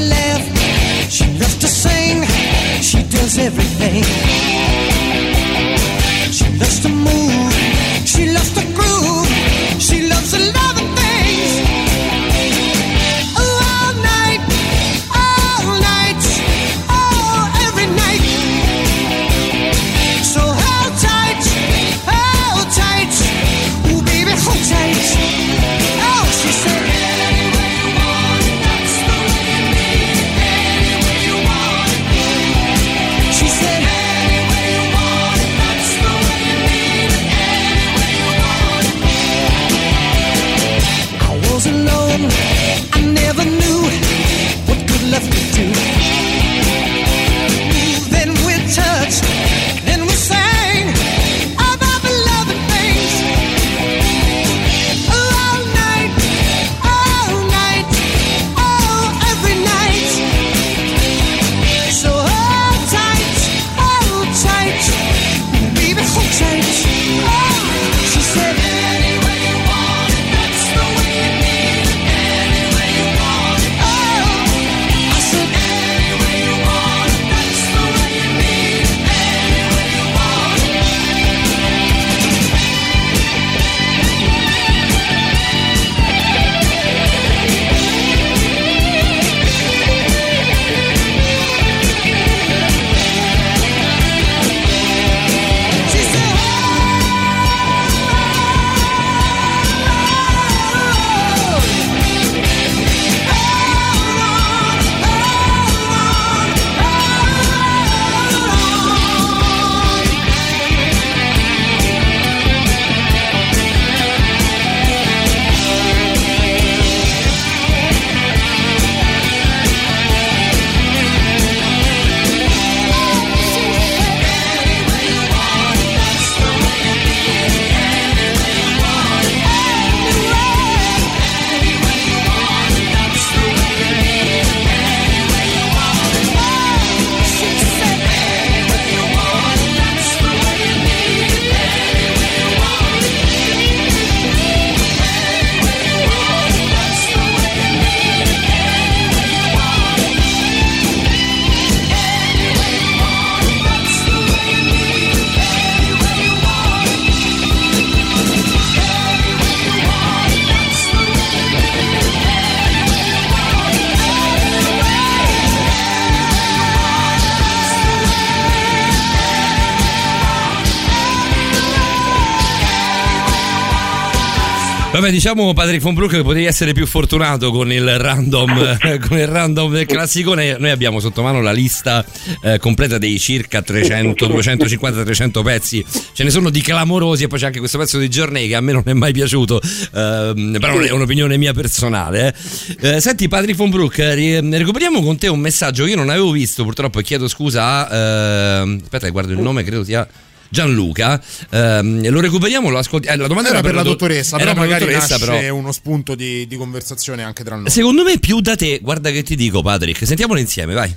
diciamo Patrick von Brook che potevi essere più fortunato con il random, *laughs* con il random del classicone. Noi abbiamo sotto mano la lista eh, completa dei circa 300, 250, 300 pezzi. Ce ne sono di clamorosi e poi c'è anche questo pezzo di Journey che a me non è mai piaciuto, ehm, però è un'opinione mia personale. eh. Eh, senti Patrick von Brook, ri- recuperiamo con te un messaggio io non avevo visto purtroppo e chiedo scusa a... ehm, aspetta, guardo il nome, credo sia... Gianluca, ehm, lo recuperiamo, lo ascoltiamo. la domanda Era per la do- dottoressa, era però per magari dottoressa, nasce però. uno spunto di, di conversazione anche tra noi. Secondo me più da te, guarda che ti dico Patrick, sentiamolo insieme, vai.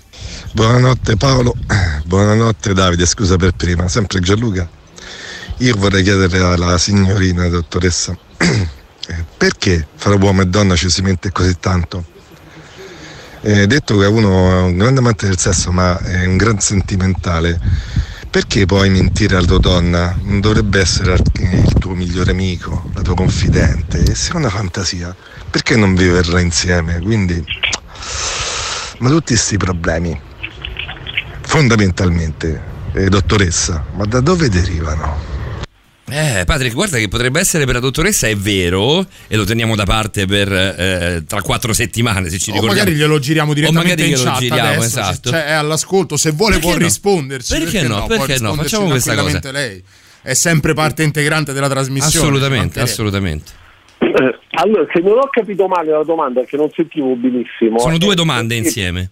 Buonanotte Paolo, buonanotte Davide, scusa per prima, sempre Gianluca. Io vorrei chiedere alla signorina dottoressa, eh, *clears throat* perché fra uomo e donna ci si mente così tanto? Eh, detto che uno è un grande amante del sesso ma è un gran sentimentale, perché poi mentire alla tua donna? Non dovrebbe essere il tuo migliore amico, la tua confidente, e se è una fantasia, perché non viverla insieme? Quindi, ma tutti questi problemi, fondamentalmente, eh, dottoressa, ma da dove derivano? Eh, Patrick, guarda che potrebbe essere per la dottoressa, è vero, e lo teniamo da parte per eh, tra quattro settimane, se ci O ricordiamo. magari glielo giriamo O direttamente magari in glielo chat giriamo, adesso, esatto. cioè, è all'ascolto, se vuole Perché può no? risponderci. Perché no? Può Perché no? Facciamo questa cosa. tranquillamente lei. È sempre parte integrante della trasmissione. Assolutamente, assolutamente. Eh, Allora, se non ho capito male la domanda, perché non sentivo benissimo. Sono eh, due domande perché- insieme.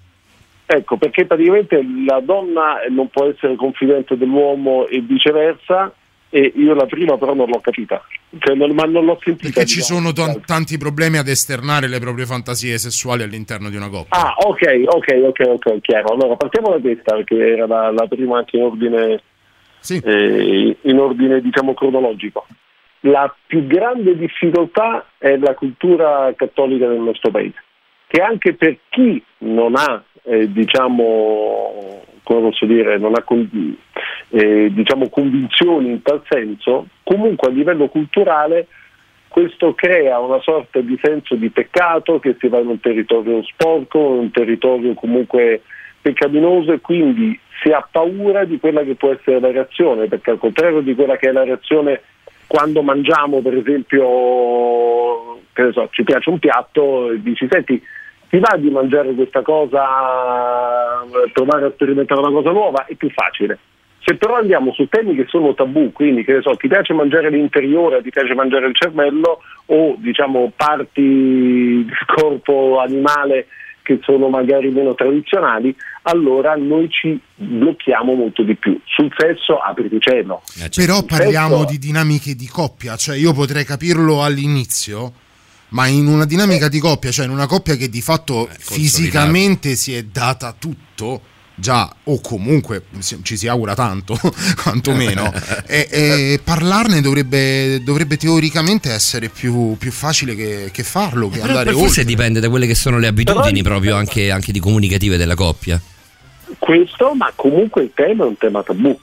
Ecco, perché praticamente la donna non può essere confidente dell'uomo e viceversa, e io la prima però non l'ho capita, cioè, non- ma non l'ho sentita. Perché ci sono tan- tanti problemi ad esternare le proprie fantasie sessuali all'interno di una coppia. Ah, ok, ok, ok, ok, chiaro. Allora partiamo da questa perché era la, la prima anche in ordine, eh, in ordine diciamo cronologico. La più grande difficoltà è la cultura cattolica del nostro paese, che anche per chi non ha, eh, diciamo, come posso dire, non ha eh, diciamo, convinzioni in tal senso, comunque a livello culturale questo crea una sorta di senso di peccato che si va in un territorio sporco, in un territorio comunque peccaminoso e quindi si ha paura di quella che può essere la reazione, perché al contrario di quella che è la reazione quando mangiamo, per esempio, so, ci piace un piatto e dici senti ti va di mangiare questa cosa, provare a sperimentare una cosa nuova, è più facile. Se però andiamo su temi che sono tabù, quindi che ne so, ti piace mangiare l'interiore, ti piace mangiare il cervello o diciamo parti del corpo animale che sono magari meno tradizionali, allora noi ci blocchiamo molto di più. Sul sesso apriti cielo. Però Sul parliamo sesso- di dinamiche di coppia, cioè io potrei capirlo all'inizio, ma in una dinamica di coppia, cioè in una coppia che di fatto fisicamente si è data tutto, già o comunque ci si augura tanto, *laughs* quantomeno, *laughs* e, e parlarne dovrebbe, dovrebbe teoricamente essere più, più facile che, che farlo, che Però andare per forse oltre. dipende da quelle che sono le abitudini proprio anche, anche di comunicative della coppia. questo, ma comunque il tema è un tema tabù.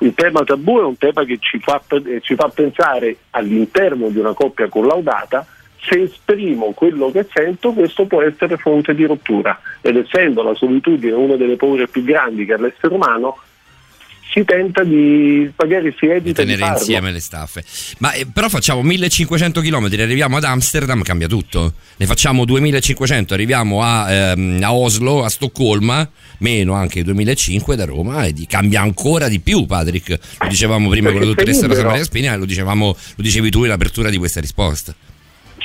Il tema tabù è un tema che ci fa, eh, ci fa pensare all'interno di una coppia collaudata, se esprimo quello che sento, questo può essere fonte di rottura. Ed essendo la solitudine una delle paure più grandi che ha l'essere umano, si tenta di, magari si di evita di, tenere farlo. insieme le staffe. Ma eh, però facciamo 1500 km, arriviamo ad Amsterdam, cambia tutto. Ne facciamo 2500, arriviamo a, ehm, a Oslo, a Stoccolma, meno anche 2005 da Roma e di- cambia ancora di più, Patrick. Lo dicevamo prima con la dottoressa Rosa. Maria Spina lo, dicevamo, lo dicevi tu in apertura di questa risposta.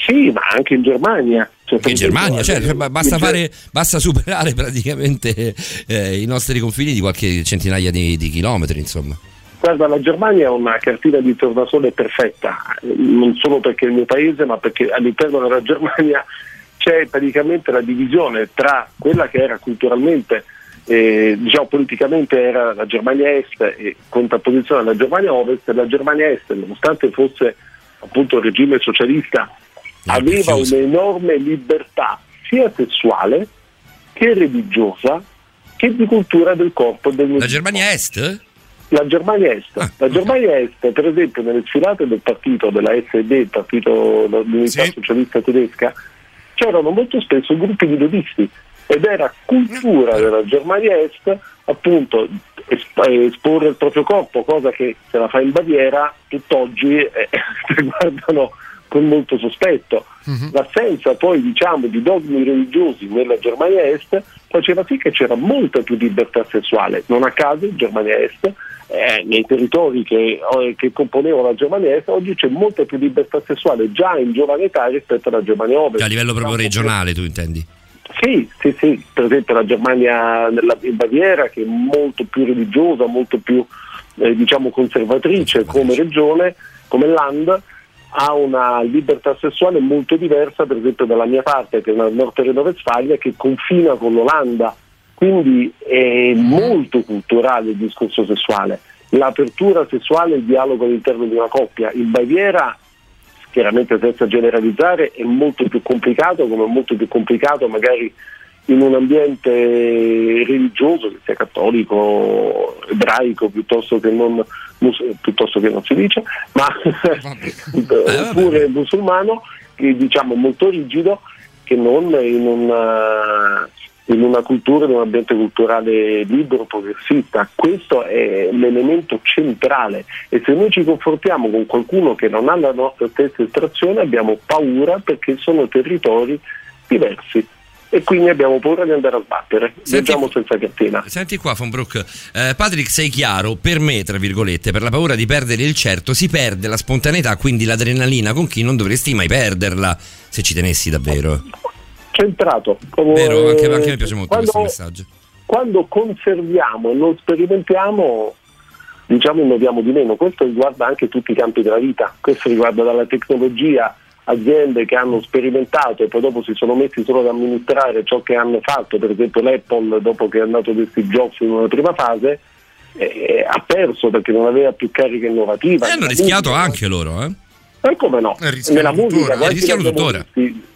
Sì, ma anche in Germania. Cioè, in Germania, cioè, ba- basta, fare, basta superare *laughs* praticamente eh, i nostri confini di qualche centinaia di, di chilometri, insomma. Guarda, la Germania è una cartina di tornasole perfetta, non solo perché è il mio paese, ma perché all'interno della Germania c'è praticamente la divisione tra quella che era culturalmente, eh, diciamo politicamente era la Germania Est e contrapposizione alla Germania Ovest, e la Germania Est, nonostante fosse appunto il regime socialista, aveva un'enorme libertà sia sessuale che religiosa che di cultura del corpo e del La Germania Est? la Germania Est. La Germania Est, per esempio, nelle sfilate del partito della SD, il partito dell'unità socialista tedesca, c'erano molto spesso gruppi di nudisti ed era cultura della Germania Est appunto esp- esporre il proprio corpo, cosa che se la fa in Baviera tutt'oggi eh, *laughs* guardano con molto sospetto. L'assenza poi diciamo di dogmi religiosi nella Germania Est faceva sì che c'era molta più libertà sessuale. Non a caso in Germania Est, eh, nei territori che, eh, che componevano la Germania Est, oggi c'è molta più libertà sessuale già in giovane età rispetto alla Germania Ovest. Cioè, a livello proprio regionale, tu intendi? Sì, sì, sì, per esempio la Germania nella, in Baviera che è molto più religiosa, molto più eh, diciamo conservatrice come regione, come land, ha una libertà sessuale molto diversa per esempio dalla mia parte che è nel Nord Reno-Vestfalia che confina con l'Olanda, quindi è molto culturale il discorso sessuale. L'apertura sessuale e il dialogo all'interno di una coppia. In Baviera chiaramente senza generalizzare, è molto più complicato, come è molto più complicato magari in un ambiente religioso, che sia cattolico, ebraico, piuttosto che non, mus- piuttosto che non si dice, ma *laughs* oppure musulmano, che diciamo molto rigido, che non in una, in una cultura, in un ambiente culturale libero, progressista. Questo è l'elemento centrale. E se noi ci confrontiamo con qualcuno che non ha la nostra stessa estrazione abbiamo paura perché sono territori diversi e quindi abbiamo paura di andare a sbattere. Viaggiamo senza cartina. Senti qua, Von Brook, eh, Patrick, sei chiaro, per me, tra virgolette, per la paura di perdere il certo, si perde la spontaneità, quindi l'adrenalina con chi non dovresti mai perderla, se ci tenessi davvero. Centrato. Come- Vero, anche, anche a me piace molto quando, questo messaggio. quando conserviamo e non sperimentiamo diciamo innoviamo di meno. Questo riguarda anche tutti i campi della vita, questo riguarda dalla tecnologia, aziende che hanno sperimentato e poi dopo si sono messi solo ad amministrare ciò che hanno fatto, per esempio l'Apple dopo che è andato di Steve Jobs in una prima fase, eh, ha perso perché non aveva più carica innovativa. E hanno rischiato anche loro, eh? E come no? rischiano Nella musica, rischiano tuttora. visti?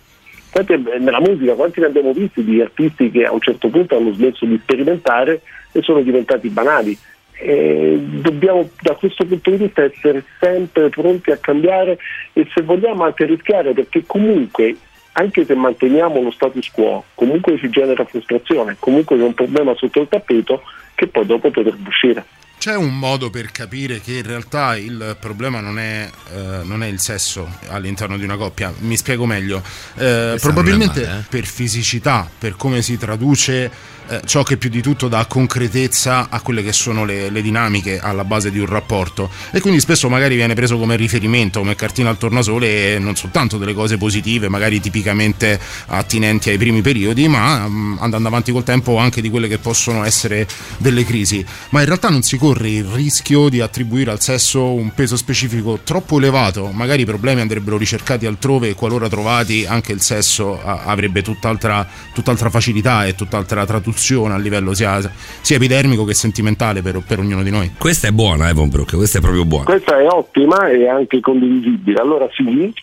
Nella musica quanti ne abbiamo visti di artisti che a un certo punto hanno smesso di sperimentare e sono diventati banali? E dobbiamo da questo punto di vista essere sempre pronti a cambiare e se vogliamo anche rischiare perché comunque anche se manteniamo lo status quo comunque si genera frustrazione, comunque c'è un problema sotto il tappeto che poi dopo potrebbe uscire. C'è un modo per capire che in realtà il problema non è, eh, non è il sesso all'interno di una coppia. Mi spiego meglio. Eh, probabilmente male, eh. per fisicità, per come si traduce eh, ciò che più di tutto dà concretezza a quelle che sono le, le dinamiche alla base di un rapporto. E quindi spesso magari viene preso come riferimento, come cartina al tornasole, e non soltanto delle cose positive, magari tipicamente attinenti ai primi periodi, ma mm, andando avanti col tempo anche di quelle che possono essere delle crisi. Ma in realtà non si corre il rischio di attribuire al sesso un peso specifico troppo elevato, magari i problemi andrebbero ricercati altrove e qualora trovati anche il sesso avrebbe tutt'altra, tutt'altra facilità e tutt'altra traduzione a livello sia, sia epidermico che sentimentale per, per ognuno di noi. Questa è buona, eh, Von Brook, questa è proprio buona. Questa è ottima e anche condivisibile. Allora sì,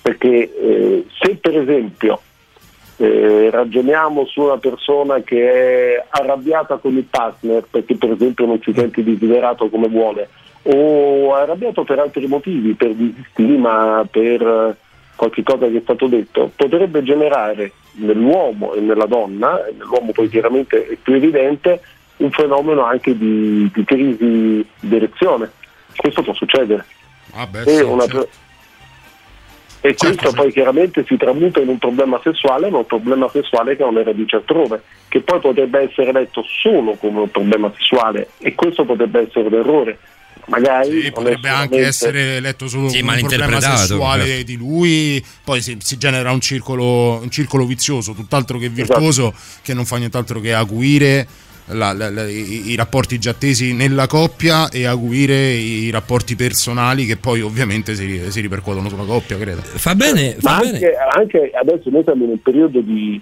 perché eh, se per esempio eh, ragioniamo su una persona che è arrabbiata con il partner perché per esempio non si sente desiderato come vuole o arrabbiato per altri motivi, per disistima, per qualche cosa che è stato detto, potrebbe generare nell'uomo e nella donna, nell'uomo poi chiaramente è più evidente, un fenomeno anche di, di crisi di erezione. Questo può succedere. Ah, beh, sì, una- certo. E Certo, questo sì. poi chiaramente si tramuta in un problema sessuale, ma un problema sessuale che ha una radice altrove, che poi potrebbe essere letto solo come un problema sessuale e questo potrebbe essere un errore. Magari Sì, potrebbe anche essere letto solo Sì, come un problema sessuale certo. di lui, poi si, si genera un circolo, un circolo vizioso, tutt'altro che virtuoso, che non fa nient'altro che acuire la- la- la- i, i rapporti già tesi nella coppia e acuire i rapporti personali che poi ovviamente si, si ripercuotono sulla coppia, credo. Fa bene, Ma anche, anche adesso noi siamo in un periodo di,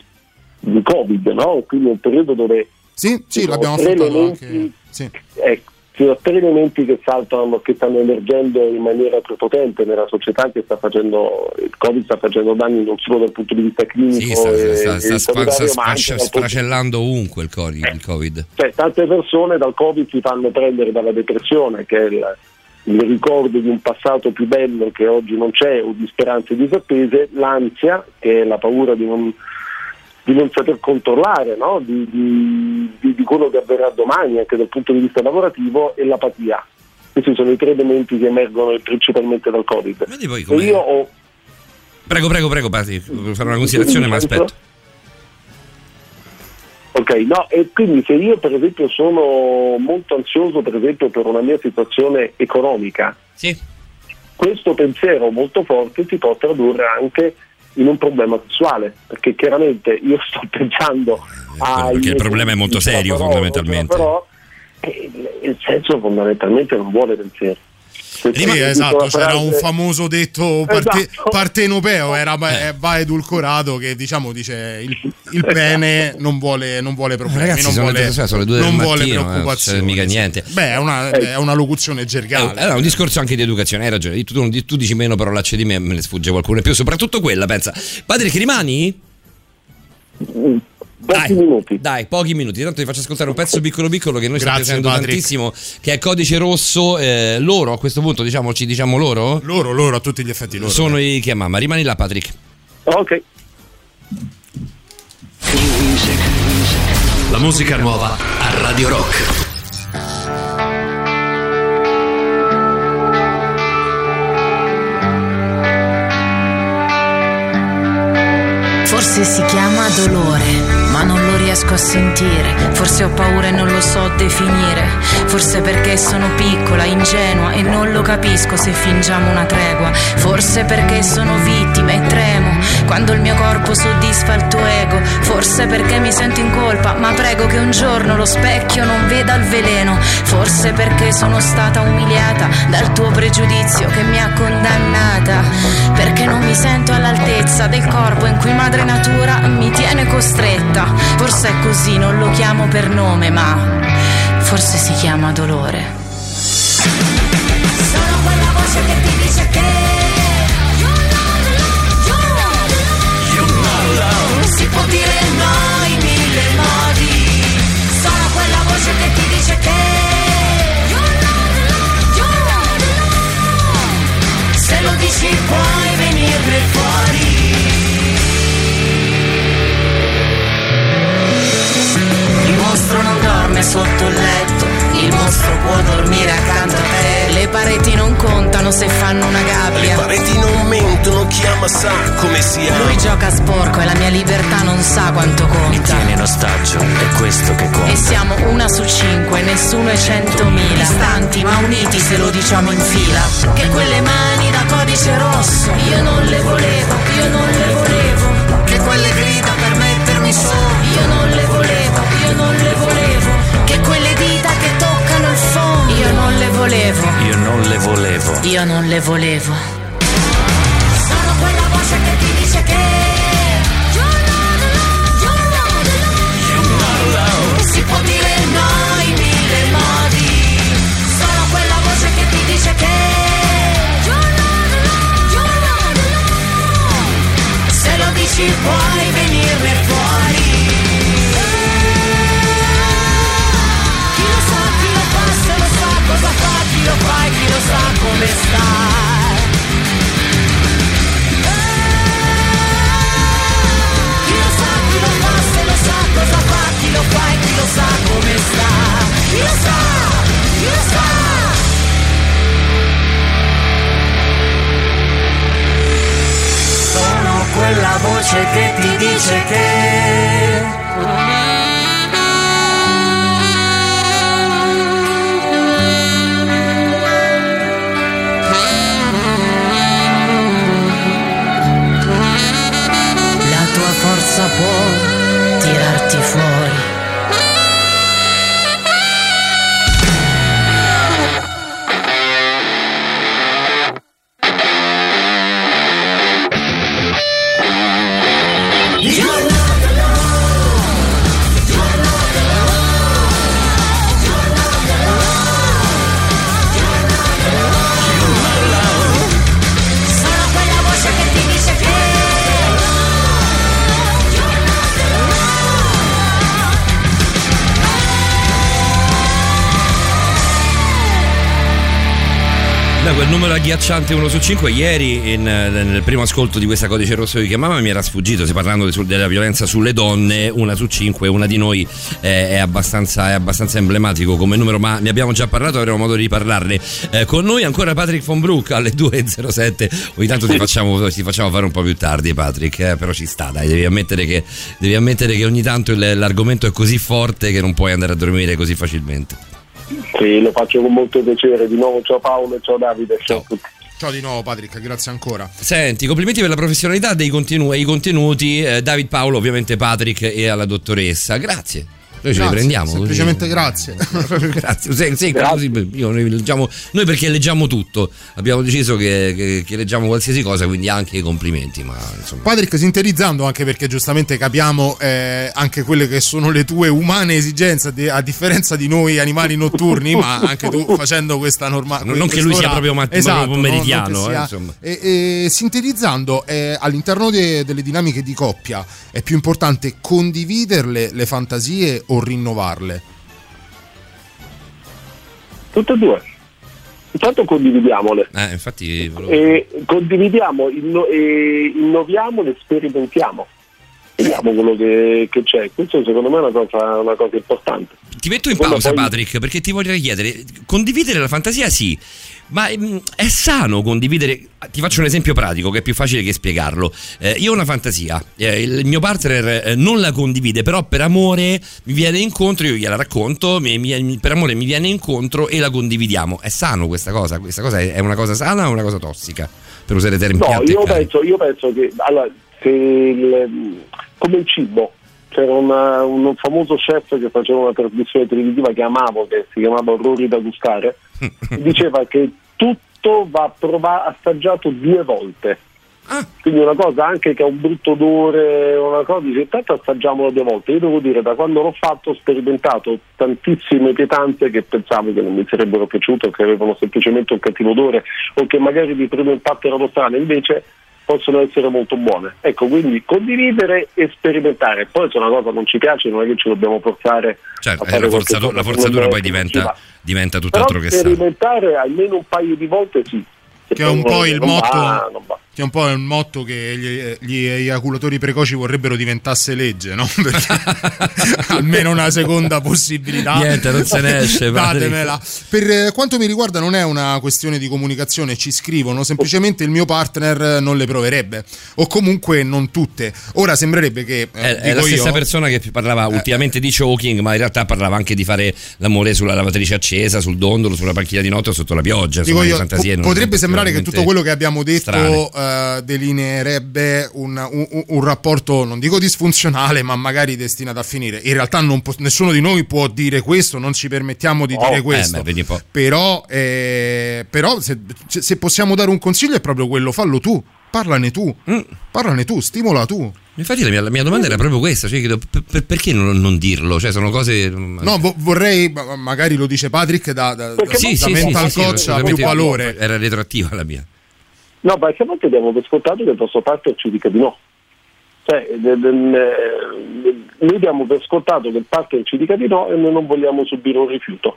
di Covid, no? quindi un periodo dove Sì, sì, l'abbiamo affrontato elementi- anche. Sì. Ecco, ci sono tre elementi che saltano, che stanno emergendo in maniera prepotente nella società che sta facendo, il Covid sta facendo danni non solo dal punto di vista clinico Sì, sta, e, sta- sta- sta- sta sfascia- dal punto- sfracellando ovunque il COVID. Il COVID. cioè, tante persone dal Covid si fanno prendere dalla depressione, che è il, il ricordo di un passato più bello che oggi non c'è o di speranze disattese, l'ansia, che è la paura di non, di non saper controllare, no? di, di- di- quello che avverrà domani anche dal punto di vista lavorativo, e l'apatia. Questi sono i tre elementi che emergono principalmente dal Covid. io ho Prego, prego, prego, Pati, fare una considerazione, ma aspetto. Ok, no, e quindi se io per esempio sono molto ansioso per esempio per una mia situazione economica, questo pensiero molto forte si può tradurre anche in un problema sessuale, perché chiaramente io sto *laughs* pensando a... Perché il problema è molto serio, fondamentalmente. Però eh, il, il senso fondamentalmente non vuole pensiero. Sì, esatto, c'era un famoso detto *laughs* parte- Esatto. partenopeo, era Eh. eh, va edulcorato che diciamo dice il, il pene non vuole, non vuole problemi, Ragazzi, non vuole, le due non vuole eh, non preoccupazioni. succede mica niente. Beh, è una, è una locuzione gergale. È un discorso anche di educazione, hai ragione. Tu, tu- tu dici meno parolacce di me, me ne sfugge qualcuno in più, soprattutto quella, pensa. Patrick, rimani? Pochi minuti. Dai, pochi minuti. Tanto ti faccio ascoltare un pezzo piccolo piccolo che noi Grazie, piacendo Patrick. tantissimo, che è Codice Rosso. eh, loro, a questo punto, diciamo, ci diciamo loro? Loro, loro, a tutti gli effetti loro. Sono i che mamma. Rimani là, Patrick. Ok. La musica nuova a Radio Rock. Forse si chiama dolore, non lo riesco a sentire. Forse ho paura e non lo so definire. Forse perché sono piccola, ingenua e non lo capisco se fingiamo una tregua. Forse perché sono vittima e tremo quando il mio corpo soddisfa il tuo ego. Forse perché mi sento in colpa, ma prego che un giorno lo specchio non veda il veleno. Forse perché sono stata umiliata dal tuo pregiudizio che mi ha condannata. Perché non mi sento all'altezza del corpo in cui madre natura mi tiene costretta. Forse è così, non lo chiamo per nome, ma forse si chiama dolore. Sono quella voce che ti dice che Si può dire no in mille modi. Sono quella voce che ti dice che Se lo dici puoi venirne fuori mostro non dorme sotto il letto, il mostro può dormire accanto a te. Le pareti non contano se fanno una gabbia. Le pareti non mentono, chi ama sa come si ama. Lui gioca sporco e la mia libertà non sa quanto Mi conta. tiene in ostaggio, è questo che E conta. siamo una su cinque, nessuno è centomila. Distanti ma uniti se lo diciamo in fila. Che quelle mani da codice rosso, io non le volevo, io non le volevo. Che quelle grida per mettermi su, volevo, Io non le volevo. io non le volevo. Sono quella voce che ti dice che Si può dire no in mille modi Sono quella voce che ti dice che Se lo dici puoi che ti agghiacciante 1 su 5 ieri in, eh, nel primo ascolto di questa codice rosso che chiamava mi era sfuggito, se parlando di- della violenza sulle donne, una su 5, una di noi eh, è, abbastanza, è abbastanza emblematico come numero, ma ne abbiamo già parlato, avremo modo di riparlarne. Eh, con noi ancora Patrick von Brook alle 2.07, ogni tanto ti facciamo, ti facciamo fare un po' più tardi Patrick, eh, però ci sta, dai, devi ammettere che, devi ammettere che ogni tanto l'argomento è così forte che non puoi andare a dormire così facilmente. Sì, lo faccio con molto piacere. Di nuovo ciao Paolo e ciao Davide. Ciao a tutti. Ciao di nuovo Patrick, grazie ancora. Senti, complimenti per la professionalità dei contenu- e i contenuti, eh, David Paolo, ovviamente Patrick e alla dottoressa. Grazie. Noi ce li Grazie, prendiamo. così. Semplicemente grazie. *laughs* Grazie, sì, sì, così, io- noi, leggiamo- noi perché leggiamo tutto, abbiamo deciso che, che- che leggiamo qualsiasi cosa, quindi anche i complimenti. Ma insomma, Patrick, sintetizzando, anche perché giustamente capiamo eh, anche quelle che sono le tue umane esigenze, a differenza di noi animali notturni, ma anche tu facendo questa normale. Non che lui sia proprio mat- proprio pomeridiano, eh, insomma. E, e sintetizzando, eh, all'interno de- delle dinamiche di coppia è più importante condividerle le fantasie o rinnovarle? Tutte e due. Intanto condividiamole. eh, infatti, volevo- E condividiamo, inno- e innoviamole, sperimentiamo. vediamo quello che, che c'è. Questo secondo me è una cosa, una cosa importante. Ti metto in Quando pausa, poi- Patrick, perché ti vorrei chiedere: condividere la fantasia, sì. Ma mm, è sano condividere? Ti faccio un esempio pratico che è più facile che spiegarlo. Eh, io ho una fantasia, eh, il mio partner eh, non la condivide, però per amore mi viene incontro, io gliela racconto, mi- mi- per amore mi viene incontro e la condividiamo. È sano questa cosa? Questa cosa è è una cosa sana o una cosa tossica? Per usare termini No, io penso, io penso che allora, il- come il cibo. C'era una- un famoso chef che faceva una trasmissione televisiva che amavo, che si chiamava Orrori da gustare, *laughs* diceva che tutto va prova- assaggiato due volte. Quindi una cosa anche che ha un brutto odore, una cosa, dice intanto assaggiamolo due volte. Io devo dire, da quando l'ho fatto ho sperimentato tantissime pietanze che pensavo che non mi sarebbero piaciute o che avevano semplicemente un cattivo odore o che magari di primo impatto erano strane, invece possono essere molto buone. Ecco, quindi condividere e sperimentare. Poi se una cosa non ci piace non è che ci dobbiamo forzare Certo, eh, la, forzatura, la forzatura poi diventa, diventa tutt'altro che sano. sperimentare almeno un paio di volte sì. Che è un po' il motto. va. Che è un po' il motto che gli, gli eiaculatori precoci vorrebbero diventasse legge, no? *laughs* Perché *laughs* almeno una seconda possibilità. Niente, non se ne *laughs* esce. Datemela. Per eh, quanto mi riguarda, non è una questione di comunicazione, ci scrivono, semplicemente il mio partner non le proverebbe, o comunque non tutte. Ora sembrerebbe che. eh, È, è la stessa io, Eh. persona che parlava ultimamente di choking, ma in realtà parlava anche di fare l'amore sulla lavatrice accesa, sul dondolo, sulla panchina di notte o sotto la pioggia. Dico insomma, io, po- potrebbe non sembrare che tutto quello che abbiamo detto eh, delineerebbe un, un- un rapporto, non dico disfunzionale, ma magari destinato a finire. In realtà non po- nessuno di noi può dire questo, non ci permettiamo di Oh, dire eh, questo. po'. Però, eh, però se, se possiamo dare un consiglio è proprio quello, fallo tu, parlane tu, Mm. parlane tu, stimola tu. Infatti la mia, la mia domanda era proprio questa, cioè chiedo, per- per- perché non, non dirlo? Cioè sono cose... No, vo- vorrei, ma- magari lo dice Patrick, da, da, da- sì, da sì, mental sì, coach sì, ha più valore. Era retroattiva la mia. No, perché a volte diamo per scontato che il nostro partner ci dica di no. Cioè, noi diamo per scontato che il partner ci dica di no e noi non vogliamo subire un rifiuto.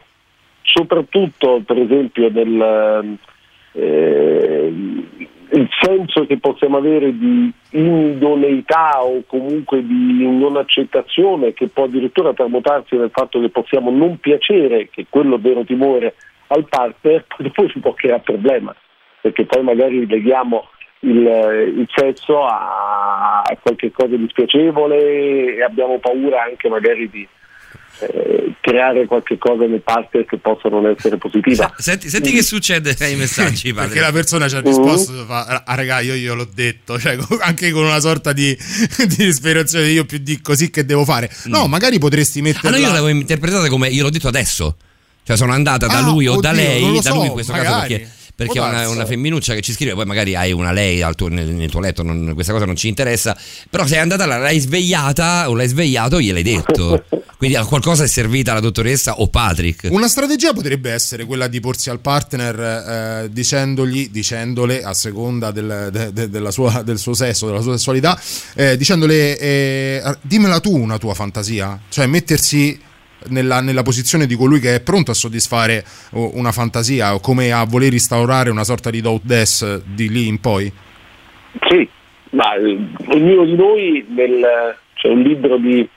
Soprattutto, per esempio, nel eh, il senso che possiamo avere di idoneità o comunque di non accettazione che può addirittura tramutarsi nel fatto che possiamo non piacere, che è quello vero timore al partner, *laughs* poi ci può creare problema perché poi magari leghiamo il, il sesso a qualche cosa di spiacevole e abbiamo paura anche magari di eh, creare qualche cosa nel partner che possa non essere positiva. Senti, senti che succede ai messaggi, Perché Patrick. la persona ci ha risposto, fa, ah raga io gliel'ho detto, *laughs* cioè anche con una sorta di, *laughs* di disperazione, io più di così che devo fare. No, magari potresti Ah, metterla... no, io l'avevo interpretata come io l'ho detto adesso. Cioè sono andata da Ah, lui o da oddio, lei, non lo da so, lui in questo caso magari. perché, perché è una, una femminuccia che ci scrive, poi magari hai una lei al tuo- nel, nel tuo letto, non- questa cosa non ci interessa, però sei andata là, l'hai svegliata o l'hai svegliato, gliel'hai detto. *laughs* Quindi a qualcosa è servita la dottoressa o Patrick. Una strategia potrebbe essere quella di porsi al partner eh, dicendogli, dicendole a seconda del, de- de- della sua- del suo sesso, della sua sessualità, eh, dicendole eh, dimmela tu una tua fantasia, cioè mettersi nella, nella posizione di colui che è pronto a soddisfare una fantasia o come a voler instaurare una sorta di doubt death di lì in poi. Sì, ma eh, ognuno di noi nel, c'è un libro di,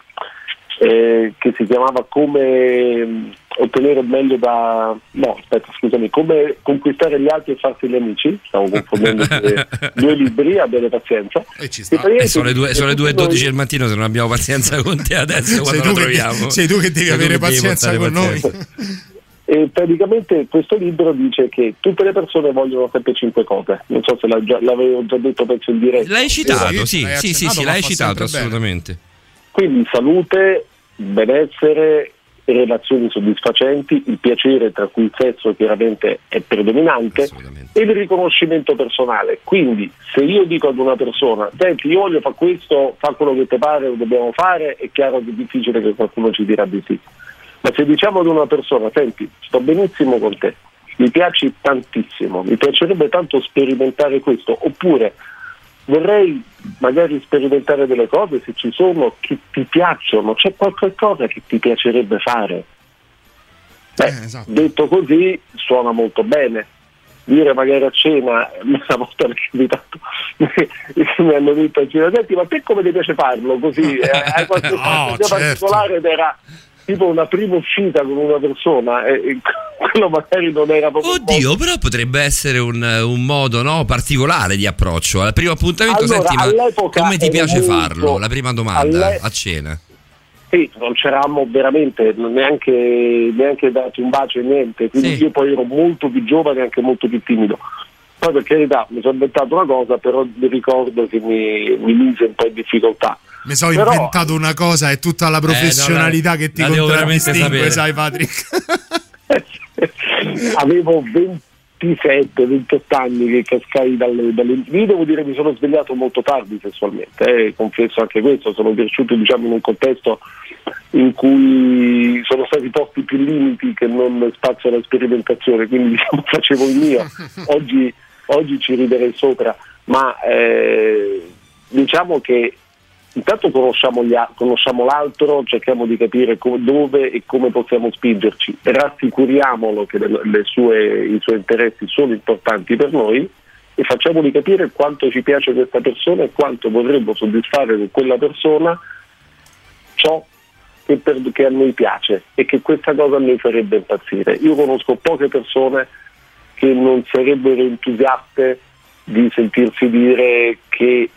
eh, che si chiamava Come ottenere il meglio da... no, aspetta, scusami, Come conquistare gli altri e farsi gli amici, stavo *laughs* confondendo due, due libri, abbiate pazienza. E ci Eh, sono le due- sono le 2.12 del mattino, se non abbiamo pazienza con te adesso quando Sei tu, che, troviamo. sei tu che devi Sei avere pazienza con noi. *laughs* E praticamente questo libro dice che tutte le persone vogliono sempre cinque cose. Non so se già- l'avevo già detto penso in diretta. L'hai citato, sì, sì, sì, sì, l'hai citato sempre bene. assolutamente. Quindi salute, benessere, relazioni soddisfacenti, il piacere tra cui il sesso chiaramente è predominante e il riconoscimento personale. Quindi se io dico ad una persona, senti io voglio fare questo, fa quello che ti pare, lo dobbiamo fare, è chiaro che è difficile che qualcuno ci dirà di sì. Ma se diciamo ad una persona, senti, sto benissimo con te, mi piaci tantissimo, mi piacerebbe tanto sperimentare questo, oppure vorrei magari sperimentare delle cose se ci sono che ti piacciono, c'è qualche cosa che ti piacerebbe fare. Beh, Detto così suona molto bene, dire magari a cena, *laughs* una volta mi è capitato, *laughs* mi hanno detto a cena, senti ma te come ti piace farlo così? *laughs* Eh, Hai qualche fantasia certo. particolare ed era tipo una prima uscita con una persona e, e *laughs* quello magari non era proprio Oddio, però potrebbe essere un, un modo no, particolare di approccio. Al primo appuntamento, Allora, senti, ma come ti piace molto- farlo? La prima domanda a cena. Sì, non c'eravamo veramente neanche, neanche dato un bacio e niente, quindi Sì. io poi ero molto più giovane e anche molto più timido. Poi per carità mi sono inventato una cosa, però mi ricordo che mi, mi mise un po' in difficoltà. Mi sono Però- inventato una cosa e tutta la professionalità la- che ti la devo veramente contraddistingue, sapere. sai Patrick? *laughs* *laughs* Avevo 27, 28 anni che cascai dalle, dalle... Io devo dire mi sono svegliato molto tardi sessualmente, eh, confesso anche questo, sono cresciuto diciamo in un contesto in cui sono stati posti più limiti che non spazio alla sperimentazione, quindi diciamo, facevo il mio. *laughs* Oggi, oggi ci riderei sopra, ma eh, diciamo che intanto conosciamo, a- conosciamo l'altro, cerchiamo di capire co- dove e come possiamo spingerci, rassicuriamolo che le- sue- i suoi interessi sono importanti per noi e facciamogli capire quanto ci piace questa persona e quanto vorremmo soddisfare con quella persona ciò che, per- che a noi piace e che questa cosa a noi farebbe impazzire. Io conosco poche persone che non sarebbero entusiaste di sentirsi dire che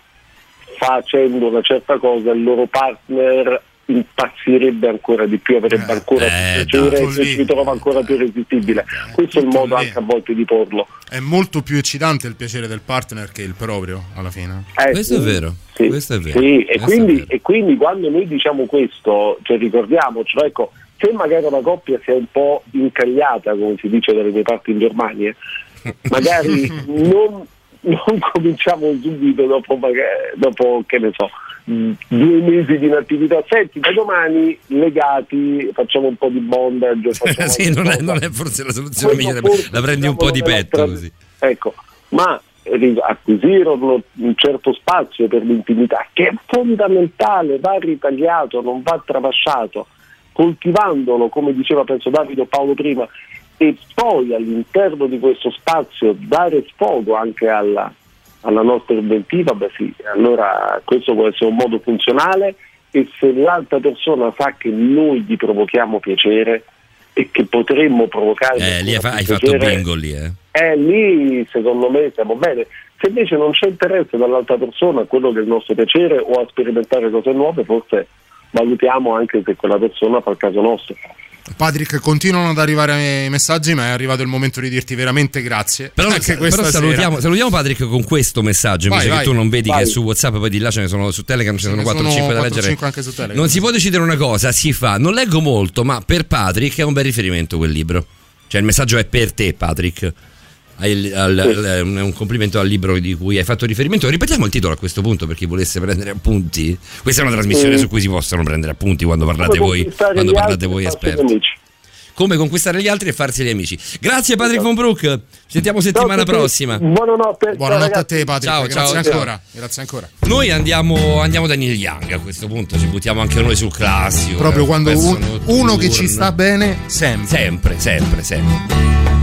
facendo una certa cosa il loro partner impazzirebbe ancora di più, avrebbe ancora eh, più piacere e lì. si trova ancora più irresistibile. Questo è il modo anche a volte di porlo. È molto più eccitante il piacere del partner che il proprio, alla fine. Eh, Questo è sì, vero, sì, questo è vero. sì, e, questo è quindi, vero. e quindi quando noi diciamo questo, cioè ricordiamocelo, ecco, se magari una coppia si è un po' incagliata, come si dice dalle mie parti in Germania, magari *laughs* non, non cominciamo subito dopo, dopo, che ne so, due mesi di inattività. Senti, da domani legati facciamo un po' di bondage. *laughs* sì, non è, non è forse la soluzione migliore, la prendi un diciamo, po' di è la petto così. Ecco, ma acquisirono un certo spazio per l'intimità, che è fondamentale, va ritagliato, non va tralasciato, coltivandolo, come diceva penso Davide o Paolo prima, e poi all'interno di questo spazio dare sfogo anche alla, alla nostra inventiva, beh sì, allora questo può essere un modo funzionale e se l'altra persona sa che noi gli provochiamo piacere e che potremmo provocare Eh, lì hai, fa- hai piacere, fatto bingo lì, eh. eh, lì secondo me stiamo bene. Se invece non c'è interesse dall'altra persona a quello che è il nostro piacere o a sperimentare cose nuove, forse valutiamo anche se quella persona fa il caso nostro. Patrick, continuano ad arrivare i messaggi, ma è arrivato il momento di dirti veramente grazie. Però, anche però salutiamo, salutiamo Patrick con questo messaggio. Vai, invece vai. che tu non vedi Vai. che è su WhatsApp, poi di là ce ne sono su Telegram, ce ne sono ne 4 o sono 5 da 4 o leggere. 5 anche su Telegram. Non si può decidere una cosa, si fa. Non leggo molto, ma per Patrick è un bel riferimento quel libro. Cioè il messaggio è per te, Patrick. Al- al- È un complimento al libro di cui hai fatto riferimento. Ripetiamo il titolo a questo punto per chi volesse prendere appunti. Questa è una trasmissione Sì. su cui si possono prendere appunti quando parlate Come voi, quando parlate voi esperti. Come conquistare gli altri e farsi gli amici. Grazie Patrick von Brook. Ci sentiamo settimana Ciao prossima. Buonanotte. Buonanotte a te, Patrick. Ciao, grazie ciao, ciao. ancora. Grazie ancora. Noi andiamo, andiamo da Neil Young a questo punto, ci buttiamo anche noi sul classico. Proprio eh, quando un- uno che ci sta bene, sempre. Sempre, sempre, sempre.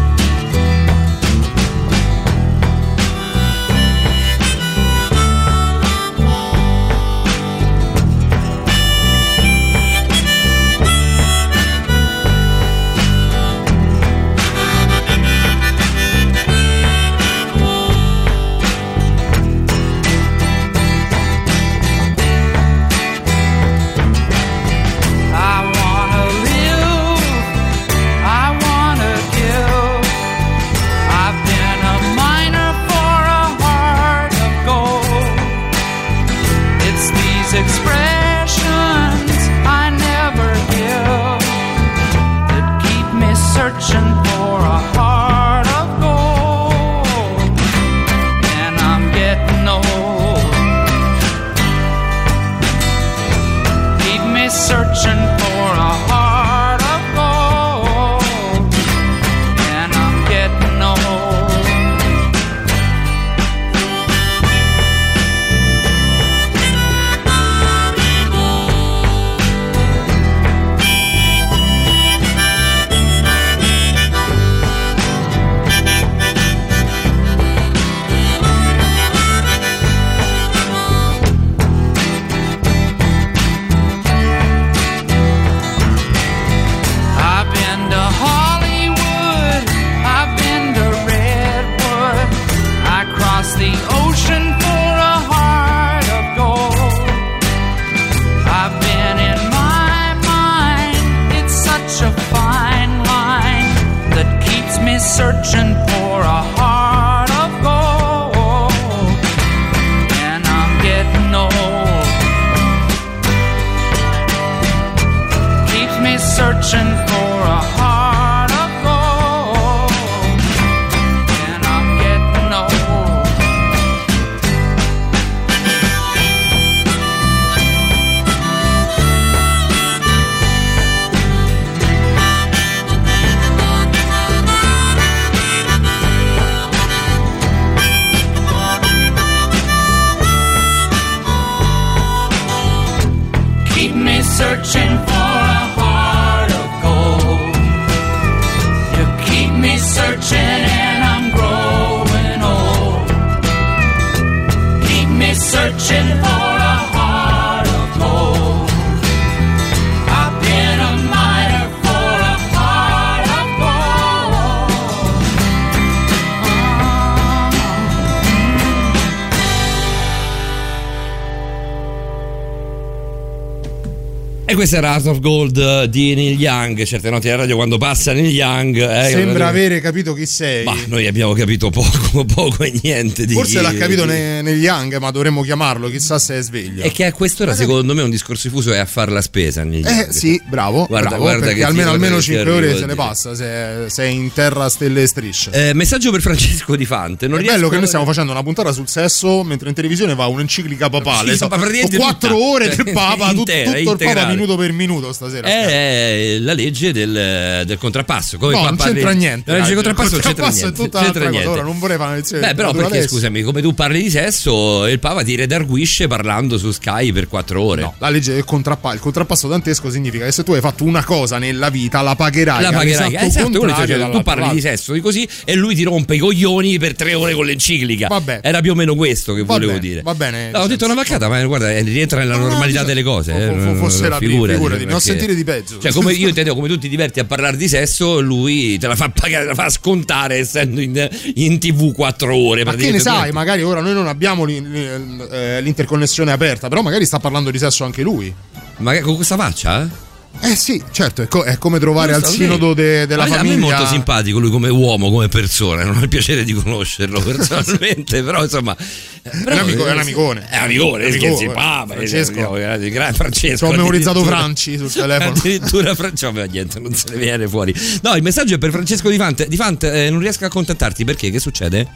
Questo era Art of Gold eh, di Neil Young. Certe notti alla radio quando passa Neil Young. eh, Sembra eh, avere capito chi sei. Ma noi abbiamo capito poco, *laughs* poco e niente di Forse chi- l'ha capito di- ne- negli Young, ma dovremmo chiamarlo, chissà se è sveglio. E che a quest'ora, secondo me, un discorso diffuso è a fare la spesa. Neil Eh Young. sì, bravo, Guarda, bravo, guarda perché che almeno, almeno ti 5 arrivo ore se ne passa se sei in terra stelle e strisce. Eh, messaggio per Francesco Di Fante. Non è bello che noi stiamo facendo una puntata sul sesso mentre in televisione va un'enciclica papale. Sì, so, ma praticamente quattro tutta. ore del *laughs* Papa, intera, tutto il Papa integrale. Minuto per minuto stasera. È la legge del, del contrappasso. Come no, non parli- c'entra niente. La legge del contrappasso il c'entra contrappasso tutta c'entra un'altra cosa. Ora non vorrei fare una lezione Beh, però perché naturalezza. scusami, come tu parli di sesso, il Papa ti redarguisce parlando su Sky per quattro ore. No, la legge del contrappasso, il contrappasso dantesco significa che se tu hai fatto una cosa nella vita la pagherai. La pagherai. Esatto, che dicevo, tu parli di sesso di così e lui ti rompe i coglioni per tre ore con l'enciclica. Vabbè. Era più o meno questo che volevo dire. va bene, No, ho detto una vaccata, ma guarda, eh, rientra nella normalità delle cose. eh, fo- fosse la prima, figurati, figurati, non sentire di peggio. Cioè, come io intendevo, come tu ti diverti a parlare di sesso, lui te la fa pagare, te la fa scontare essendo in, in tv quattro ore. Ma che ne sai, magari ora noi non abbiamo eh, l'interconnessione aperta, però magari sta parlando di sesso anche lui. Ma con questa faccia? Eh sì, certo, è, co- è come trovare al so, sinodo de- della a me, famiglia. A me è molto simpatico lui come uomo, come persona. Non ho il piacere di conoscerlo *laughs* personalmente, *laughs* però insomma. eh, È un amico- è un amicone. È un amicone, È scherzi, papa, Francesco. eh, eh, grande Francesco. Ho memorizzato Franci sul telefono. Addirittura Francesco, vabbè, niente, non se ne viene fuori. No, il messaggio è per Francesco Di Fante. Di Fante, eh, non riesco a contattarti perché? Che succede?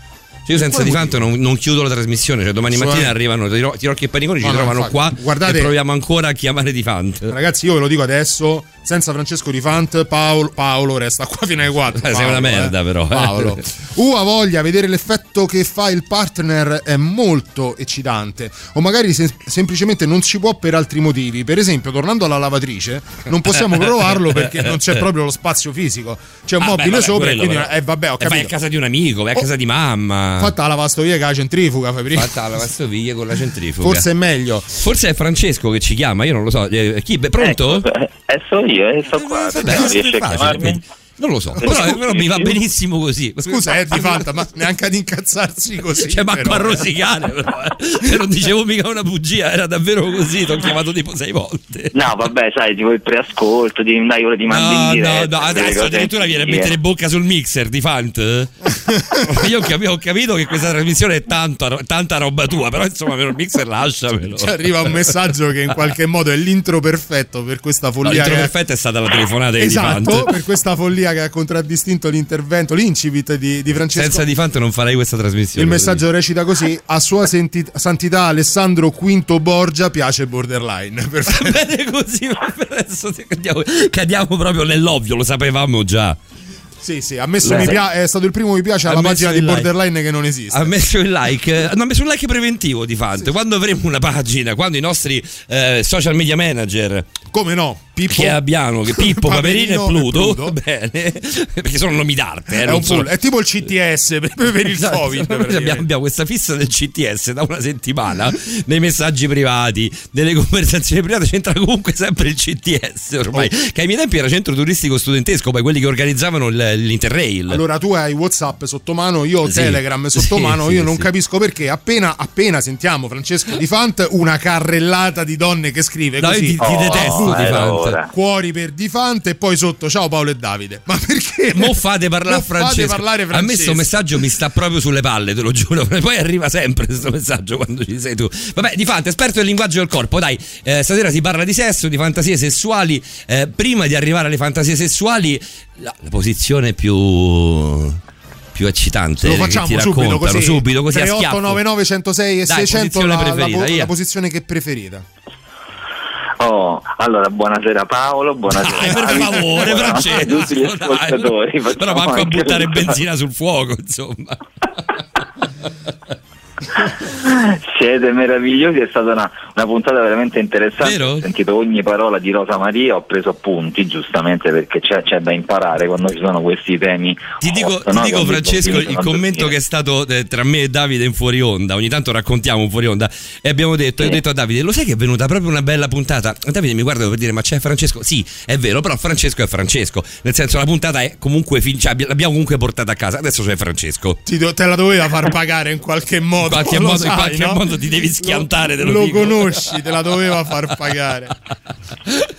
Cioè, io senza Di Fante non, non chiudo la trasmissione, cioè domani mattina Assolutamente. arrivano Tiro- Tirocchi e Paniconi, ci No, no, trovano infatti. qua Guardate- e proviamo ancora a chiamare Di Fante. Ragazzi, io ve lo dico adesso, senza Francesco Di Fant, Paolo, Paolo resta qua fino ai 4. Eh, sei una merda, però, eh. Paolo. Uh, ha voglia, vedere l'effetto che fa il partner è molto eccitante. O magari sem- semplicemente non si può per altri motivi. Per esempio, tornando alla lavatrice, non possiamo *laughs* provarlo perché non c'è proprio lo spazio fisico. C'è un Ah, mobile beh, vabbè, sopra e quindi. però. Eh, vabbè, ho E vai a capito. casa di un amico, vai a casa di mamma. Fatta la lavastoviglie che ha la centrifuga, prima. Fatta la lavastoviglie con la centrifuga. Forse è meglio. Forse è Francesco che ci chiama, io non lo so. Eh, chi? Beh, pronto? Eh, sono io, eh, sto qua. Vabbè, non è riesci a chiamarmi? Non lo so, però, però mi va benissimo così. Scusa, eh, di Fanta, ma neanche ad incazzarsi così. Cioè, manco però. a rosicare, però. eh. Non dicevo mica una bugia, era davvero così. Ti ho chiamato tipo sei volte. No, vabbè, sai, tipo il preascolto, di, dai, ora ti mando in No, no, diretta. no, quelle adesso addirittura viene a mettere bocca sul mixer di Fant. *laughs* Io ho capito, ho capito che questa trasmissione è tanta, tanta roba tua, però insomma, per il mixer lasciamelo. Ci arriva un messaggio che in qualche modo è l'intro perfetto per questa No, follia. l'intro che- perfetto è stata la telefonata di Esatto, Fant. per questa follia che ha contraddistinto l'intervento, l'incipit di, di Francesco. Senza di Fant non farei questa trasmissione. Il messaggio recita così: A sua senti- santità Alessandro V Borgia piace borderline. *laughs* Perfetto. Bene così, ma adesso cadiamo, cadiamo proprio nell'ovvio, lo sapevamo già. Sì, sì, ha messo mi pia- è stato il primo mi piace alla pagina di like. borderline che non esiste. Ha messo il like, *laughs* no, ha messo un like preventivo di Fante. Quando avremo una pagina, quando i nostri eh, social media manager, come no, Pippo, che abbiamo, che Pippo, Paperino, Paperino e Pluto, e Pluto. *laughs* bene, perché sono nomi d'arte. eh, è, sono- è tipo il CTS *laughs* per, per il Esatto. Covid. Abbiamo, abbiamo questa fissa del CTS da una settimana nei messaggi privati, nelle conversazioni private c'entra comunque sempre il CTS ormai, Oh. che ai miei tempi era centro turistico studentesco, poi quelli che organizzavano il- l'Interrail. Allora tu hai WhatsApp sotto mano, io ho Sì. Telegram sotto Sì, mano, sì, io non sì. capisco perché appena, appena sentiamo Francesco Di Fant una carrellata di donne che scrive No, io così. ti, ti detesto Oh, di eh, Fant. Allora. cuori per Di Fante e poi sotto ciao Paolo e Davide. Ma perché? Mo fate parlare Mo fate Francesco. A me questo messaggio mi sta proprio sulle palle, te lo giuro. *laughs* Poi arriva sempre questo messaggio quando ci sei tu. Vabbè, di Fante, esperto del linguaggio del corpo. Dai, eh, stasera si parla di sesso, di fantasie sessuali. Eh, prima di arrivare alle fantasie sessuali, la, la posizione più più eccitante Lo facciamo ti subito raccontano così. subito così a schiaffo. 3899 106 e Dai, 600 posizione la, la, la posizione che preferita. Oh, allora buonasera Paolo, buonasera. Dai, per favore, Francesco, tutti gli ascoltatori. Però manco a buttare benzina sul fuoco, insomma. *laughs* *laughs* Siete meravigliosi, è stata una, una puntata veramente interessante. Ho sentito ogni parola di Rosa Maria, ho preso appunti giustamente perché c'è, c'è da imparare quando ci sono questi temi. Ti dico, hot, ti no? dico, Francesco, il commento che è stato eh, tra me e Davide in fuori onda. Ogni tanto raccontiamo un fuori onda. E abbiamo detto, io ho detto a Davide: Lo sai che è venuta proprio una bella puntata? Davide mi guarda per dire: Ma c'è Francesco? Sì, è vero, però Francesco è Francesco. Nel senso, la puntata è comunque fin- cioè, abbi- l'abbiamo comunque portata a casa. Adesso c'è Francesco. Ti do- te la doveva far pagare in qualche modo. In qualche lo modo, in sai, qualche no? modo ti devi schiantare. te Lo, lo conosci, te la doveva far pagare.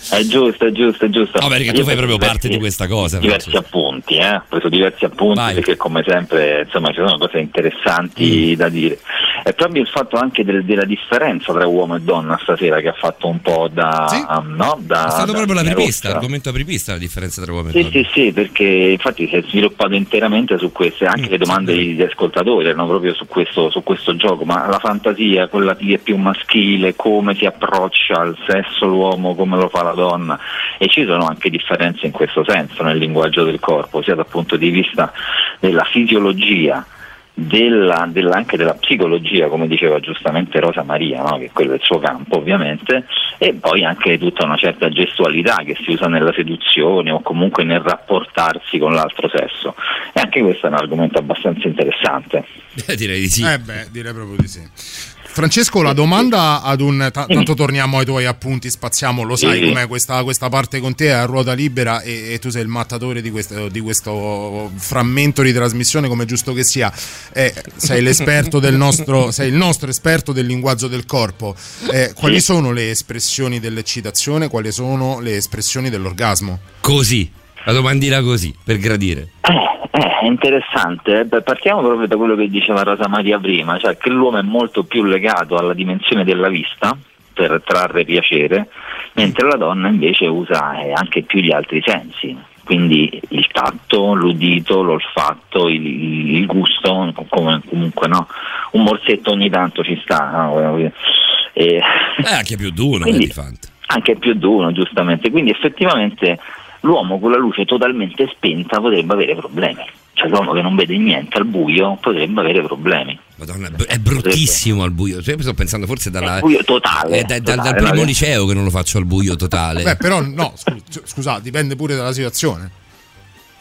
È giusto, è giusto, è giusto. No, perché Io tu fai proprio diversi- parte di questa cosa. Diversi Francesco. appunti, eh? ho preso diversi appunti perché come sempre insomma ci sono cose Mm. interessanti da dire. È proprio il fatto anche del- della differenza tra uomo e donna stasera che ha fatto un po' da... no? da È stato da proprio la linea prepista, rossa. l'argomento apripista, la differenza tra uomini e Sì, donne. sì, sì, perché infatti si è sviluppato interamente su queste, Mm, anche le domande degli ascoltatori erano proprio su questo, su questo gioco, ma la fantasia, quella che è più maschile, come si approccia al sesso l'uomo, come lo fa la donna. E ci sono anche differenze in questo senso nel linguaggio del corpo, sia dal punto di vista della fisiologia della, della- anche della psicologia, come diceva giustamente Rosa Maria, no? che è quello del suo campo ovviamente, e poi anche tutta una certa gestualità che si usa nella seduzione o comunque nel rapportarsi con l'altro sesso. E anche questo è un argomento abbastanza interessante. Eh, *laughs* direi di sì. Eh beh, direi proprio di sì. Francesco, la domanda ad un. ta- tanto torniamo ai tuoi appunti, spaziamo, lo sai com'è questa, questa parte con te, è a ruota libera e, e tu sei il mattatore di questo, di questo frammento di trasmissione, come è giusto che sia. Eh, sei l'esperto del nostro, sei il nostro esperto del linguaggio del corpo. Eh, quali sono le espressioni dell'eccitazione? Quali sono le espressioni dell'orgasmo? Così, la domandina così, per gradire. Eh, è interessante, eh. Beh, partiamo proprio da quello che diceva Rosa Maria prima, cioè che l'uomo è molto più legato alla dimensione della vista per trarre piacere, mentre la donna invece usa eh, anche più gli altri sensi, quindi il tatto, l'udito, l'olfatto, il, il gusto, come, comunque no, un morsetto ogni tanto ci sta. no? E- Eh, anche più di uno, Quindi- eh, anche più di uno, giustamente. Quindi effettivamente l'uomo con la luce totalmente spenta potrebbe avere problemi. Cioè l'uomo che non vede niente al buio potrebbe avere problemi. Madonna, è br- è bruttissimo al buio. Cioè, sto pensando forse dalla. È buio totale, è da- dal- totale, dal primo no? liceo che non lo faccio al buio totale. Beh, però no, scu- scusa, dipende pure dalla situazione.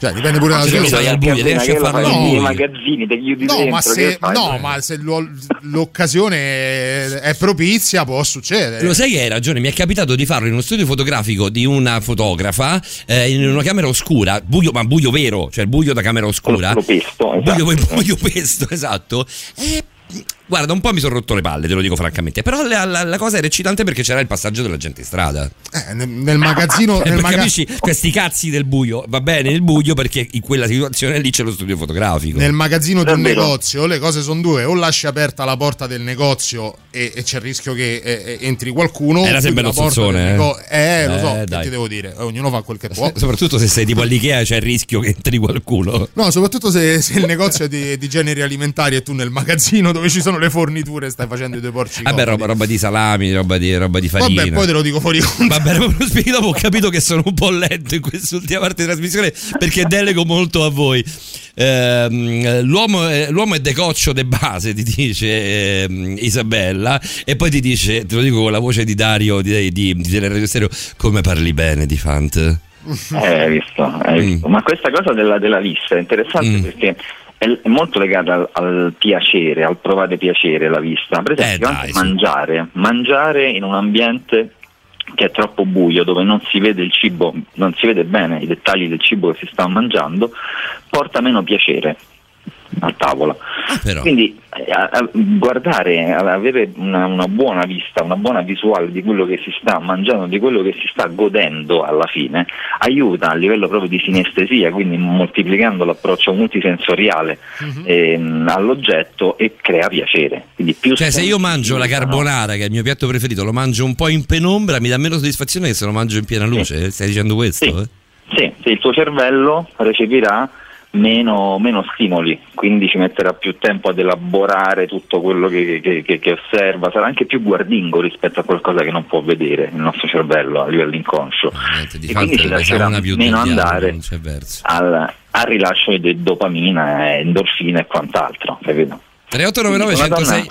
Cioè, dipende pure dalla Se tu situazione. vai al buio, riesci a farlo al I buio. magazzini, chiudi No, dentro, ma se, fai? no, ma se lo- l'occasione è propizia, può succedere. Lo sai che hai ragione, mi è capitato di farlo in uno studio fotografico di una fotografa eh, in una camera oscura, buio, ma buio vero, cioè buio da camera oscura. Pesto, buio, esatto. *laughs* buio pesto, esatto. E guarda, un po' mi sono rotto le palle, te lo dico francamente. Però la, la- la cosa era eccitante perché c'era il passaggio della gente in strada. Eh, nel, nel magazzino. *laughs* Eh, nel ma maga- capisci questi cazzi del buio? Va bene il buio perché in quella situazione lì c'è lo studio fotografico. nel magazzino di un negozio le cose sono due: o lasci aperta la porta del negozio e, e c'è il rischio che eh, eh, entri qualcuno. Era sempre lo del eh. nego- Eh, lo so, Eh, che dai. ti devo dire? Eh, Ognuno fa quel che *laughs* può. Soprattutto se sei tipo all'Ikea c'è il rischio che entri qualcuno. No, soprattutto se, se il negozio è di, di generi alimentari e tu nel magazzino dove ci sono le forniture stai facendo i due porci. Vabbè, roba, roba di salami, roba di, roba di farina. Vabbè, poi te lo dico fuori conto. Va bene, proprio lo spieghi dopo. Ho capito che sono un po' lento in quest'ultima parte di trasmissione perché delego molto a voi. Ehm, l'uomo, è, l'uomo è decoccio de base, ti dice ehm, Isabella, e poi ti dice, te lo dico con la voce di Dario di, di, di Teleradio Stereo, come parli bene di Fant. Eh, hai visto, hai Mm. visto. Ma questa cosa della, della vista è interessante perché è, molto legata al, al piacere, al provare piacere la vista. Per esempio, Eh, dai, anche sì. mangiare, mangiare in un ambiente che è troppo buio, dove non si vede il cibo, non si vede bene i dettagli del cibo che si sta mangiando, porta meno piacere. A tavola. però. Quindi eh, a- a- guardare, avere una, una buona vista, una buona visuale di quello che si sta mangiando, di quello che si sta godendo alla fine, aiuta a livello proprio di sinestesia, quindi moltiplicando l'approccio multisensoriale ehm, all'oggetto e crea piacere. Quindi più Cioè, se io mangio la carbonara, che è il mio piatto preferito, lo mangio un po' in penombra, mi dà meno soddisfazione che se lo mangio in piena luce. Stai dicendo questo? eh? Sì, sì, il tuo cervello recepirà meno, meno stimoli, quindi ci metterà più tempo ad elaborare tutto quello che, che- che- osserva, sarà anche più guardingo rispetto a qualcosa che non può vedere il nostro cervello a livello inconscio. Di e quindi ci lascerà meno andare al, al rilascio di dopamina, endorfina e quant'altro, capito? 3899 Una donna- 106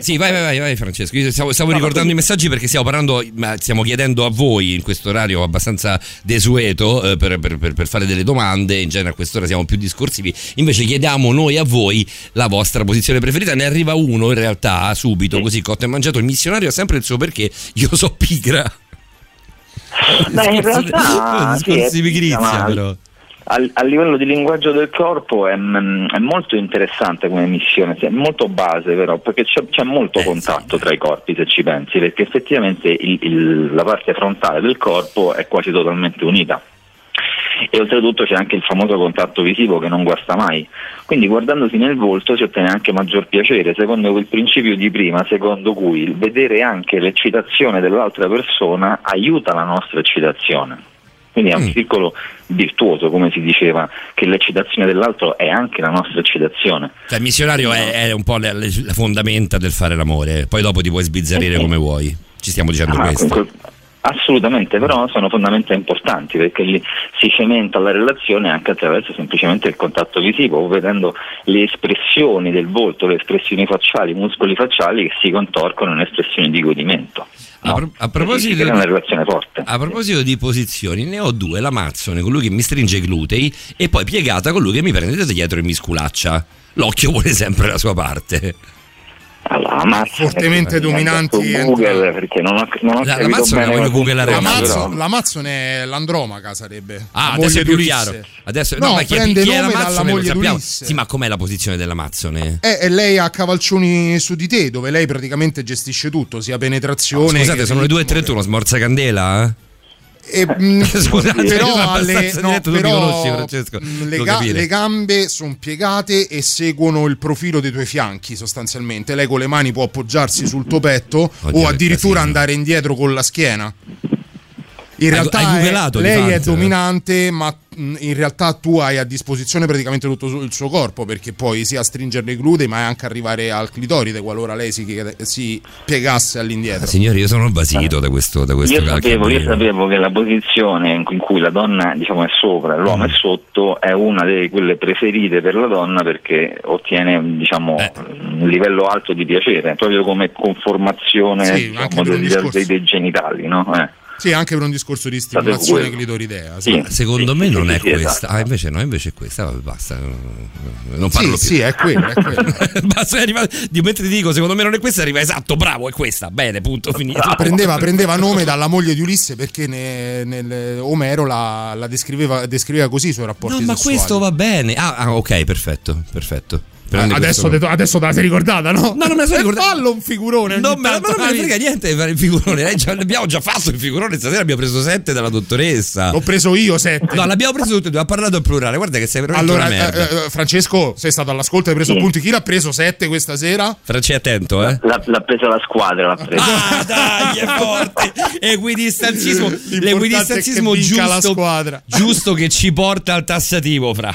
sì. vai, vai, vai, vai, Francesco. Io stavo, stavo ricordando i messaggi perché stiamo parlando, ma stiamo chiedendo a voi in questo orario abbastanza desueto eh, per, per- per- fare delle domande. In genere a quest'ora siamo più discorsivi. Invece chiediamo noi a voi la vostra posizione preferita. Ne arriva uno in realtà subito, così cotto e mangiato. Il missionario ha sempre il suo perché. Io so pigra. Beh, in realtà sì, *laughs* discorsi di pigrizia, però. Al, a livello di linguaggio del corpo è, mm, è molto interessante come missione, è molto base però, perché c'è, c'è molto contatto tra i corpi se ci pensi, perché effettivamente il- il- la parte frontale del corpo è quasi totalmente unita. E oltretutto c'è anche il famoso contatto visivo che non guasta mai. Quindi guardandosi nel volto si ottiene anche maggior piacere, secondo quel principio di prima, secondo cui il vedere anche l'eccitazione dell'altra persona aiuta la nostra eccitazione. Quindi è un circolo virtuoso, come si diceva, che l'eccitazione dell'altro è anche la nostra eccitazione. Cioè, il missionario è, è un po' la, la fondamenta del fare l'amore. Poi dopo ti puoi sbizzarrire come vuoi. Ci stiamo dicendo Ah, questo. comunque- assolutamente, però sono fondamenta importanti perché lì si cementa la relazione anche attraverso semplicemente il contatto visivo, vedendo le espressioni del volto, le espressioni facciali, i muscoli facciali che si contorcono in espressioni di godimento. A, pro- a proposito di- una relazione forte. A proposito di posizioni, ne ho due: la mazzone, colui che mi stringe i glutei, e poi piegata, colui che mi prende da dietro e mi sculaccia. L'occhio vuole sempre la sua parte. Allora, Amazon Fortemente è- dominanti è Google perché non ho, non ho La- capito Amazon bene come googlare funziona, L'Amazon, l'Amazon è l'Andromaca sarebbe. Ah, adesso è più di chiaro. Ulisse. Adesso, no, ma chi è, prende chi è la nome dalla mazzone lo sappiamo. Ulisse. Sì, ma com'è la posizione della mazzone? Eh, e lei ha cavalcioni su di te, dove lei praticamente gestisce tutto, sia penetrazione. Scusate, che sono le ritmo, 2.31, smorza candela? eh? E, mh, *laughs* Scusate, però, alle- no, però, conosci, Francesco, mh, le, ga- le gambe sono piegate e seguono il profilo dei tuoi fianchi sostanzialmente. Lei con le mani può appoggiarsi sul tuo petto Oddio, o addirittura andare indietro con la schiena. In realtà è- lei è fatto? dominante, ma in realtà tu hai a disposizione praticamente tutto il suo corpo perché puoi sia stringere i glutei ma anche arrivare al clitoride qualora lei si, si piegasse all'indietro. Ah, signori, io sono basito da questo, da questo Io sapevo, io sapevo che la posizione in cui la donna diciamo, è sopra e l'uomo Mm. è sotto è una delle quelle preferite per la donna perché ottiene diciamo, Eh. un livello alto di piacere, proprio come conformazione Sì, diciamo, dei- dei genitali. No? Eh. Sì, anche per un discorso di stimolazione clitoridea. Sì. Secondo me sì, non sì, è sì, questa. esatto. Ah, invece no, invece è questa. Vabbè, basta. Non parlo Sì, più. sì, è quello, è quello. *laughs* Basta, è arrivato- mentre ti dico, secondo me non è questa, arriva esatto, bravo, è questa. Bene, punto, *laughs* finito. prendeva, prendeva nome dalla moglie di Ulisse perché ne- nel- Omero la, la descriveva, descriveva così i suoi rapporti No, ma sessuali. questo va bene. Ah, ah, ok, perfetto, perfetto. Adesso, detto- adesso te la sei ricordata, no? No, non me la sono Eh, ricordata. Fallo un figurone. ogni No, ma, ma tanto, non me ne frega niente di fare il figurone. Già- abbiamo già fatto il figurone. Stasera abbiamo preso sette dalla dottoressa. L'ho preso io sette. No, l'abbiamo preso tutti e due. Ha parlato al plurale. Guarda che sei veramente Allora, una merda. eh, eh, Francesco, sei stato all'ascolto, hai preso Sì. punti. Chi l'ha preso sette questa sera? Franci, attento, eh. L'ha, l'ha presa la squadra, l'ha presa. Ah, dai, è forte. Equidistanzismo, l'equidistanzismo vinca la giusto, squadra. giusto che ci porta al tassativo, fra.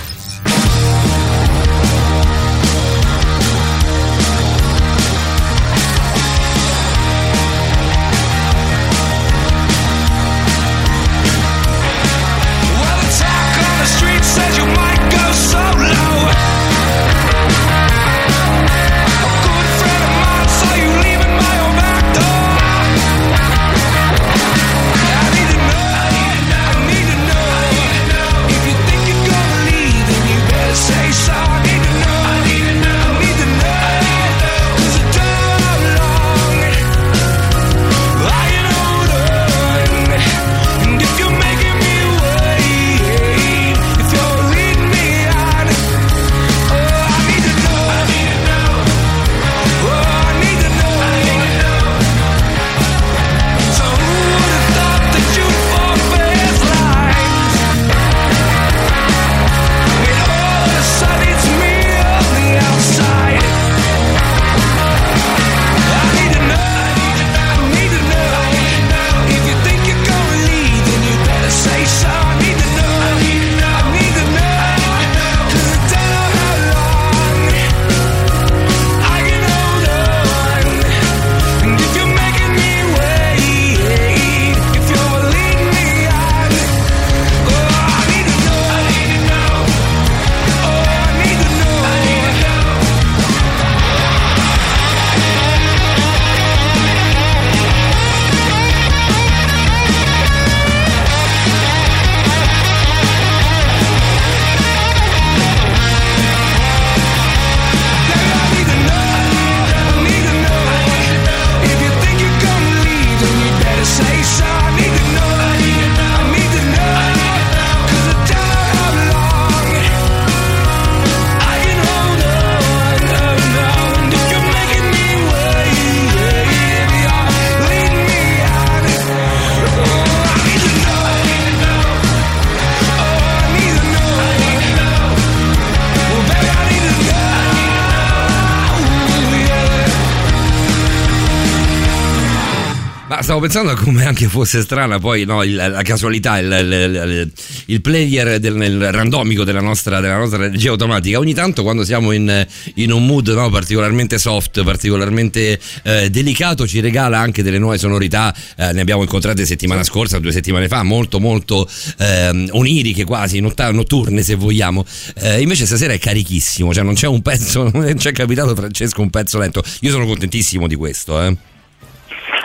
Stavo pensando a come anche fosse strana poi no, il- la casualità, il, il- il- player del, randomico della nostra, della nostra regia automatica. Ogni tanto quando siamo in, in un mood no, particolarmente soft, particolarmente eh, delicato, ci regala anche delle nuove sonorità. Eh, ne abbiamo incontrate settimana scorsa, due settimane fa, molto molto ehm, oniriche quasi, notta- notturne se vogliamo. Eh, invece stasera è carichissimo, cioè non c'è un pezzo, *laughs* non c'è capitato Francesco un pezzo lento. Io sono contentissimo di questo. Eh.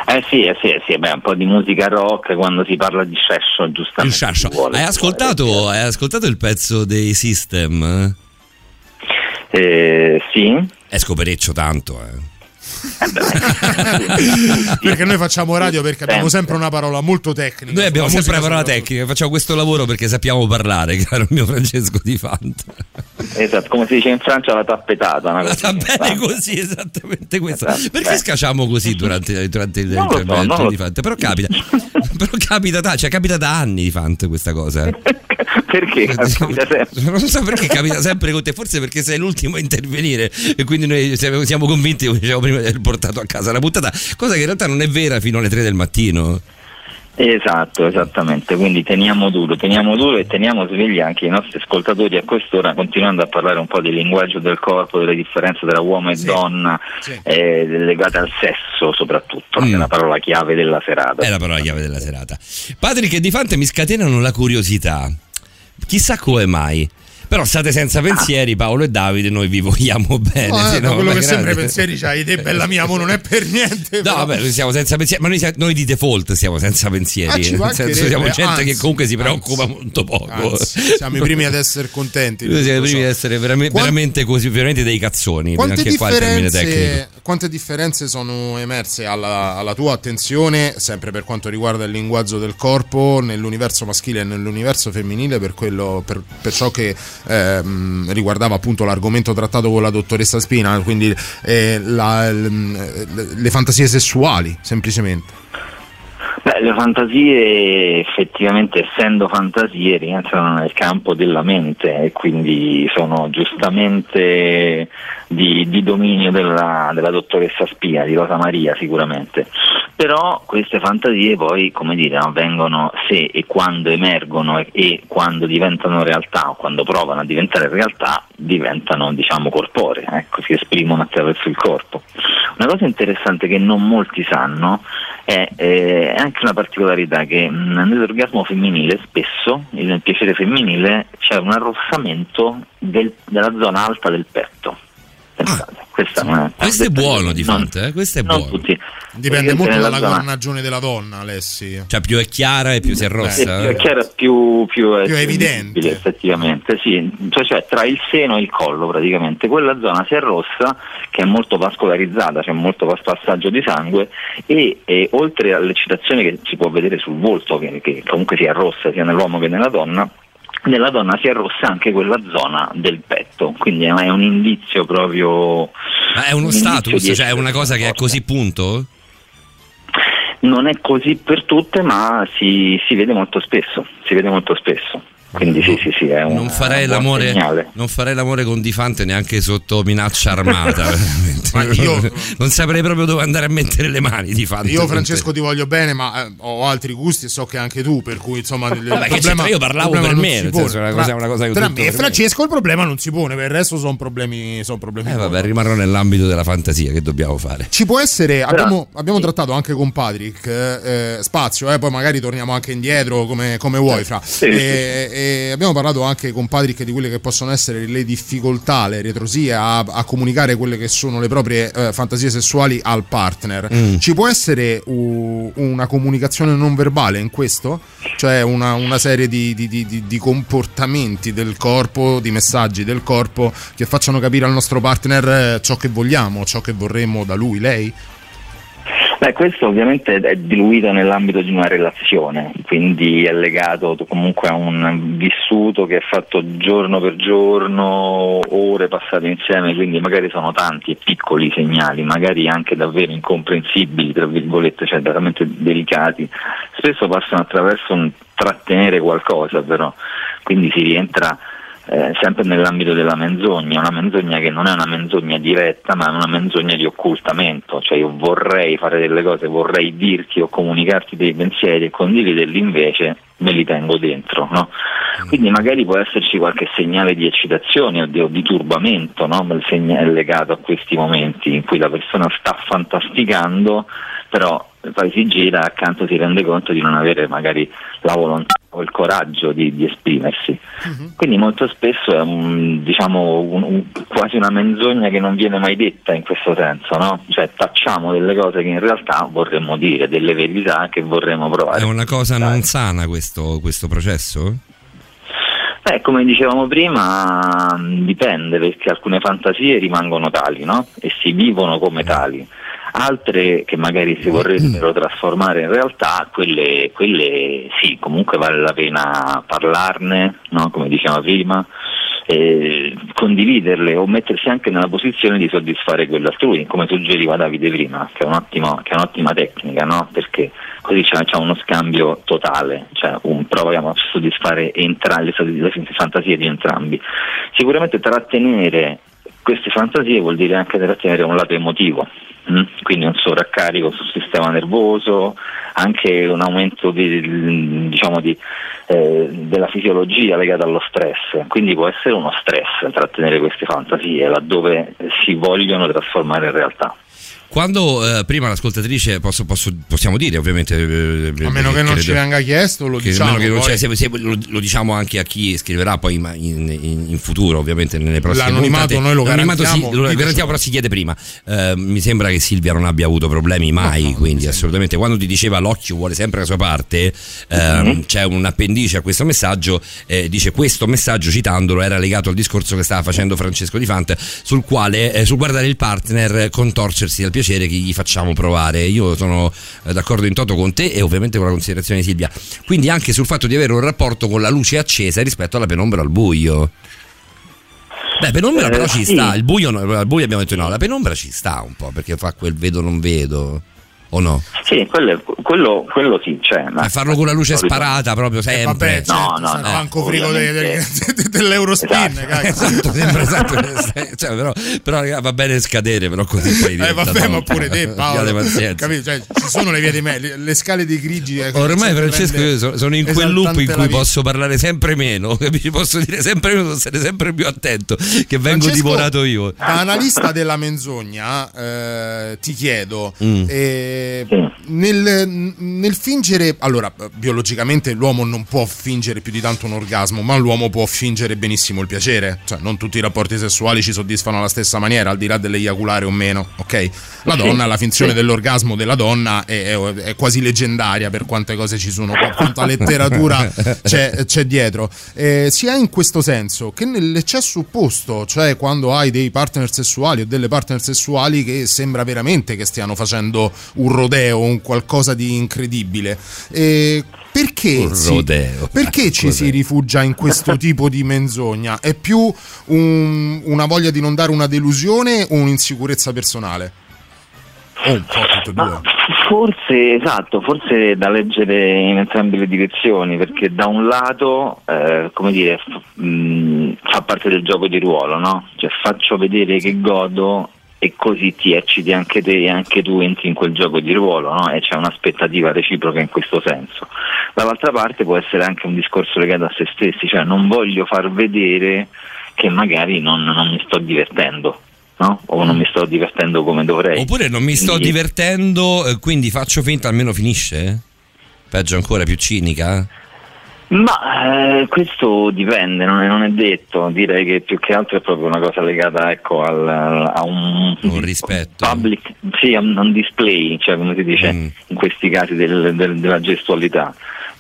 Eh sì, eh sì, eh sì, beh, un po' di musica rock quando si parla di sesso, giustamente. Il vuole, Hai ascoltato, hai ascoltato il pezzo dei System? Eh, sì. È scopereccio tanto, eh. *laughs* perché noi facciamo radio perché abbiamo sempre una parola molto tecnica. Noi abbiamo sempre la musica parola tecnica, facciamo questo lavoro perché sappiamo parlare, *laughs* caro mio Francesco Di Fanta. Esatto, come si dice in Francia la tappetata. Una cosa Va bene così, esattamente questo. Esatto, Perché eh. scacciamo così durante, durante Non lo so, di Fanta? Però capita, *laughs* però capita, da, cioè, capita da anni di Fanta questa cosa. Perché? Capita sempre. Non so perché capita sempre con te, forse perché sei l'ultimo a intervenire e quindi noi siamo, convinti, come dicevo prima, di aver portato a casa la puntata, cosa che in realtà non è vera fino alle 3 del mattino. Esatto, esattamente, quindi teniamo duro, teniamo duro e teniamo svegli anche i nostri ascoltatori a quest'ora continuando a parlare un po' del linguaggio del corpo, delle differenze tra uomo e donna eh, legate al sesso soprattutto, che è la parola chiave della serata. È la parola chiave della serata. Patrick e Di Fante mi scatenano la curiosità. Chissà come mai. Però state senza pensieri, Paolo e Davide, noi vi vogliamo bene. No, sì, no, quello che sempre grande. pensieri c'hai te, bella mia, mo non è per niente. No, però. vabbè, noi siamo senza pensieri, ma noi, noi di default siamo senza pensieri. Ah, nel senso, siamo gente anzi, che comunque si preoccupa molto poco. Anzi, siamo i primi ad essere contenti. Noi siamo i primi so. ad essere veramente, Quan- veramente così, veramente dei cazzoni. Quante differenze, quante differenze sono emerse alla, alla tua attenzione, sempre per quanto riguarda il linguaggio del corpo, nell'universo maschile e nell'universo femminile, per, quello, per, per ciò che ehm, riguardava appunto l'argomento trattato con la dottoressa Spina, quindi eh, la- le fantasie sessuali, semplicemente. Beh, le fantasie effettivamente essendo fantasie rientrano nel campo della mente e quindi sono giustamente di, di dominio della, della dottoressa Spia, di Rosa Maria sicuramente. Però queste fantasie poi, come dire, no, vengono se e quando emergono e, e quando diventano realtà o quando provano a diventare realtà diventano diciamo corporee, ecco, si esprimono attraverso il corpo. Una cosa interessante che non molti sanno è, eh, anche una particolarità che mh, nell'orgasmo femminile spesso, nel piacere femminile, c'è un arrossamento del- della zona alta del petto. Pensate, questa non è- Ah, Questo è buono di non- Fante, eh? questo è non buono. tutti. Dipende molto dalla zona- carnagione della donna, Alessi. Cioè più è chiara e più si Sì, arrossa. più è chiara, più, più è, Più è evidente. effettivamente, sì. Cioè, cioè, tra il seno e il collo praticamente, quella zona si arrossa che è molto vascolarizzata, c'è molto vas- passaggio di sangue e, e oltre all'eccitazione che si può vedere sul volto, che, che comunque si arrossa sia nell'uomo che nella donna, nella donna si arrossa anche quella zona del petto, quindi è un indizio proprio... Ma è uno un status, cioè è una cosa che è così punto? Non è così per tutte, ma si, si vede molto spesso, si vede molto spesso. Quindi sì, sì, sì, è un, Non farei, l'amore, segnale. non farei l'amore con Di Fante neanche sotto minaccia armata. *laughs* veramente. non saprei proprio dove andare a mettere le mani di Fante. Io. Francesco ti voglio bene, ma eh, ho altri gusti e so che anche tu, per cui insomma il, Vabbè, problema? Io parlavo per me, nel senso, è una cosa- una cosa Tra me e per me. Francesco il problema non si pone, per il resto sono problemi, sono problemi Eh, vabbè, rimarrò nell'ambito della fantasia che dobbiamo fare. Ci può essere, abbiamo, abbiamo trattato anche con Patrick, eh, spazio, eh, poi magari torniamo anche indietro come, come vuoi, Fra. Sì, E- e abbiamo parlato anche con Patrick di quelle che possono essere le difficoltà, le retrosie a, a comunicare quelle che sono le proprie eh, fantasie sessuali al partner. Mm. Ci può essere u- una comunicazione non verbale in questo? Cioè una, una serie di, di- di- di- di comportamenti del corpo, di messaggi del corpo che facciano capire al nostro partner eh, ciò che vogliamo, ciò che vorremmo da lui, lei? Beh, questo ovviamente è diluito nell'ambito di una relazione, quindi è legato comunque a un vissuto che è fatto giorno per giorno, ore passate insieme, quindi magari sono tanti e piccoli segnali, magari anche davvero incomprensibili, tra virgolette, cioè veramente delicati. Spesso passano attraverso un trattenere qualcosa però, quindi si rientra eh, sempre nell'ambito della menzogna, una menzogna che non è una menzogna diretta ma è una menzogna di occultamento, cioè io vorrei fare delle cose, vorrei dirti o comunicarti dei pensieri e condividerli invece me li tengo dentro, no? quindi magari può esserci qualche segnale di eccitazione o di, o di turbamento no? Legato a questi momenti in cui la persona sta fantasticando però poi si gira accanto si rende conto di non avere magari la volontà o il coraggio di, di esprimersi. Quindi molto spesso è un- diciamo, un- un- quasi una menzogna che non viene mai detta in questo senso, no? Cioè tacciamo delle cose che in realtà vorremmo dire, delle verità che vorremmo provare. È una cosa non sana questo, questo processo? Beh, come dicevamo prima, dipende perché alcune fantasie rimangono tali no? e si vivono come tali. Altre che magari si vorrebbero trasformare in realtà, quelle, quelle sì, comunque vale la pena parlarne, no? come dicevamo prima, e condividerle o mettersi anche nella posizione di soddisfare quello altrui, come suggeriva Davide prima, che è, un'ottima, che è un'ottima tecnica, no? perché così c'è, c'è uno scambio totale, cioè un, proviamo a soddisfare entra- le, le fantasie di entrambi. Sicuramente trattenere queste fantasie vuol dire anche trattenere un lato emotivo, mm? quindi un sovraccarico sul sistema nervoso, anche un aumento di- diciamo di, eh, della fisiologia legata allo stress, quindi può essere uno stress trattenere queste fantasie laddove si vogliono trasformare in realtà. Quando eh, prima l'ascoltatrice, posso, posso- possiamo dire ovviamente... A meno che non ci venga chiesto, lo che, diciamo. che cioè, se- se- lo, lo diciamo anche a chi scriverà poi in, in- in futuro, ovviamente nelle prossime L'anonimato puntate. noi lo garantiamo, sì, lo garantiamo, però si chiede prima. Eh, mi sembra che Silvia non abbia avuto problemi mai, quindi assolutamente. Quando ti diceva l'occhio vuole sempre la sua parte, Mhm. c'è un appendice a questo messaggio, eh, dice questo messaggio citandolo era legato al discorso che stava facendo Francesco Di Fant sul quale, eh, sul guardare il partner contorcersi dal piacere che gli facciamo provare. Io sono eh, d'accordo in toto con te e ovviamente con la considerazione di Silvia. Quindi anche sul fatto di avere un rapporto con la luce accesa rispetto alla penombra al buio. Beh, penombra Eh, però ci sì. sta, il buio, no, al buio abbiamo detto no, la penombra ci sta un po' perché fa quel vedo non vedo. O no? Sì, quello, quello, quello sì c'è. Ma E farlo con la luce sparata proprio sempre. Vabbè, certo, no, sai, no, manco frigo de- *laughs* dell'Eurospin. Esatto, sembra esatto. cioè, però, però, va bene scadere, però così poi Eh diventa vabbè, ma troppo. pure te Paolo. Capito? Cioè, ci sono le vie di me, le, le scale dei grigi. eh, Ormai Francesco io sono, sono in quel loop in cui posso parlare sempre meno, *laughs* capisci? posso dire sempre meno, devo essere sempre più attento che vengo Francesco, divorato io. Da analista della menzogna, eh, ti chiedo, Mm. eh, nel, nel fingere, allora, biologicamente l'uomo non può fingere più di tanto un orgasmo, ma l'uomo può fingere benissimo il piacere, cioè non tutti i rapporti sessuali ci soddisfano alla stessa maniera, al di là dell'eiaculare o meno, ok? La Sì, donna, la finzione sì. dell'orgasmo della donna è, è- è quasi leggendaria per quante cose ci sono, per quanta *laughs* letteratura c'è, c'è dietro. Eh, sia in questo senso che nell'eccesso opposto, cioè quando hai dei partner sessuali o delle partner sessuali che sembra veramente che stiano facendo un rodeo, un qualcosa di incredibile. Eh, perché, Un si- rodeo. perché *laughs* ci si rifugia in questo *laughs* tipo di menzogna? È più un- una voglia di non dare una delusione o un'insicurezza personale? O un po' tutte e due. Forse, esatto, forse da leggere in entrambe le direzioni, perché da un lato, eh, come dire, f- mh, fa parte del gioco di ruolo, no? Cioè faccio vedere che godo e così ti ecciti anche te e anche tu entri in quel gioco di ruolo, no? E c'è un'aspettativa reciproca in questo senso. Dall'altra parte può essere anche un discorso legato a se stessi, cioè non voglio far vedere che magari non, non mi sto divertendo. No? O non mi sto divertendo come dovrei. Oppure non mi sto Quindi- divertendo, eh, quindi faccio finta almeno finisce? Peggio ancora, più cinica? Ma eh, questo dipende, non è, non è detto, direi che più che altro è proprio una cosa legata ecco, al, a un, rispetto. public, sì, a un, a un display, cioè come si dice Mm. in questi casi del- del- della gestualità,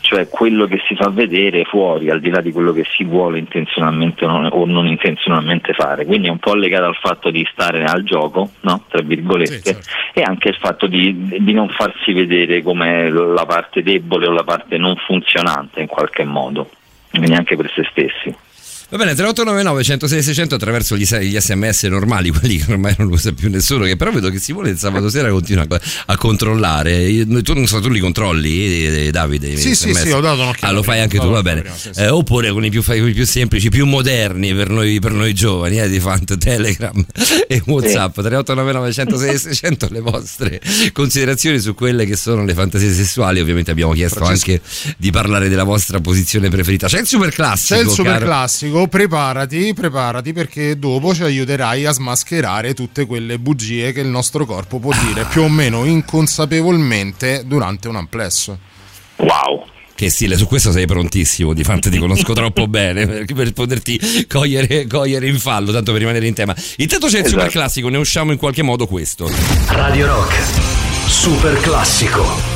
cioè quello che si fa vedere fuori, al di là di quello che si vuole intenzionalmente o non, intenzionalmente fare. Quindi è un po' legato al fatto di stare al gioco, no? tra virgolette, e anche il fatto di, di non farsi vedere come la parte debole o la parte non funzionante in qualche modo, quindi anche per se stessi. Va bene, 3899 106 600 attraverso gli, gli sms normali, *laughs* quelli che ormai non usa più nessuno, che però vedo che Simone il sabato sera continua a, a controllare. Io- Tu non so, tu li controlli, eh, Davide? Sì, sì, sì, ho dato un'occhiata Ah, lo fai anche tu, va bene. prima, sì, sì. Eh, oppure con i più, con i più semplici, più moderni per noi, per noi giovani, eh, di Fant, Telegram *laughs* e Whatsapp. 3899 106 600 le vostre considerazioni su quelle che sono le fantasie sessuali. Ovviamente abbiamo chiesto Francesco. anche di parlare della vostra posizione preferita. C'è il super classico. C'è il super caro- classico, preparati, preparati perché dopo ci aiuterai a smascherare tutte quelle bugie che il nostro corpo può dire più o meno inconsapevolmente durante un amplesso. Wow. Che stile, su questo sei prontissimo, di Fante ti conosco troppo *laughs* bene per, per poterti cogliere, cogliere in fallo, tanto per rimanere in tema. Intanto c'è il super Esatto. classico, ne usciamo in qualche modo questo. Radio Rock, super classico.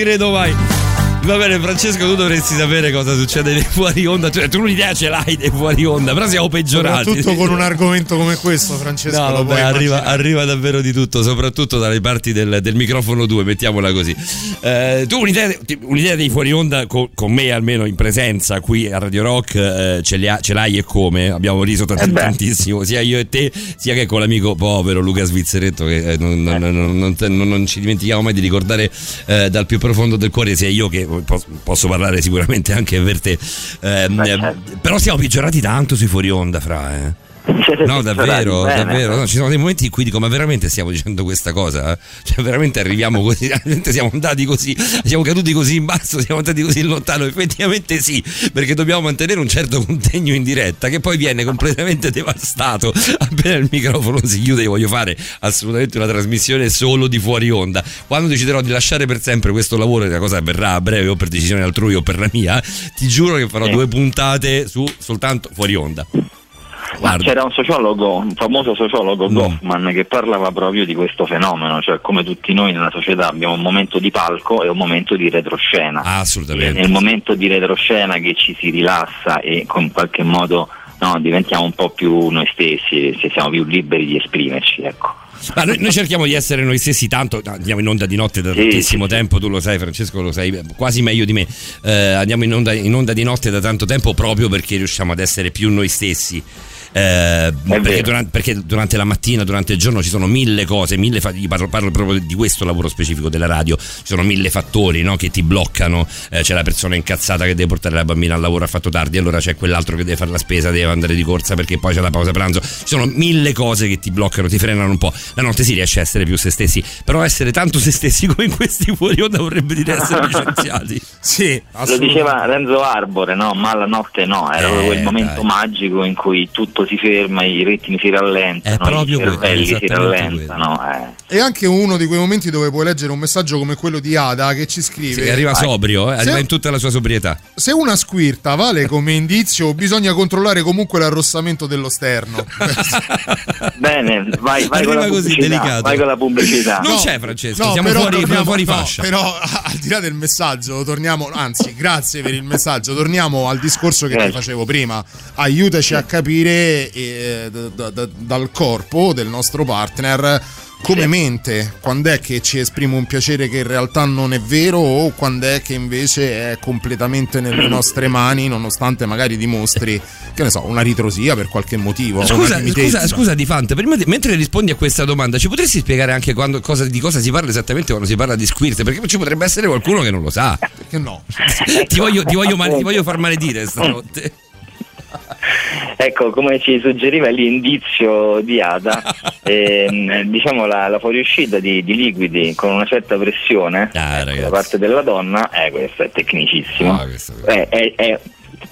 Credo mai. Va bene, Francesco, tu dovresti sapere cosa succede nei fuori onda. Cioè, tu un'idea ce l'hai dei fuori onda, però siamo peggiorati. Soprattutto con un argomento come questo, Francesco. No, vabbè, arriva, arriva davvero di tutto, soprattutto dalle parti del, del microfono 2, mettiamola così. Eh, tu un'idea, un'idea dei fuori onda co- con, me almeno in presenza qui a Radio Rock eh, ce, li ha- ce l'hai e come? Abbiamo riso Eh tantissimo, sia io e te, sia che con l'amico povero Luca Svizzeretto che eh, non, non- non- non- non- non ci dimentichiamo mai di ricordare eh, dal più profondo del cuore, sia io che pos- posso parlare sicuramente anche per te. Eh, però siamo peggiorati tanto sui fuori onda, fra eh. No, davvero, davvero. no, ci sono dei momenti in cui dico, ma veramente stiamo dicendo questa cosa? Cioè, veramente arriviamo *laughs* così, veramente siamo andati così, siamo caduti così in basso, siamo andati così lontano. Effettivamente sì, perché dobbiamo mantenere un certo contegno in diretta che poi viene completamente devastato. Appena il microfono si chiude, io voglio fare assolutamente una trasmissione solo di fuori onda. Quando deciderò di lasciare per sempre questo lavoro, la cosa avverrà a breve o per decisione altrui o per la mia, ti giuro che farò Sì. due puntate su soltanto fuori onda. Ma c'era un sociologo, un famoso sociologo Mm. Goffman, che parlava proprio di questo fenomeno, cioè come tutti noi nella società abbiamo un momento di palco e un momento di retroscena. Assolutamente. Nel momento di retroscena che ci si rilassa e con qualche modo no, diventiamo un po' più noi stessi, se siamo più liberi di esprimerci, ecco. Ma noi, noi cerchiamo di essere noi stessi tanto, andiamo in onda di notte da Sì, tantissimo tempo, tu lo sai Francesco, lo sai quasi meglio di me, Eh, andiamo in onda, in onda di notte da tanto tempo proprio perché riusciamo ad essere più noi stessi. Eh, perché, durante, perché durante la mattina, durante il giorno ci sono mille cose, mille fa- parlo, parlo proprio di questo lavoro specifico della radio, ci sono mille fattori no, che ti bloccano, Eh, c'è la persona incazzata che deve portare la bambina al lavoro, ha fatto tardi, allora c'è quell'altro che deve fare la spesa, deve andare di corsa perché poi c'è la pausa pranzo, ci sono mille cose che ti bloccano, ti frenano un po', la notte si riesce a essere più se stessi, però essere tanto se stessi come in questi fuori onda vorrebbe dire essere *laughs* licenziati. Sì, Lo diceva Renzo Arbore, no? Ma la notte no, era Eh, quel momento dai. magico in cui tutto si ferma, i ritmi si rallentano, È proprio i quello, cervelli si rallentano. eh. E anche uno di quei momenti dove puoi leggere un messaggio come quello di Ada che ci scrive: Sì, arriva sobrio, eh, arriva in tutta la sua sobrietà. Se una squirta vale come indizio, bisogna controllare comunque l'arrossamento dello sterno. *laughs* Bene, vai, vai con la. Vai con la pubblicità. Non c'è Francesco, No, siamo però fuori, torniamo- fuori no, fascia. però *laughs* al di là del messaggio, torniamo, anzi, grazie per il messaggio. Torniamo al discorso che ti facevo prima. Aiutaci a capire eh, d- d- d- dal corpo del nostro partner come mente, quando è che ci esprime un piacere che in realtà non è vero o quando è che invece è completamente nelle *coughs* nostre mani, nonostante magari dimostri, che ne so, una ritrosia per qualche motivo. Scusa, scusa, scusa Di Fante, prima di- mentre rispondi a questa domanda, ci potresti spiegare anche quando- cosa- di cosa si parla esattamente quando si parla di squirt? Perché ci potrebbe essere qualcuno che non lo sa. Perché no? *laughs* ti, voglio, ti voglio male- ti voglio far maledire stanotte. Ecco, come ci suggeriva l'indizio di Ada, ehm, diciamo la, la fuoriuscita di, di liquidi con una certa pressione Ah, ecco, da parte della donna, eh, questo è tecnicissimo, Ah, questo- è, è- è,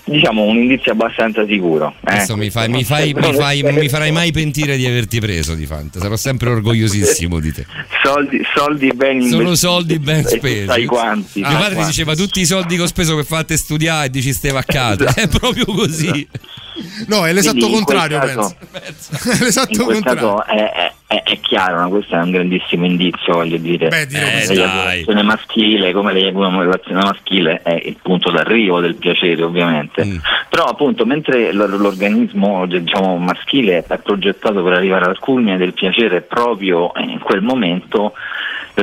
diciamo un indizio abbastanza sicuro. eh. Adesso mi, fai- mi fai- mi fai- *laughs* mi farai mai pentire di averti preso Di Fante, sarò sempre orgogliosissimo di te. Soldi, soldi ben Sono investiti. soldi ben spesi. Sai quanti? Mio sai padre quanti. diceva tutti i soldi che ho speso per farti studiare e dici ste vaccate. È proprio così. No, è l'esatto Quindi contrario, caso- penso. *laughs* È l'esatto contrario. caso è, è- è- chiaro, no? questo è un grandissimo indizio, voglio dire. Beh, dillo Eh, così. l'eiaculazione maschile, come l'eiaculazione maschile, è il punto d'arrivo del piacere, ovviamente. Mm. Però, appunto, mentre l'organismo diciamo, maschile è progettato per arrivare al culmine del piacere proprio in quel momento.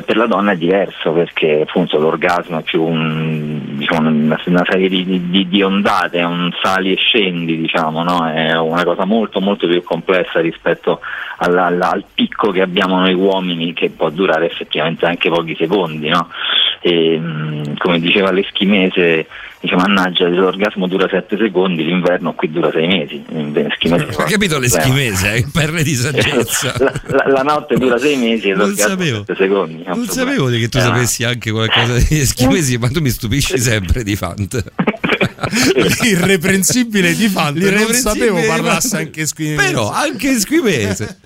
Per- la donna è diverso perché appunto l'orgasmo è più un- diciamo, una, una serie di, di- di ondate, è un sali e scendi, diciamo, no? è una cosa molto molto più complessa rispetto alla- alla- al picco che abbiamo noi uomini che può durare effettivamente anche pochi secondi. No? E, mh, come diceva l'eschimese, dice mannaggia l'orgasmo dura 7 secondi, l'inverno qui dura 6 mesi. L'eschimese Hai capito l'eschimese? Eh? Perle di saggezza. *laughs* la, la- la notte dura 6 mesi e Non l'orgasmo sapevo. 7 secondi. Non problema. sapevo che tu Eh, sapessi anche qualcosa di *laughs* eschimesi, ma tu mi stupisci sempre di Fant. *laughs* L'irreprensibile di Fante. Non sapevo parlasse anche squimese. Però anche eschimese.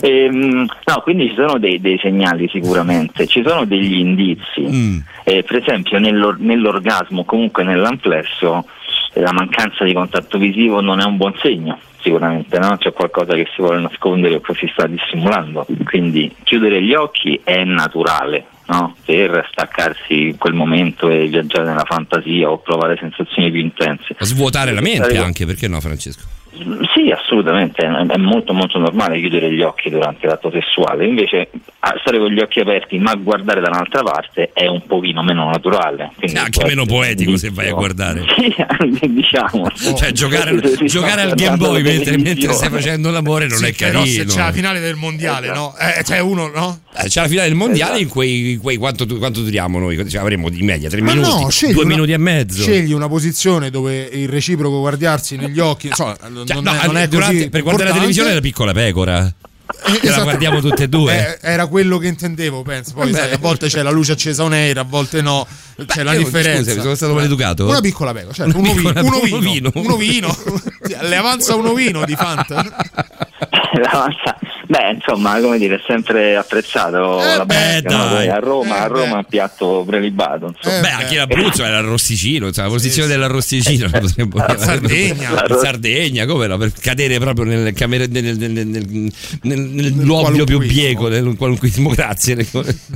Ehm, no, quindi ci sono dei, dei segnali sicuramente, ci sono degli indizi. Mm. Eh, per esempio nell'or- nell'orgasmo, comunque nell'amplesso, eh, la mancanza di contatto visivo non è un buon segno, sicuramente, no? c'è qualcosa che si vuole nascondere o che si sta dissimulando. Quindi chiudere gli occhi è naturale. no? Per staccarsi in quel momento e viaggiare nella fantasia o provare sensazioni più intense. Svuotare la mente anche, perché no Francesco? Sì, assolutamente, è molto molto normale chiudere gli occhi durante l'atto sessuale, invece a stare con gli occhi aperti ma guardare da un'altra parte è un pochino meno naturale. quindi Anche meno poetico se vai a guardare. *laughs* Sì, diciamo. Cioè giocare, giocare al Game Boy mentre, mentre stai facendo l'amore non Sì, è però se carino. c'è la finale del mondiale, no? Eh, c'è uno, no? Eh, C'è la finale del mondiale in quei, quei quanto, quanto duriamo noi? Cioè, avremo di media tre Ma minuti, no, due una- minuti e mezzo. Scegli una posizione dove il reciproco guardarsi negli occhi, insomma, Cioè, non no, è, non è durante- per guardare la televisione è la piccola pecora. Che la esatto. guardiamo tutte e due. Eh, era quello che intendevo, penso. Poi sai, a volte c'è la luce accesa on air, a volte no. C'è la differenza. scusami, sono stato maleducato? Una piccola pecora, cioè un piccola- un un ovino, un ovino. Le avanza un ovino di Fanta. *laughs* L'avanza- Beh, insomma, come dire, è sempre apprezzato Eh la pesca, no? dai. Poi a Roma, a Roma un piatto prelibato. Insomma. Beh, anche l'Abruzzo è l'arrosticino, insomma, la posizione dell'arrosticino potremmo La chiamare. Sardegna. La Sardegna, come no? Per cadere proprio nel, camere- nel, nel, nel, nel, più bieco, nel qualunquismo, grazie.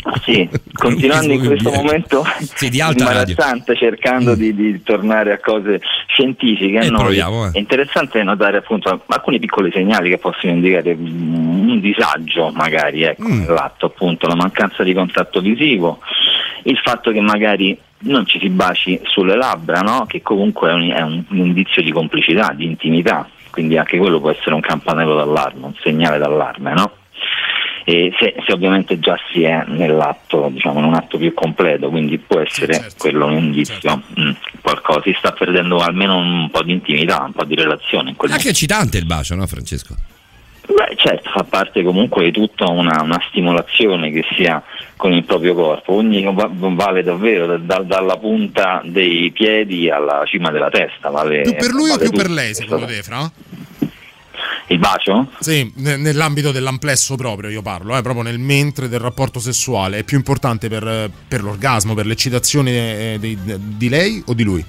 Ah, sì, continuando in questo momento Sì, di alta imbarazzante cercando di, di tornare a cose scientifiche noi, proviamo, eh. è interessante notare appunto alcuni piccoli segnali che possono indicare mm, un disagio magari ecco, Mm. nell'atto appunto la mancanza di contatto visivo il fatto che magari non ci si baci sulle labbra no? che comunque è un, è un indizio di complicità, di intimità quindi anche quello può essere un campanello d'allarme, un segnale d'allarme no? E se, se ovviamente già si è nell'atto, diciamo, in un atto più completo, quindi può essere certo. quello un indizio, mm, qualcosa, si sta perdendo almeno un po' di intimità, un po' di relazione in quel Anche eccitante il bacio, no, Francesco? Beh, certo, fa parte comunque di tutta una, una stimolazione che si ha con il proprio corpo, ogni va- vale davvero da- da- dalla punta dei piedi alla cima della testa. Vale, Più per lui o vale più per tutto. lei, secondo te, Fra? Il bacio? Sì, ne- nell'ambito dell'amplesso proprio io parlo, eh, proprio nel mentre del rapporto sessuale. È più importante per, per l'orgasmo, per l'eccitazione eh, di, di lei o di lui?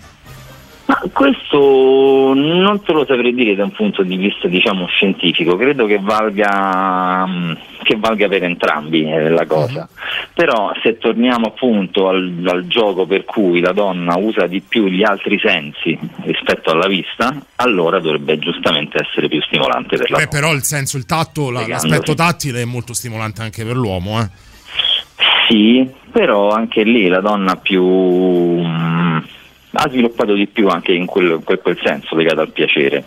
Ma questo non te lo saprei dire da un punto di vista diciamo scientifico, credo che valga, mm, che valga per entrambi eh, la cosa. Però se torniamo appunto al, al gioco per cui la donna usa di più gli altri sensi rispetto alla vista, allora dovrebbe giustamente essere più stimolante per la Beh, donna. però il senso, il tatto, la- l'aspetto tattile è molto stimolante anche per l'uomo, eh. Sì, però anche lì la donna più mm, ha sviluppato di più anche in quel, quel- quel senso legato al piacere.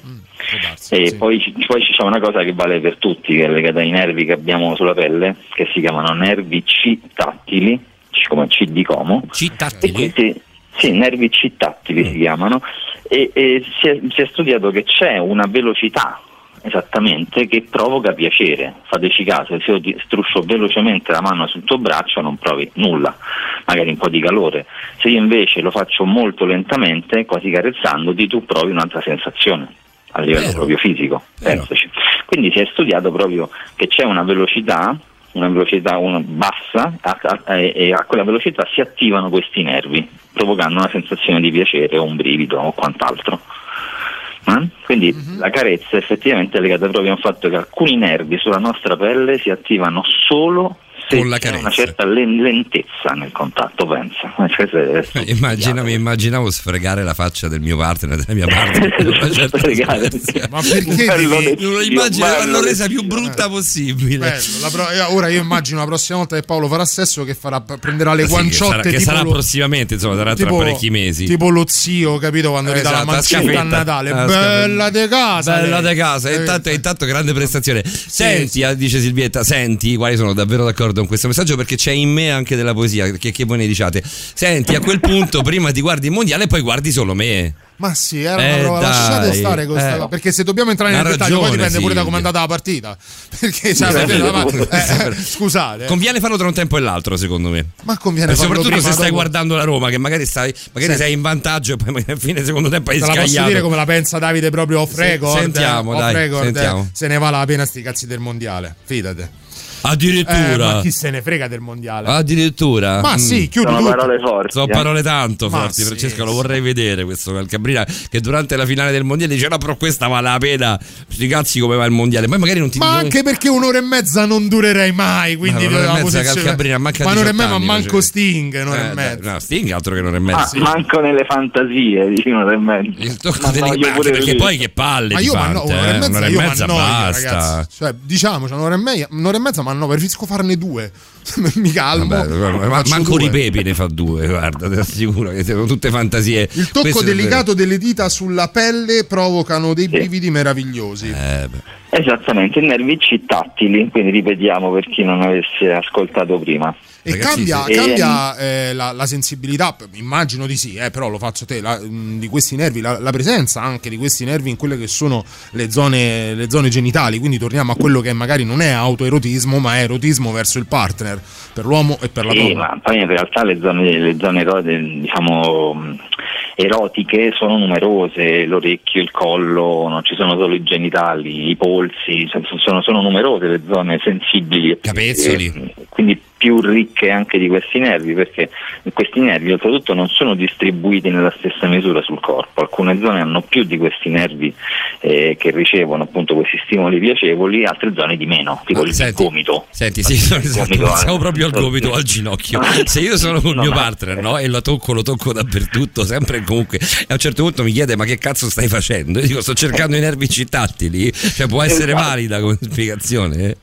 e poi, ci- poi c'è una cosa che vale per tutti, che è legata ai nervi che abbiamo sulla pelle, che si chiamano nervi C tattili, C come C di Como. C E questi- sì, nervi C tattili si chiamano, e, e si, è, si è studiato che c'è una velocità esattamente che provoca piacere. Fateci caso, se io ti struscio velocemente la mano sul tuo braccio non provi nulla, magari un po' di calore. Se io invece lo faccio molto lentamente, quasi carezzandoti, tu provi un'altra sensazione a livello proprio fisico. Quindi si è studiato proprio che c'è una velocità una velocità una bassa a- a- e e a quella velocità si attivano questi nervi provocando una sensazione di piacere o un brivido o quant'altro Eh? quindi la carezza effettivamente è legata proprio al fatto che alcuni nervi sulla nostra pelle si attivano solo se Con la c'è una carezza. certa len- lentezza nel contatto pensa Eh, questo è- Eh, Immagina, mi immaginavo sfregare la faccia del mio partner, della mia *laughs* partner. Sfregare. Ma perché Bello devi- del- Non lo immagino, Bello l'hanno resa più brutta possibile. Bello, la pro- eh, ora io immagino la prossima volta che Paolo farà sesso che farà, prenderà le Sì, che guanciotte sarà, che sarà lo- prossimamente, insomma, sarà tra tipo- parecchi mesi. Tipo lo zio, capito? Quando gli dà la Esatto, a mancetta a. Natale. A Bella de casa. Bella de casa, Eh, intanto, intanto grande prestazione. Senti, eh, dice Silvietta, senti, quali sono davvero d'accordo con questo messaggio perché c'è in me anche della poesia, che, che voi ne diciate. Senti, a quel punto *laughs* prima ti guardi il mondiale e poi guardi solo me. Ma sì, era Eh, una prova. dai, Lasciate stare con sta- eh. Perché se dobbiamo entrare nel dettaglio, poi dipende pure da come è andata la partita. *laughs* Perché cioè, Sì, vedete, pure, *laughs* eh, scusate, eh. Conviene farlo tra un tempo e l'altro, secondo me. ma conviene farlo soprattutto se stai dopo. guardando la Roma, che magari stai, magari Senti. sei in vantaggio e poi magari a fine secondo tempo hai Te la posso scagliato. dire come la pensa Davide proprio off record? sentiamo, eh, off dai, record, eh, sentiamo. se ne vale la pena sti cazzi del mondiale. Fidate. Addirittura. Eh, ma chi se ne frega del mondiale? Addirittura. Ma sì, chiudi sono tutto. parole forti Sono eh. parole tanto Ma forti, sì, Francesco. Lo sì. vorrei vedere questo Calcabrina che durante la finale del mondiale dice: No, però questa vale la pena. Sti cazzi come va il mondiale. Poi magari non ti Ma non- anche perché un'ora e mezza non durerei mai, quindi Ma un'ora e mezza posizione- Calcabrina, manca ma un'ora e 18 mezza, ma manco. Sting, un'ora Eh, e mezza. No, Sting altro che un'ora e mezza. Ah, manco nelle fantasie di un'ora e mezza Il tocco delle no, perché poi che palle Ma io ma no, un'ora e eh, mezza, un'ora e mezza basta. ragazzi. Cioè, diciamo, c'è un'ora e, me- un'ora e mezza, ma no, preferisco farne due. *laughs* Mi calmo. Vabbè, ma manco due. i pepi ne fa due, guarda, ti assicuro che sono tutte fantasie. Il tocco Questo delicato delle dita sulla pelle provocano dei brividi meravigliosi. vero. Eh, beh. esattamente i nervi C tattili quindi ripetiamo per chi non avesse ascoltato prima E Ragazzi, cambia, sì. cambia, eh, la, la sensibilità, immagino di sì, eh, però lo faccio a te, la- mh, di questi nervi, la, la presenza anche di questi nervi in quelle che sono le zone, le zone genitali, quindi torniamo a quello che magari non è autoerotismo, ma è erotismo verso il partner, per l'uomo e per la Sì, donna. ma poi in realtà le zone, le zone diciamo, mh, erotiche sono numerose, l'orecchio, il collo, non ci sono solo i genitali, i polsi, sono, sono numerose le zone sensibili. Capezzoli. e- quindi più ricche anche di questi nervi, perché questi nervi oltretutto non sono distribuiti nella stessa misura sul corpo, alcune zone hanno più di questi nervi eh, che ricevono appunto questi stimoli piacevoli, altre zone di meno, tipo il gomito. Senti, sì, *laughs* esatto, gomito, pensavo eh. proprio al gomito al ginocchio. *laughs* Se io sono col mio partner, no? E lo tocco, lo tocco dappertutto, sempre e comunque. E a un certo punto mi chiede: Ma che cazzo stai facendo? Io dico: Sto cercando i nervi cittàttili. Cioè, può essere Esatto. valida come spiegazione, eh?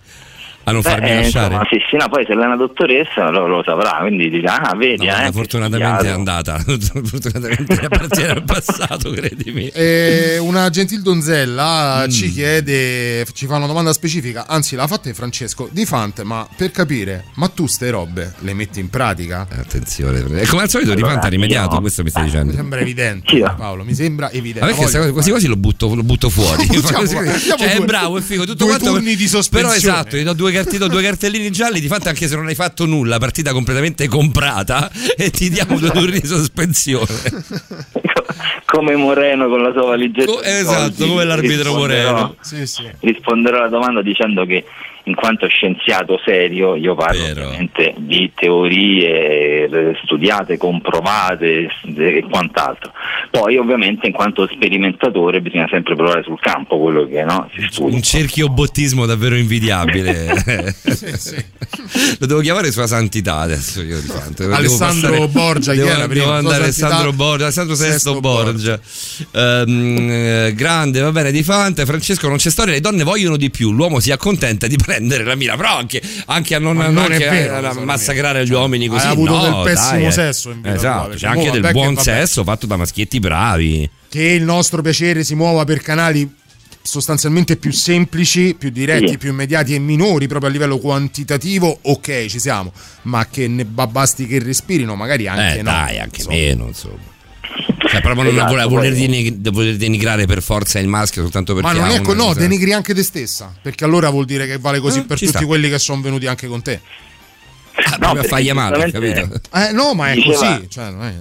A non farmi Beh, eh, lasciare. insomma, sì, sì, no, poi se lei è una dottoressa lo, lo saprà, quindi dirà, ah, vedi, No, eh, fortunatamente è andata. *laughs* fortunatamente *laughs* appartiene al passato, credimi. E una gentil donzella Mm. ci chiede, ci fa una domanda specifica, anzi l'ha fatta Francesco, di Fante, ma per capire, ma tu ste robe le metti in pratica? Attenzione, e come al solito Allora, Rifante ha rimediato, io- questo mi stai Mi dicendo. sembra evidente, Paolo, mi sembra evidente. Ma perché quasi quasi lo butto, lo butto fuori. *laughs* Così- diamo cioè, è bravo, è figo, tutto due quanto. turni di sospensione. Però esatto, gli do due, do due cartellini gialli, di fatto anche se non hai fatto nulla, partita completamente comprata *laughs* e ti diamo due turni di sospensione. come Moreno con la sua valigetta. Co- esatto, come l'arbitro risponderò- Moreno. Risponderò alla domanda dicendo che in quanto scienziato serio io parlo ovviamente di teorie eh, studiate, comprovate e quant'altro. Poi ovviamente in quanto sperimentatore bisogna sempre provare sul campo quello che no, si studia. Un cerchiobottismo davvero invidiabile. *laughs* Lo devo chiamare sua santità adesso io Rifante. Devo Alessandro passare- Borgia, chi devo, era prima? devo Sua andare Alessandro Borgia, Alessandro Sesto, Sesto Borgia. Ehm, eh, grande, va bene, di Fante, Francesco non c'è storia, le donne vogliono di più, l'uomo si accontenta di prendere la mira, però anche, anche a non, Ma non è anche vero, a- a massacrare gli uomini così. Hai avuto no, del pessimo dai, eh. sesso in vita Esatto, c'è anche mo del vabbè che buon sesso fatto da maschietti bravi. che il nostro piacere si muova per canali sostanzialmente più semplici, più diretti, Sì. più immediati e minori proprio a livello quantitativo, ok, ci siamo, ma che ne ba- basti che respirino, magari anche Eh, no. dai, anche insomma. meno, insomma. Cioè, proprio non Esatto, voler, denig- voler denigrare per forza il maschio soltanto perché Ma non è una co- no, denigri anche te stessa, perché allora vuol dire che vale così Eh, per tutti sta. quelli che sono venuti anche con te. Ah, proprio a fargli male, capito? Eh, no, ma è Diceva- così, cioè, non è-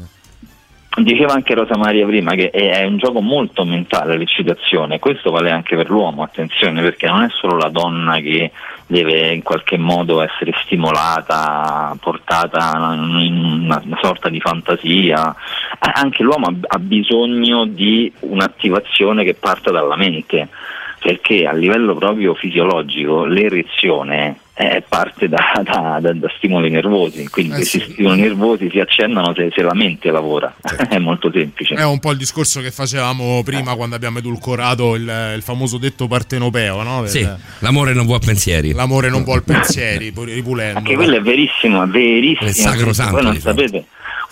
Diceva anche Rosa Maria prima che è è un gioco molto mentale l'eccitazione, questo vale anche per l'uomo, attenzione, perché non è solo la donna che deve in qualche modo essere stimolata, portata in una, sorta di fantasia, Eh, anche l'uomo ha bisogno di un'attivazione che parta dalla mente, perché a livello proprio fisiologico l'erezione eh, parte da, da- da- da stimoli nervosi, quindi Eh, questi sì. stimoli nervosi si accennano se, se la mente lavora, *laughs* è molto semplice. È un po' il discorso che facevamo prima quando abbiamo edulcorato il, il famoso detto partenopeo, no? Sì, Eh, l'amore non vuole pensieri. L'amore non vuol pensieri, ripulendo. Anche quello è verissimo, è verissimo. È sacrosanto, Voi non di fatto.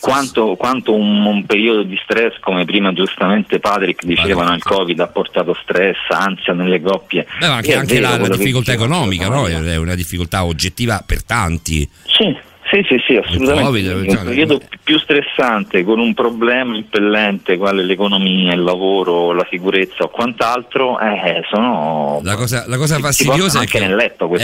Quanto, quanto un, un periodo di stress, come prima giustamente Patrick diceva, no, il Covid ha portato stress, ansia nelle coppie. Beh, anche, anche la, la difficoltà economica, no? È una difficoltà oggettiva per tanti. Sì, sì, sì, sì, assolutamente. Covid, cioè, un periodo più stressante con un problema impellente quale l'economia, il lavoro, la sicurezza o quant'altro, eh, sono La cosa, la cosa ti- ti fastidiosa è che,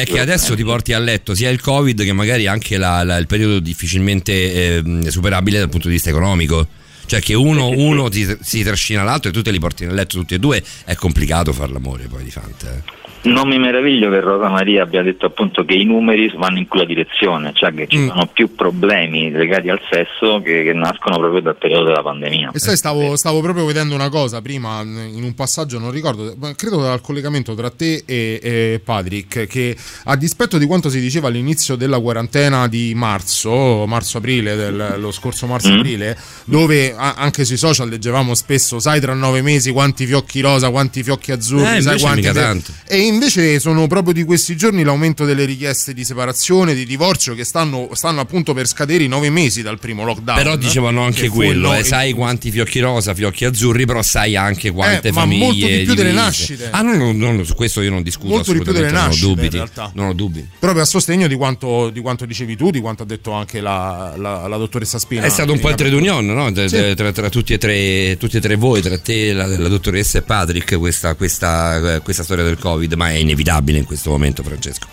è che adesso ti porti a letto sia il Covid che magari anche la- la- il periodo difficilmente ehm, superabile dal punto di vista economico. Cioè che uno, uno ti- si trascina l'altro e tu te li porti nel letto tutti e due, è complicato far l'amore poi di fante. eh. Non mi meraviglio che Rosa Maria abbia detto appunto che i numeri vanno in quella direzione, cioè che ci sono più problemi legati al sesso che, che nascono proprio dal periodo della pandemia. E sai, stavo, stavo proprio vedendo una cosa prima in un passaggio, non ricordo, ma credo dal collegamento tra te e, e Patrick, che a dispetto di quanto si diceva all'inizio della quarantena di marzo, marzo-aprile, del- lo scorso marzo-aprile, dove a- anche sui social leggevamo spesso, sai tra nove mesi quanti fiocchi rosa, quanti fiocchi azzurri, Eh, sai quanti... mica te- tanto. E invece sono proprio di questi giorni l'aumento delle richieste di separazione, di divorzio, che stanno, stanno appunto per scadere i nove mesi dal primo lockdown. Però dicevano anche quello, eh, sai quanti fiocchi rosa, fiocchi azzurri, però sai anche quante Eh, ma famiglie molto di più delle nascite. Ah, no, no, no, su questo io non discuto Molto di più delle assolutamente, non ho nascite, dubbi. Non ho dubbi. proprio a sostegno di quanto, di quanto dicevi tu, di quanto ha detto anche la, la- la dottoressa Spina. È stato un po' il trade union, no? Tra, Sì. tra- tra tutti, e tre, tutti e tre voi, tra te, la, la dottoressa e Patrick, questa, questa, questa storia del Covid, ma è inevitabile in questo momento, Francesco.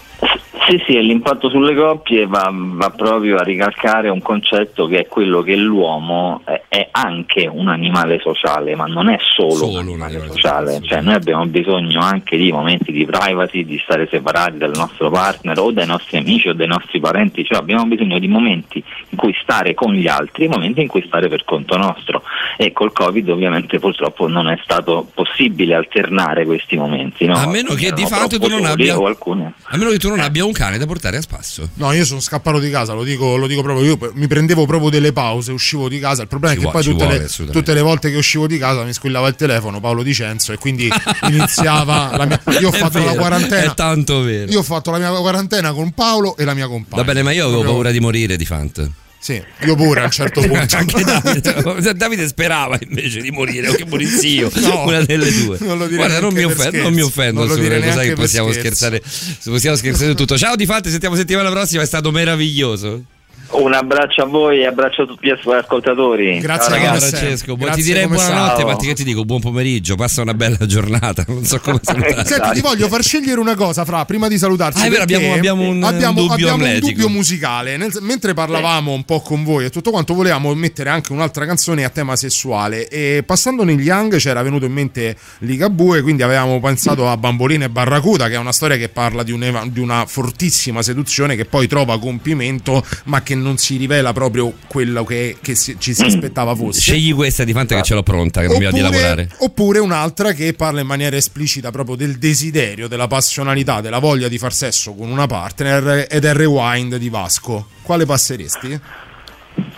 Sì, sì, e l'impatto sulle coppie va, va proprio a ricalcare un concetto che è quello che l'uomo è, è anche un animale sociale, ma non è solo, un animale sociale, cioè noi abbiamo bisogno anche di momenti di privacy, di stare separati dal nostro partner o dai nostri amici o dai nostri parenti, cioè abbiamo bisogno di momenti in cui stare con gli altri momenti in cui stare per conto nostro e col Covid ovviamente purtroppo non è stato possibile alternare questi momenti. No? A meno che di fatto tu non abbia. A meno che tu non abbia un cane da portare a spasso. No, io sono scappato di casa, lo dico, lo dico proprio. Io mi prendevo proprio delle pause, uscivo di casa. Il problema Ci è che vuole- poi tutte, vuole, le, tutte le volte che uscivo di casa mi squillava il telefono Paolo Dicenzo e quindi *laughs* iniziava la mia. Io ho È fatto la vero, quarantena. È tanto vero. Io ho fatto la mia quarantena con Paolo e la mia compagna. Va bene, ma io avevo Proprio- paura di morire di Fant. Sì, io pure a un certo *laughs* punto. Anche Davide, Davide sperava invece di morire o che morissi io, No, una delle due. non lo dire Guarda, non mi, offendo, non mi offendo, Non lo sai che possiamo scherzare, possiamo scherzare tutto. Ciao di Fante, sentiamo settimana prossima, è stato meraviglioso. Un abbraccio a voi e abbraccio a tutti gli ascoltatori. Grazie Ciao, Ciao ragazzi. Francesco, buon- ti direi buonanotte, ma ti, che ti dico buon pomeriggio, passa una bella giornata, *laughs* non so come salutare. Senti, ti voglio far scegliere una cosa, Fra, prima di salutarci. Ah, vero, abbiamo- abbiamo un- abbiamo- un dubbio abbiamo un dubbio musicale. Nel- mentre parlavamo un po' con voi e tutto quanto, volevamo mettere anche un'altra canzone a tema sessuale. E passando negli Young c'era venuto in mente Ligabue, quindi avevamo pensato a Bambolina e Barracuda, che è una storia che parla di, un'eva- di una fortissima seduzione che poi trova compimento, ma che non si rivela proprio quello che, che si- ci si aspettava fosse. Scegli questa di Fante che ce l'ho pronta, che non mi va di lavorare. oppure un'altra che parla in maniera esplicita proprio del desiderio, della passionalità, della voglia di far sesso con una partner ed è Rewind di Vasco. Quale passeresti?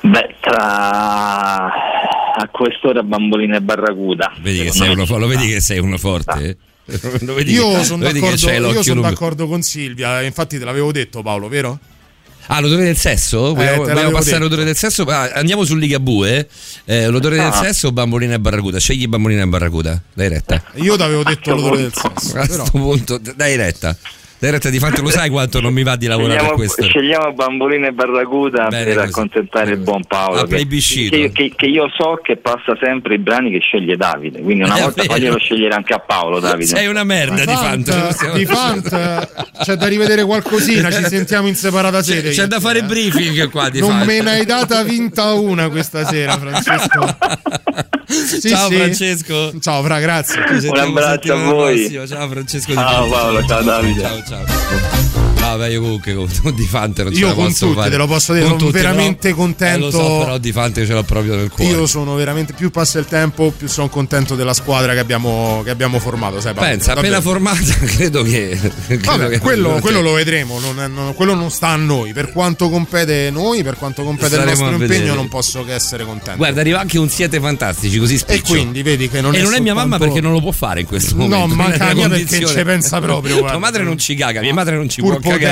Beh, tra a quest'ora bambolina e barracuda. Vedi che sei uno, lo vedi che sei uno forte? *laughs* Lo vedi Io che- sono d'accordo, io lungo. d'accordo con Silvia, infatti te l'avevo detto Paolo, vero? Ah, l'odore del sesso? Vogliamo, Eh, vogliamo passare detto. l'odore del sesso? Ah, andiamo su Ligabue. Eh, l'odore del Ah. sesso o bambolina e barracuda? Scegli bambolina e barracuda. Dai retta. Io ti avevo detto l'odore del sesso. A questo punto, dai retta. Dai retta, di fatto lo sai quanto non mi va di lavorare Scegliamo, questo. scegliamo bambolina e barracuda Bene per accontentare il buon Paolo. Che, che, che- che io so che passa sempre i brani che sceglie Davide. Quindi una *laughs* È volta faglielo scegliere anche a Paolo, Davide. Sei una merda di Fant, di Fant, c'è da rivedere qualcosina, ci *laughs* sentiamo in separata C'è, sede. c'è io da fare briefing qua di Non Fant. me ne hai data vinta una questa sera, *laughs* Francesco. Sì, Ciao sì. Francesco. Ciao, Fra, grazie. Ci sentiamo abbraccio a voi. prossima. Ciao Francesco. Ciao. Paolo, ciao, Davide. Ciao, ciao. Vabbè, io comunque con, con Di Fante non ce Io la con posso tutti, fare. te lo posso dire, Con sono tutti, veramente però- contento. Eh, lo so, però Di Fante ce l'ho proprio nel cuore. Io sono veramente più passa il tempo, più sono contento della squadra che abbiamo, che abbiamo formato. Sai? Pensa, appena Davvero. formata, *laughs* credo che. credo Vabbè, che- quello, quello lo vedremo, non è- non- quello non sta a noi. Per quanto compete noi, per quanto compete il Staremo nostro impegno, non posso che essere contento. Guarda, arriva anche un siete fantastici, così e spiccio. quindi vedi che non e è non è mia mamma perché non lo può fare in questo No, momento. manca non la nella mia perché condizione. ci pensa proprio, guarda. *laughs* Tua madre non ci caga, mia madre non ci Pur può cagare.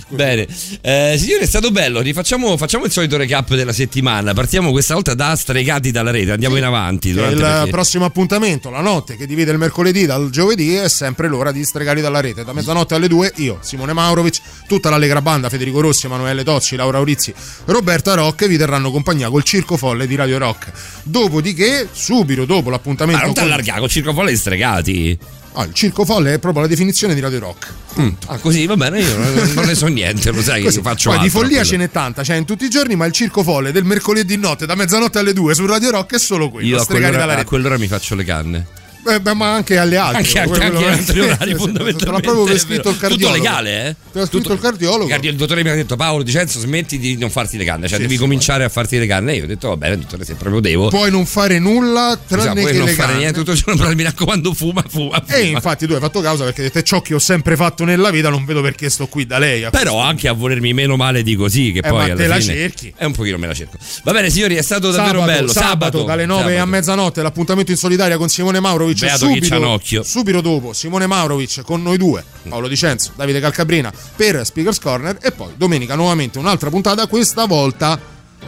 Scusa. Bene, Eh, signori, è stato bello. Rifacciamo facciamo il solito recap della settimana. Partiamo questa volta da stregati dalla rete. Andiamo in avanti. Il perché- prossimo appuntamento, la notte che divide il mercoledì dal giovedì, è sempre l'ora di stregare dalla rete. Da mezzanotte alle due, io, Simone Maurovic, tutta l'Allegra Banda, Federico Rossi, Emanuele Tocci, Laura Aurizzi, Roberta Rock vi terranno compagnia col Circo Folle di Radio Rock. Dopodiché, subito dopo l'appuntamento. Ma non ti con- allargare col circo folle di stregati. Ah, il Circo Folle è proprio la definizione di Radio Rock. Mm. Ah, così va bene, io non, *laughs* ne so niente, lo sai Così. faccio Poi di altro, follia quello. ce n'è tanta, c'è in tutti i giorni, ma il Circo Folle del mercoledì notte da mezzanotte alle due su Radio Rock è solo quello. Io a quell'ora, a quell'ora mi faccio le canne. Eh, beh, ma anche alle altre. Anche, anche, anche altri orari fondamentalmente. Te l'ha proprio prescritto il cardiologo. Tutto legale, eh? Te l'ha scritto il cardiologo. Il dottore mi ha detto Paolo Dicenzo smetti di non farti le canne, cioè Sì, devi sì, cominciare a farti le canne. Io ho detto va bene, dottore, se proprio devo. Puoi non fare nulla tranne Esatto, puoi che non le fare canne. niente tutto il giorno, però mi raccomando fuma, fuma, fuma. E infatti tu hai fatto causa perché detto "È ciò che ho sempre fatto nella vita, non vedo perché sto qui da lei. Però anche a volermi meno male di così, che Eh, poi alla te la fine cerchi. È un pochino me la cerco. Va bene, signori, è stato davvero sabato, bello. sabato, dalle 9 sabato. a mezzanotte l'appuntamento in solitaria con Simone Maurovic Beato subito, subito dopo Simone Maurovic con noi due Paolo Dicenzo, Davide Calcabrina per Speakers Corner e poi domenica nuovamente un'altra puntata questa volta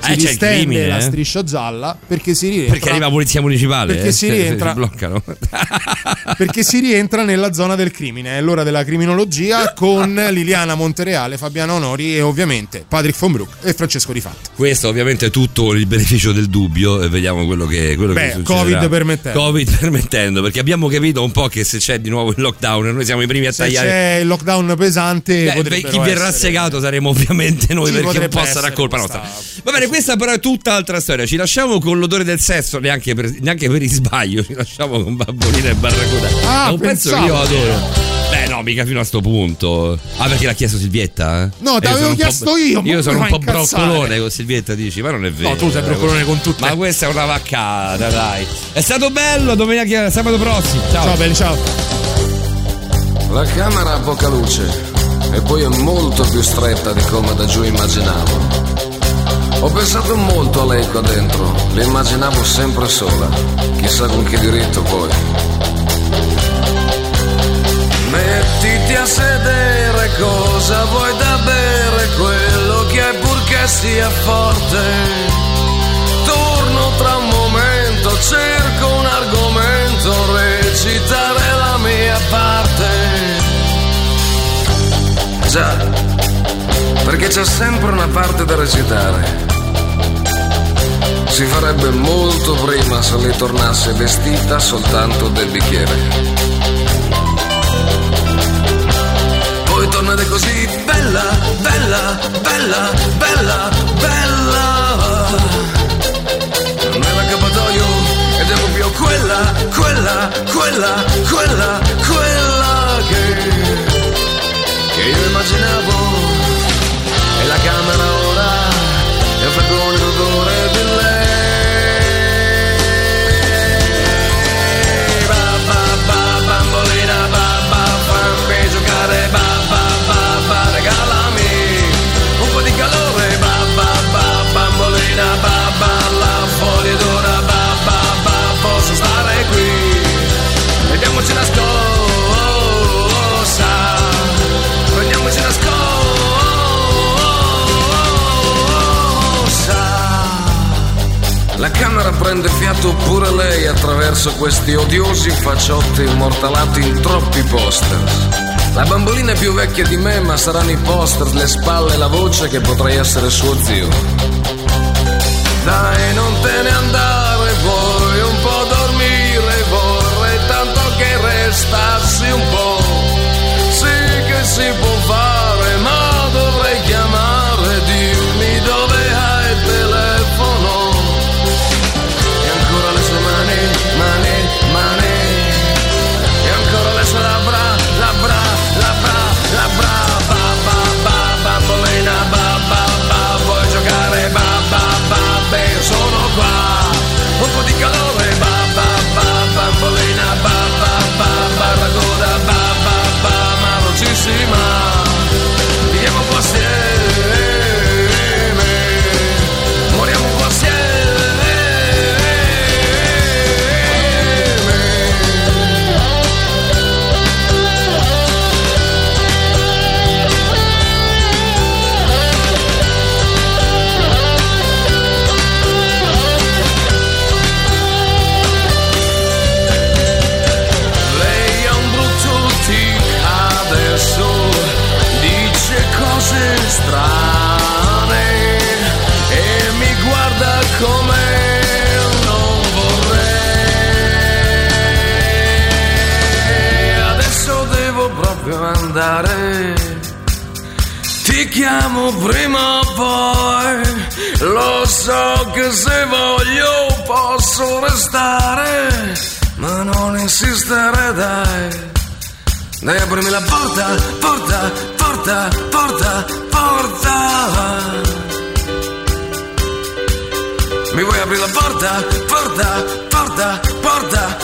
si Eh, distende crimine, la eh. striscia gialla perché si rientra Perché arriva la polizia municipale. Perché eh, si se rientra- Si bloccano. *laughs* *laughs* perché si rientra nella zona del crimine. È l'ora della criminologia con Liliana Montereale, Fabiano Onori e ovviamente Patrick Von Broek e Francesco Di Fatto. Questo ovviamente è tutto il beneficio del dubbio e vediamo quello che, quello Beh, che succederà. Covid permettendo. Covid permettendo, perché abbiamo capito un po' che se c'è di nuovo il lockdown noi siamo i primi a Se tagliare. c'è il lockdown pesante, Beh, chi verrà essere- segato saremo ovviamente noi Sì, perché un po' sarà colpa nostra. Va bene, questa però è tutta altra storia. Ci lasciamo con l'odore del sesso, neanche per, neanche per sbaglio. Ci lasciamo con Babbolina e Barracuda. Ah, è un pezzo che pensavo. io adoro. Beh, no, mica fino a sto punto. Ah, perché l'ha chiesto Silvietta? eh? No, te io l'avevo sono un po'- chiesto io, Io sono un po' broccolone con Silvietta, dici, ma non è vero. No, tu sei broccolone con tutte. Ma questa è una vaccata, dai. È stato bello, domenica, sabato prossimo. Ciao. Ciao, belli, ciao. La camera ha poca luce e poi è molto più stretta di come da giù immaginavo. Ho pensato molto a lei qua dentro, l'immaginavo sempre sola, chissà con che diritto poi. Mettiti a sedere, cosa vuoi da bere, quello che hai purché sia forte. Torno tra un momento, cerco un argomento, recitare la mia parte. Già, perché c'è sempre una parte da recitare. Si farebbe molto prima se lei tornasse vestita soltanto del bicchiere. Poi tornate così bella, bella, bella, bella, bella. Non era accappatoio ed è proprio quella, quella, quella, quella Camera prende fiato pure lei attraverso questi odiosi facciotti immortalati in troppi poster. La bambolina è più vecchia di me, ma saranno i poster, le spalle e la voce che potrei essere suo zio. Dai, non te ne andare, vuoi un po' dormire, vorrei tanto che restassi un po'. Sì che si può andare. Ti chiamo prima o poi, lo so che se voglio posso restare, ma non insistere dai. Dai aprimi la porta, porta, porta, porta, porta. Mi vuoi aprire la porta, porta, porta, porta.